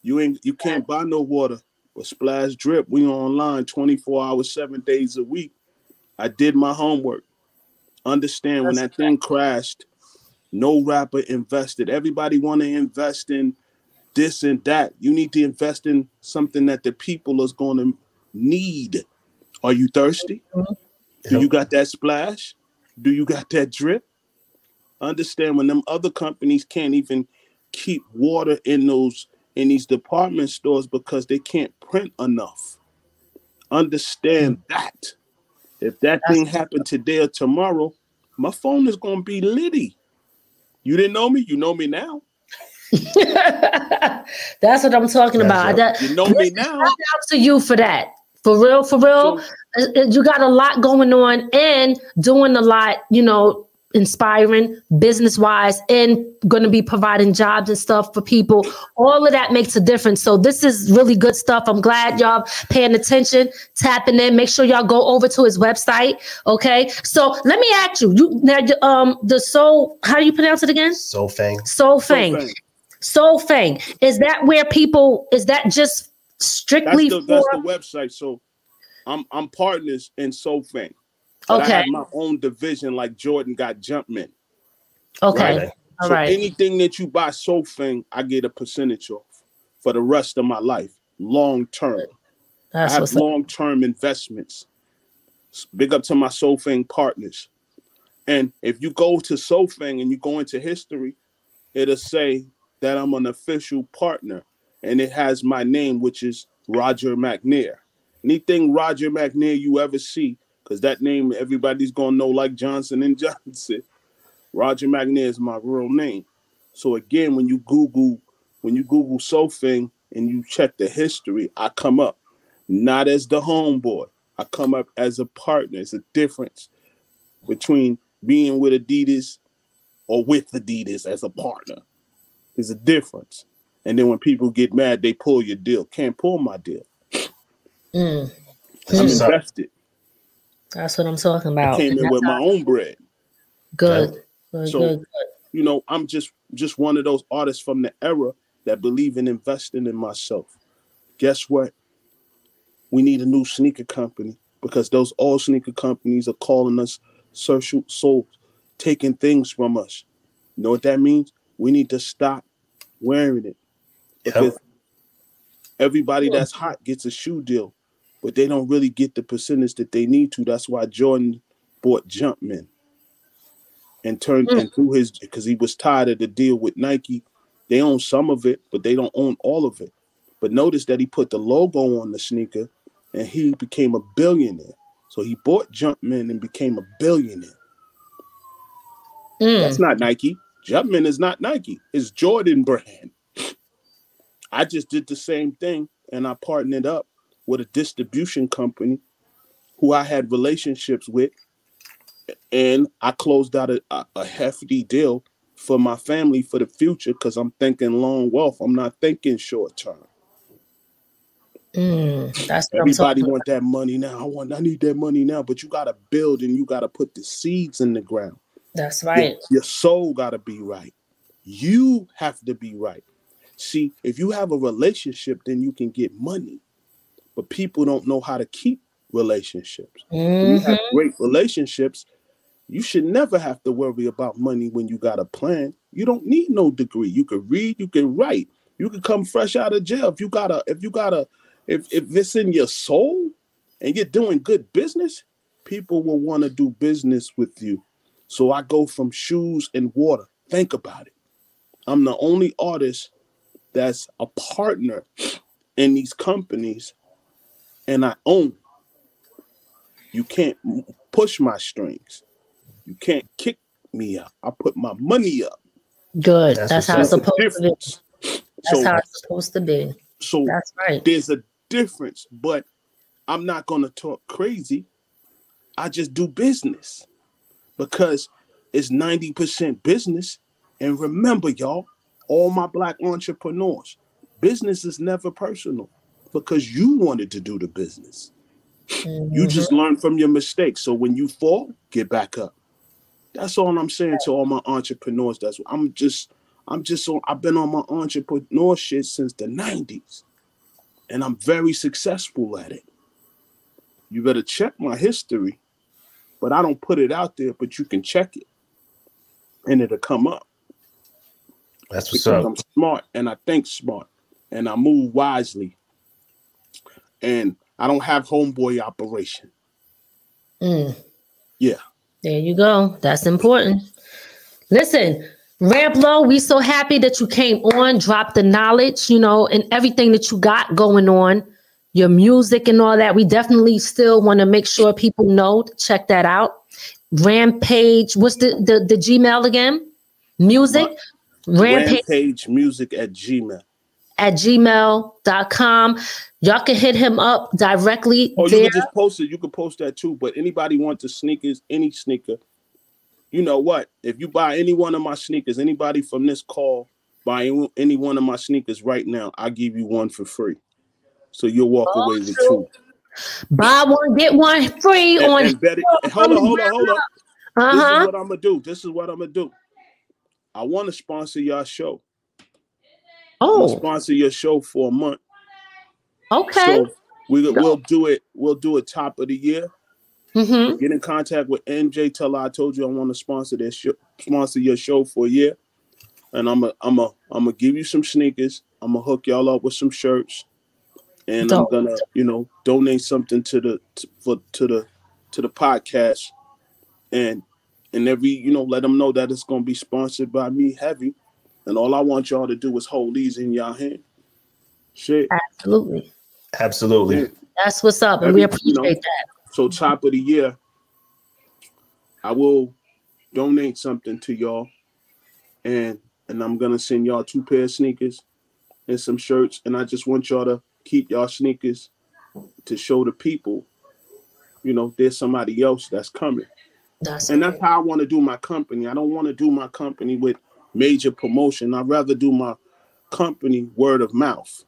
You ain't you can't buy no water. But splash drip, we online 24 hours, seven days a week. I did my homework. Understand when that thing crashed, no rapper invested. Everybody want to invest in this and that. You need to invest in something that the people is going to need. Are you thirsty? Do you got that splash? Do you got that drip? Understand when them other companies can't even keep water in those in these department stores because they can't print enough. Understand mm. that. If that thing happened today or tomorrow, my phone is gonna be litty. You didn't know me, you know me now. [LAUGHS] That's what I'm talking about. That, You know me now. Shout out to you for that. For real, for real. Uh, uh, you got a lot going on and doing a lot, you know, inspiring business wise and going to be providing jobs and stuff for people. All of that makes a difference. So this is really good stuff. I'm glad y'all paying attention, tapping in. Make sure y'all go over to his website. Okay. So let me ask you, you now um the soul, how do you pronounce it again? Soul Fang. Soul Fang. Soul Fang. Is that where people is that just That's strictly the, for that's the website. So I'm I'm partners in SoFang. But I Okay. have my own division like Jordan got Jumpman. Okay. All so right. anything that you buy SoFang, I get a percentage off for the rest of my life, long term. That's I have what's long term investments. Big up to my SoFang partners. And if you go to SoFang and you go into history, it'll say that I'm an official partner and it has my name, which is Roger McNair. Anything Roger McNair you ever see, because that name everybody's gonna know like Johnson and [LAUGHS] Johnson. Roger McNair is my real name. So again, when you Google, when you Google Sofing and you check the history, I come up not as the homeboy. I come up as a partner. It's a difference between being with Adidas or with Adidas as a partner. There's a difference. And then when people get mad, they pull your deal. Can't pull my deal. Mm. I'm invested. That's what I'm talking about. I about. came And in with my own bread. Good. Good, So, good, you know, I'm just just one of those artists from the era that believe in investing in myself. Guess what? We need a new sneaker company because those old sneaker companies are calling us social souls, taking things from us. You know what that means? We need to stop wearing it. Because everybody that's hot gets a shoe deal, but they don't really get the percentage that they need to. That's why Jordan bought Jumpman and turned and through his because he was tired of the deal with Nike. They own some of it, but they don't own all of it. But notice that he put the logo on the sneaker and he became a billionaire. So he bought Jumpman and became a billionaire. Mm. That's not Nike. Jumpman is not Nike. It's Jordan brand. I just did the same thing and I partnered up with a distribution company who I had relationships with and I closed out a, a, hefty deal for my family for the future because I'm thinking long wealth. I'm not thinking short term. Mm. That's what I'm Everybody want that money now. I want I need that money now, but you gotta build and you gotta put the seeds in the ground. That's right. Your, soul gotta be right. You have to be right. See, if you have a relationship, then you can get money. But people don't know how to keep relationships. When you have Mhm. great relationships, you should never have to worry about money when you got a plan. You don't need no degree. You can read, you can write, you can come fresh out of jail. If you got a, if you got a, if if it's in your soul and you're doing good business, people will want to do business with you. So I go from shoes and water. Think about it. I'm the only artist that's a partner in these companies and I own. You can't push my strings. You can't kick me out. I put my money up. Good. That's That's, how it's up. supposed to be. That's So- how it's supposed to be. So That's right. there's a difference, but I'm not going to talk crazy. I just do business because it's 90% business. And remember, y'all, all my black entrepreneurs, business is never personal because you wanted to do the business. You mm-hmm. just learn from your mistakes. So when you fall, get back up. That's all I'm saying to all my entrepreneurs. That's what I'm just I'm just on I've been on my entrepreneur shit since the 90s. And I'm very successful at it. You better check my history, but I don't put it out there, but you can check it. And it'll come up. That's what's because up. I'm smart and I think smart and I move wisely. And I don't have homeboy operation. Mm. Yeah. There you go. That's important. Listen, Ramp Low, we so happy that you came on, dropped the knowledge, you know, and everything that you got going on, your music and all that. We definitely still want to make sure people know. Check that out. Rampage, what's the the, the Gmail again? Music. Rampage Rampage music at Gmail. at gmail.com. Y'all can hit him up directly Oh, you can just post it. You can post that too. But anybody want the sneakers, any sneaker, you know what? If you buy any one of my sneakers, anybody from this call buy any one of my sneakers right now, I give you one for free. So you'll walk Oh, away with two. Buy one, get one free And, on and bet it, and hold on, hold on, hold on. Uh-huh. This is what I'm gonna do. This is what I'm gonna do. I want to sponsor your show. Oh, sponsor your show for a month. Okay. So we we'll do it. We'll do it top of the year. Mm-hmm. Get in contact with NJ. Tell her I told you I want to sponsor this show, sponsor your show for a year, and I'm a I'm a I'm gonna give you some sneakers. I'm gonna hook y'all up with some shirts, and Dope. I'm gonna you know donate something to the to, for to the to the podcast, and and every you know let them know that it's gonna be sponsored by me heavy, and all I want y'all to do is hold these in y'all hand. Shit. Absolutely. Absolutely. That's what's up, and we Every- you appreciate know, that. So top of the year, I will donate something to y'all, and and I'm gonna send y'all two pair of sneakers and some shirts, and I just want y'all to keep y'all sneakers to show the people, you know, there's somebody else that's coming. That's and that's how I want to do my company. I don't want to do my company with major promotion. I'd rather do my company word of mouth.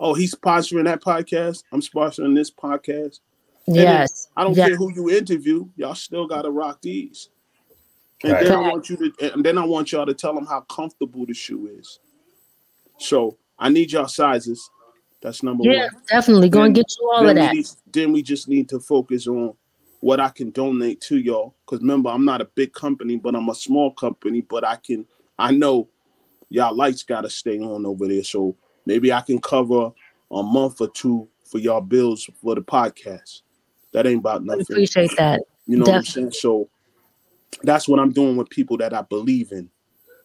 Oh, he's sponsoring that podcast. I'm sponsoring this podcast. And Yes. I don't Yes. care who you interview. Y'all still gotta rock these. And Right. then I want you to, and then I want y'all to tell them how comfortable the shoe is. So I need y'all sizes. That's number Yeah, one. Yeah, definitely. Go and get you all of that. need- then we just need to focus on what I can donate to y'all. Because remember, I'm not a big company, but I'm a small company. But I can, I know y'all lights gotta stay on over there. So maybe I can cover a month or two for y'all bills for the podcast. That ain't about nothing. appreciate that. You know what I'm saying? So that's what I'm doing with people that I believe in.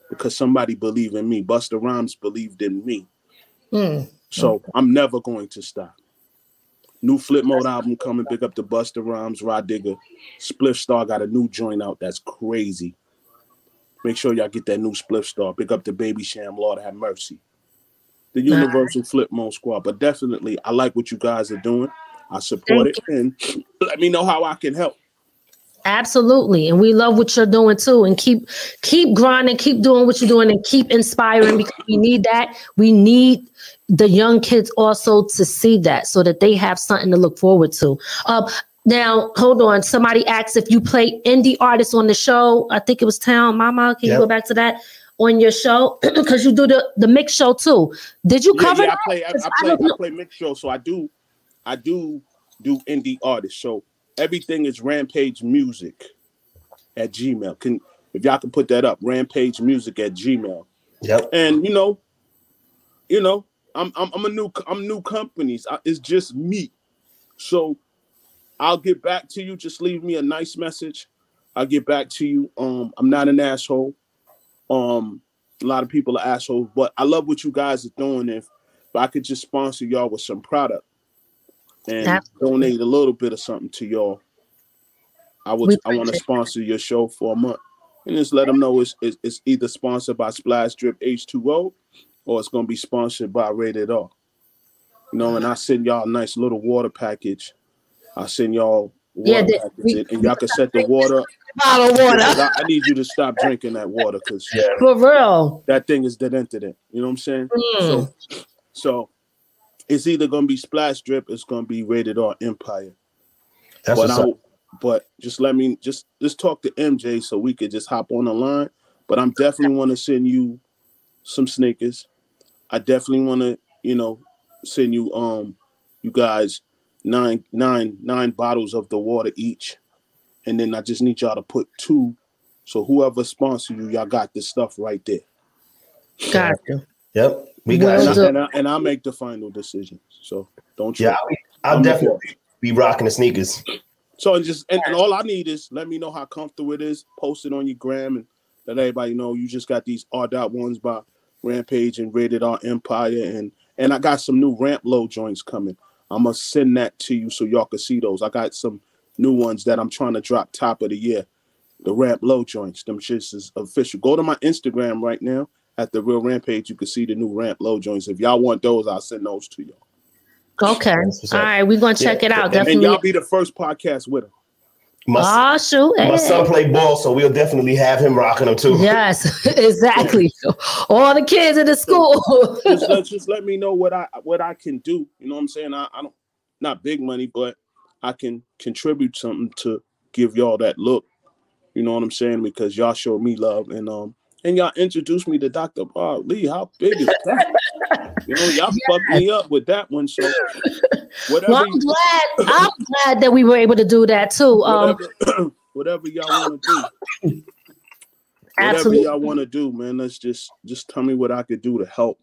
Because somebody believed in me. Busta Rhymes believed in me. Mm. So I'm never going to stop. New Flipmode album coming. Big up to Busta Rhymes, Rah Digga. Spliff Star got a new joint out that's crazy. Make sure y'all get that new Spliff Star. Big up to Baby Sham, Lord have mercy. The Universal Flipmode Squad. But definitely, I like what you guys are doing. I support Thank it. And let me know how I can help. Absolutely. And we love what you're doing too. And keep keep grinding, keep doing what you're doing, and keep inspiring because we need that. We need the young kids also to see that so that they have something to look forward to. Um now hold on. Somebody asked if you play indie artists on the show. I think it was Town Mama. Can you go back to that on your show? [CLEARS THROAT] Because you do the, the mix show too. Did you Yeah, cover yeah? I play. I, I play. I play mixed show, so I do. I do do indie artists. So everything is Rampage Music at Gmail. Can if y'all can put that up, Rampage Music at Gmail. Yep. And you know, you know, I'm I'm, I'm a new I'm new companies. I, it's just me. So I'll get back to you. Just leave me a nice message. I'll get back to you. Um, I'm not an asshole. Um, a lot of people are assholes, but I love what you guys are doing. If, if I could just sponsor y'all with some product and Absolutely. donate a little bit of something to y'all, I would. I want to sponsor your show for a month and just let them know it's, it's, it's either sponsored by Splash Drip H2O or it's going to be sponsored by Rated R. You know, and I send y'all a nice little water package. I send y'all water Yeah, the- we- and y'all can set the water. [LAUGHS] Bottle water. I, I need you to stop drinking that water because For real. that thing is dead into that. You know what I'm saying? Mm. So, so it's either gonna be Splash Drip, it's gonna be Rated R Empire. That's but I, but just let me just just talk to MJ so we could just hop on the line. But I'm definitely want to send you some sneakers. I definitely want to, you know, send you um you guys nine nine nine bottles of the water each, and then I just need y'all to put two. So whoever sponsors you, y'all got this stuff right there. Got you. Yep, we got and. I, and, I, and I'll make the final decision. So don't you? Yeah, I'll, I'll definitely be rocking the sneakers. So and just and, and all I need is let me know how comfortable it is. Post it on your gram and let everybody know you just got these R dot ones by Rampage and Rated R Empire and and I got some new ramp low joints coming. I'm gonna send that to you so y'all can see those. I got some new ones that I'm trying to drop top of the year. The ramp low joints, them shits is official. Go to my Instagram right now at the real rampage. You can see the new ramp low joints. If y'all want those, I'll send those to y'all. Okay. All right, we're gonna check Yeah. it out. And- Definitely. And y'all be the first podcast with them. oh shoot. My son play ball, so we'll definitely have him rocking them too. Yes, [LAUGHS] [LAUGHS] exactly. All the kids in the school. just, let, [LAUGHS] just let me know what I what I can do. You know what I'm saying? I, I don't not big money, but I can contribute something to give y'all that look. You know what I'm saying? Because y'all showed me love and um and y'all introduced me to Dr. Bob Lee. How big is that? you know, y'all fucked me up with that one. So [LAUGHS] whatever, well, I'm glad. [COUGHS] I'm glad that we were able to do that too. Um, whatever, [COUGHS] whatever y'all want to do. Absolutely. Whatever Absolutely. y'all want to do, man. Let's just just tell me what I could do to help.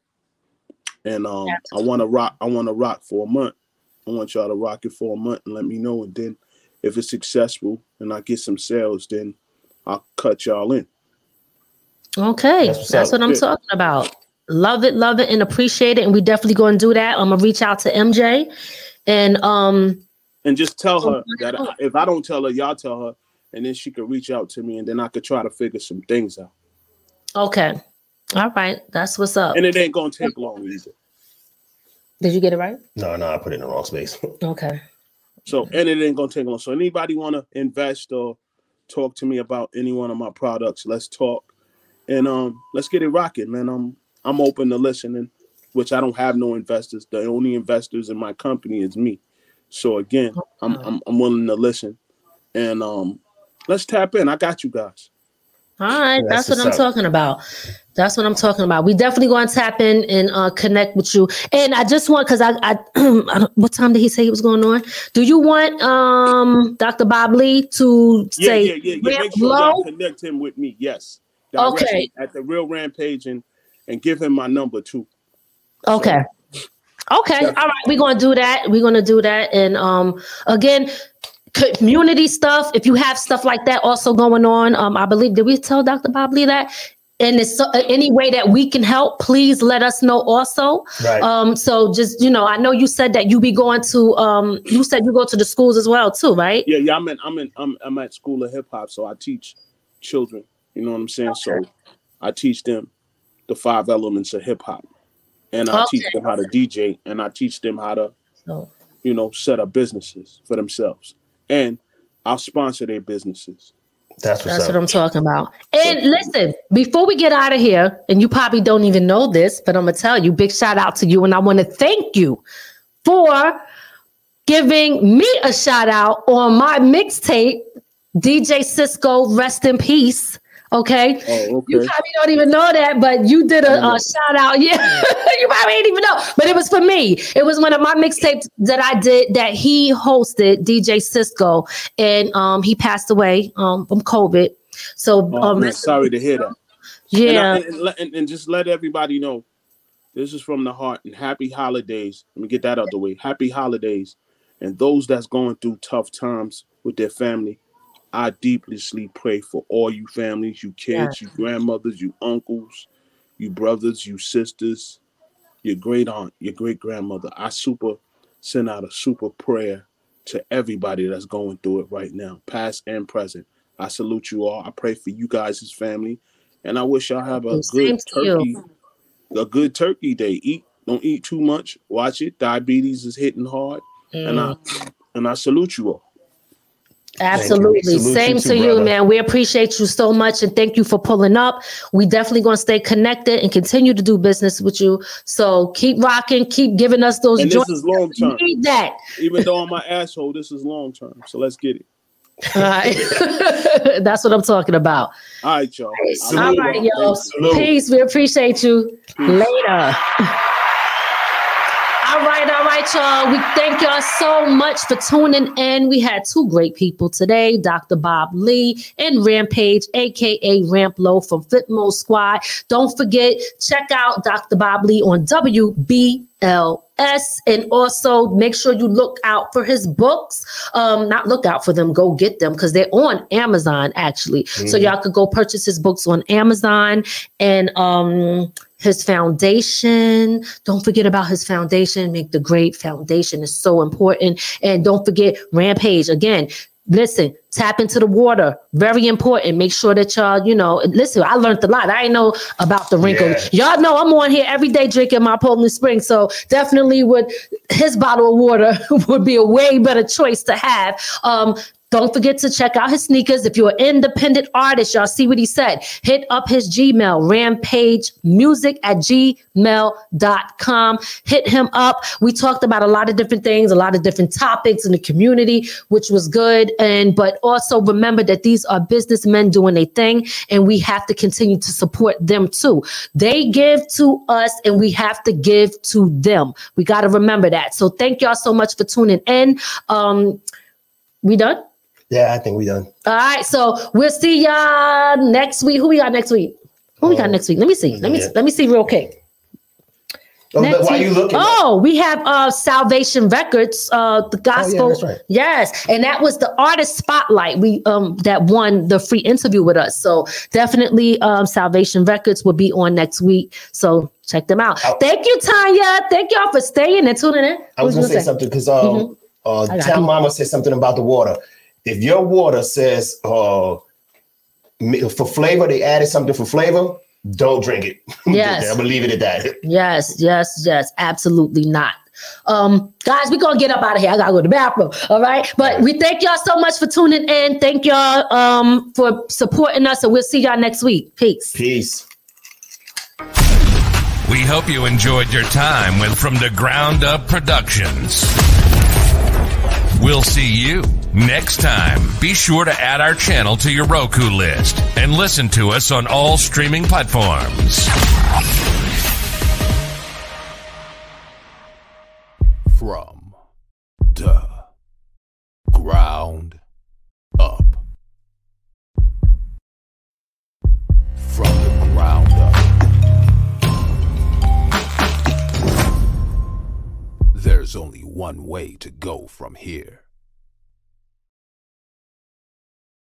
And um, I want to rock. I want to rock for a month. I want y'all to rock it for a month and let me know. And then, if it's successful and I get some sales, then I'll cut y'all in. Okay, That's that's, what I'm Yeah. talking about. Love it, love it, and appreciate it. And we definitely going to do that. I'm gonna reach out to MJ, and um, And just tell her Oh, that wow. if I don't tell her, y'all tell her, and then she could reach out to me, and then I could try to figure some things out. okay, all right, that's what's up. And it ain't gonna take long either. Did you get it right? No, no, I put it in the wrong space. [LAUGHS] Okay. So and it ain't gonna take long. So anybody want to invest or talk to me about any one of my products, let's talk. And um, let's get it rocking, man. I'm I'm open to listening, which I don't have no investors. The only investors in my company is me. So again, I'm I'm, I'm willing to listen. And um, let's tap in. I got you guys. All right, That's that's, what I'm up. talking about. That's what I'm talking about. We definitely going to tap in and uh, connect with you. And I just want because I, I, [CLEARS THROAT] I don't, what time did he say he was going on? Do you want um Dr. Bob Lee to Yeah, say yeah, yeah, yeah. ramp Make sure y'all connect him with me. Yes. Direct Okay. At the real rampage and and give him my number too. Okay. Okay. All right. We're gonna do that. We're gonna do that. And um again, community stuff. If you have stuff like that also going on, um, I believe did we tell Dr. Bob Lee that? And it's so, any way that we can help, please let us know also. Right. Um, so just you know, I know you said that you be going to um you said you go to the schools as well too, right? Yeah, yeah. I'm in. I'm in. I'm, I'm at School of Hip Hop, so I teach children. You know what I'm saying? So I teach them the five elements of hip hop, and I teach them how to DJ, and I teach them how to, So you know, set up businesses for themselves, and I'll sponsor their businesses. That's That's what I'm talking about. And listen, before we get out of here, and you probably don't even know this, but I'm gonna tell you, big shout out to you, and I want to thank you for giving me a shout out on my mixtape, DJ Cisco, rest in peace. Okay. Oh, You probably don't even know that, but you did a, a shout out. [LAUGHS] Yeah, you probably ain't even know, but it was for me. It was one of my mixtapes that I did that he hosted, DJ Cisco, and um he passed away um from COVID. So Oh, um man, sorry to hear that. Yeah. and, I- and, and, and just let everybody know, this is from the heart. And happy holidays. Let me get that out the way. Happy holidays, and those that's going through tough times with their family. I deeply pray for all you families, you kids, you grandmothers, you uncles, you brothers, you sisters, your great aunt, your great grandmother. I super send out a super prayer to everybody that's going through it right now, past and present. I salute you all. I pray for you guys, his family, and I wish y'all have a Same good to you. turkey, a good turkey day. Eat, don't eat too much. Watch it. Diabetes is hitting hard, and I mm. and I salute you all. Absolutely. You Same too, to you, brother. man. We appreciate you so much and thank you for pulling up. We definitely going to stay connected and continue to do business with you. So keep rocking, keep giving us those And this joints. is long term. Need that. Even though I'm an asshole, this is long term. So let's get it. All right. [LAUGHS] That's what I'm talking about. All right, y'all. All right, yo. Peace. We appreciate you. Later. All right, all right, y'all. We thank y'all so much for tuning in. We had two great people today, Dr. Bob Lee and Rampage, aka Ramp Low from Flipmode Squad. Don't forget, check out Dr. Bob Lee on WBL S. And also make sure you look out for his books. Um, not look out for them, go get them because they're on Amazon actually. Mm-hmm. So y'all could go purchase his books on Amazon and um his foundation. Don't forget about his foundation. Make the Grade Foundation is so important. And don't forget Rampage. Again, listen, tap into the water. Very important. Make sure that y'all, you know, listen, I learned a lot. I know about the wrinkle. Yeah. Y'all know I'm on here every day drinking my Poland Spring. So definitely would his bottle of water [LAUGHS] would be a way better choice to have. Um, don't forget to check out his sneakers. If you're an independent artist, y'all see what he said. Hit up his Gmail, rampagemusic at gmail.com. Hit him up. We talked about a lot of different things, a lot of different topics in the community, which was good. And but also remember that these are businessmen doing a thing, and we have to continue to support them too. They give to us, and we have to give to them. We got to remember that. So thank y'all so much for tuning in. Um, we done? Yeah, I think we done. All right, so we'll see y'all next week. Who we got next week? Who we got oh. next week? Let me see. Let me yeah. let me see real quick. Oh, why you looking? Oh, we have uh Salvation Records, uh the gospel. Oh, yeah, right. Yes, and that was the artist spotlight. We um that won the free interview with us. So definitely um Salvation Records will be on next week. So check them out. Oh. Thank you, Tanya. Thank y'all for staying and tuning in. I was, was gonna say, say, something because um mm-hmm. uh Tell Mama said something about the water if your water says uh, for flavor, they added something for flavor, don't drink it. [LAUGHS] Yes. I'm gonna leave it at that. [LAUGHS] Yes, yes, yes, absolutely not. Um, guys, we're gonna get up out of here. I gotta go to the bathroom. All right. But we thank y'all so much for tuning in. Thank y'all um for supporting us, and we'll see y'all next week. Peace. Peace. We hope you enjoyed your time with From the Ground Up Productions. We'll see you next time. Be sure to add our channel to your Roku list and listen to us on all streaming platforms. From the ground up. From the ground up. There's only one way to go from here.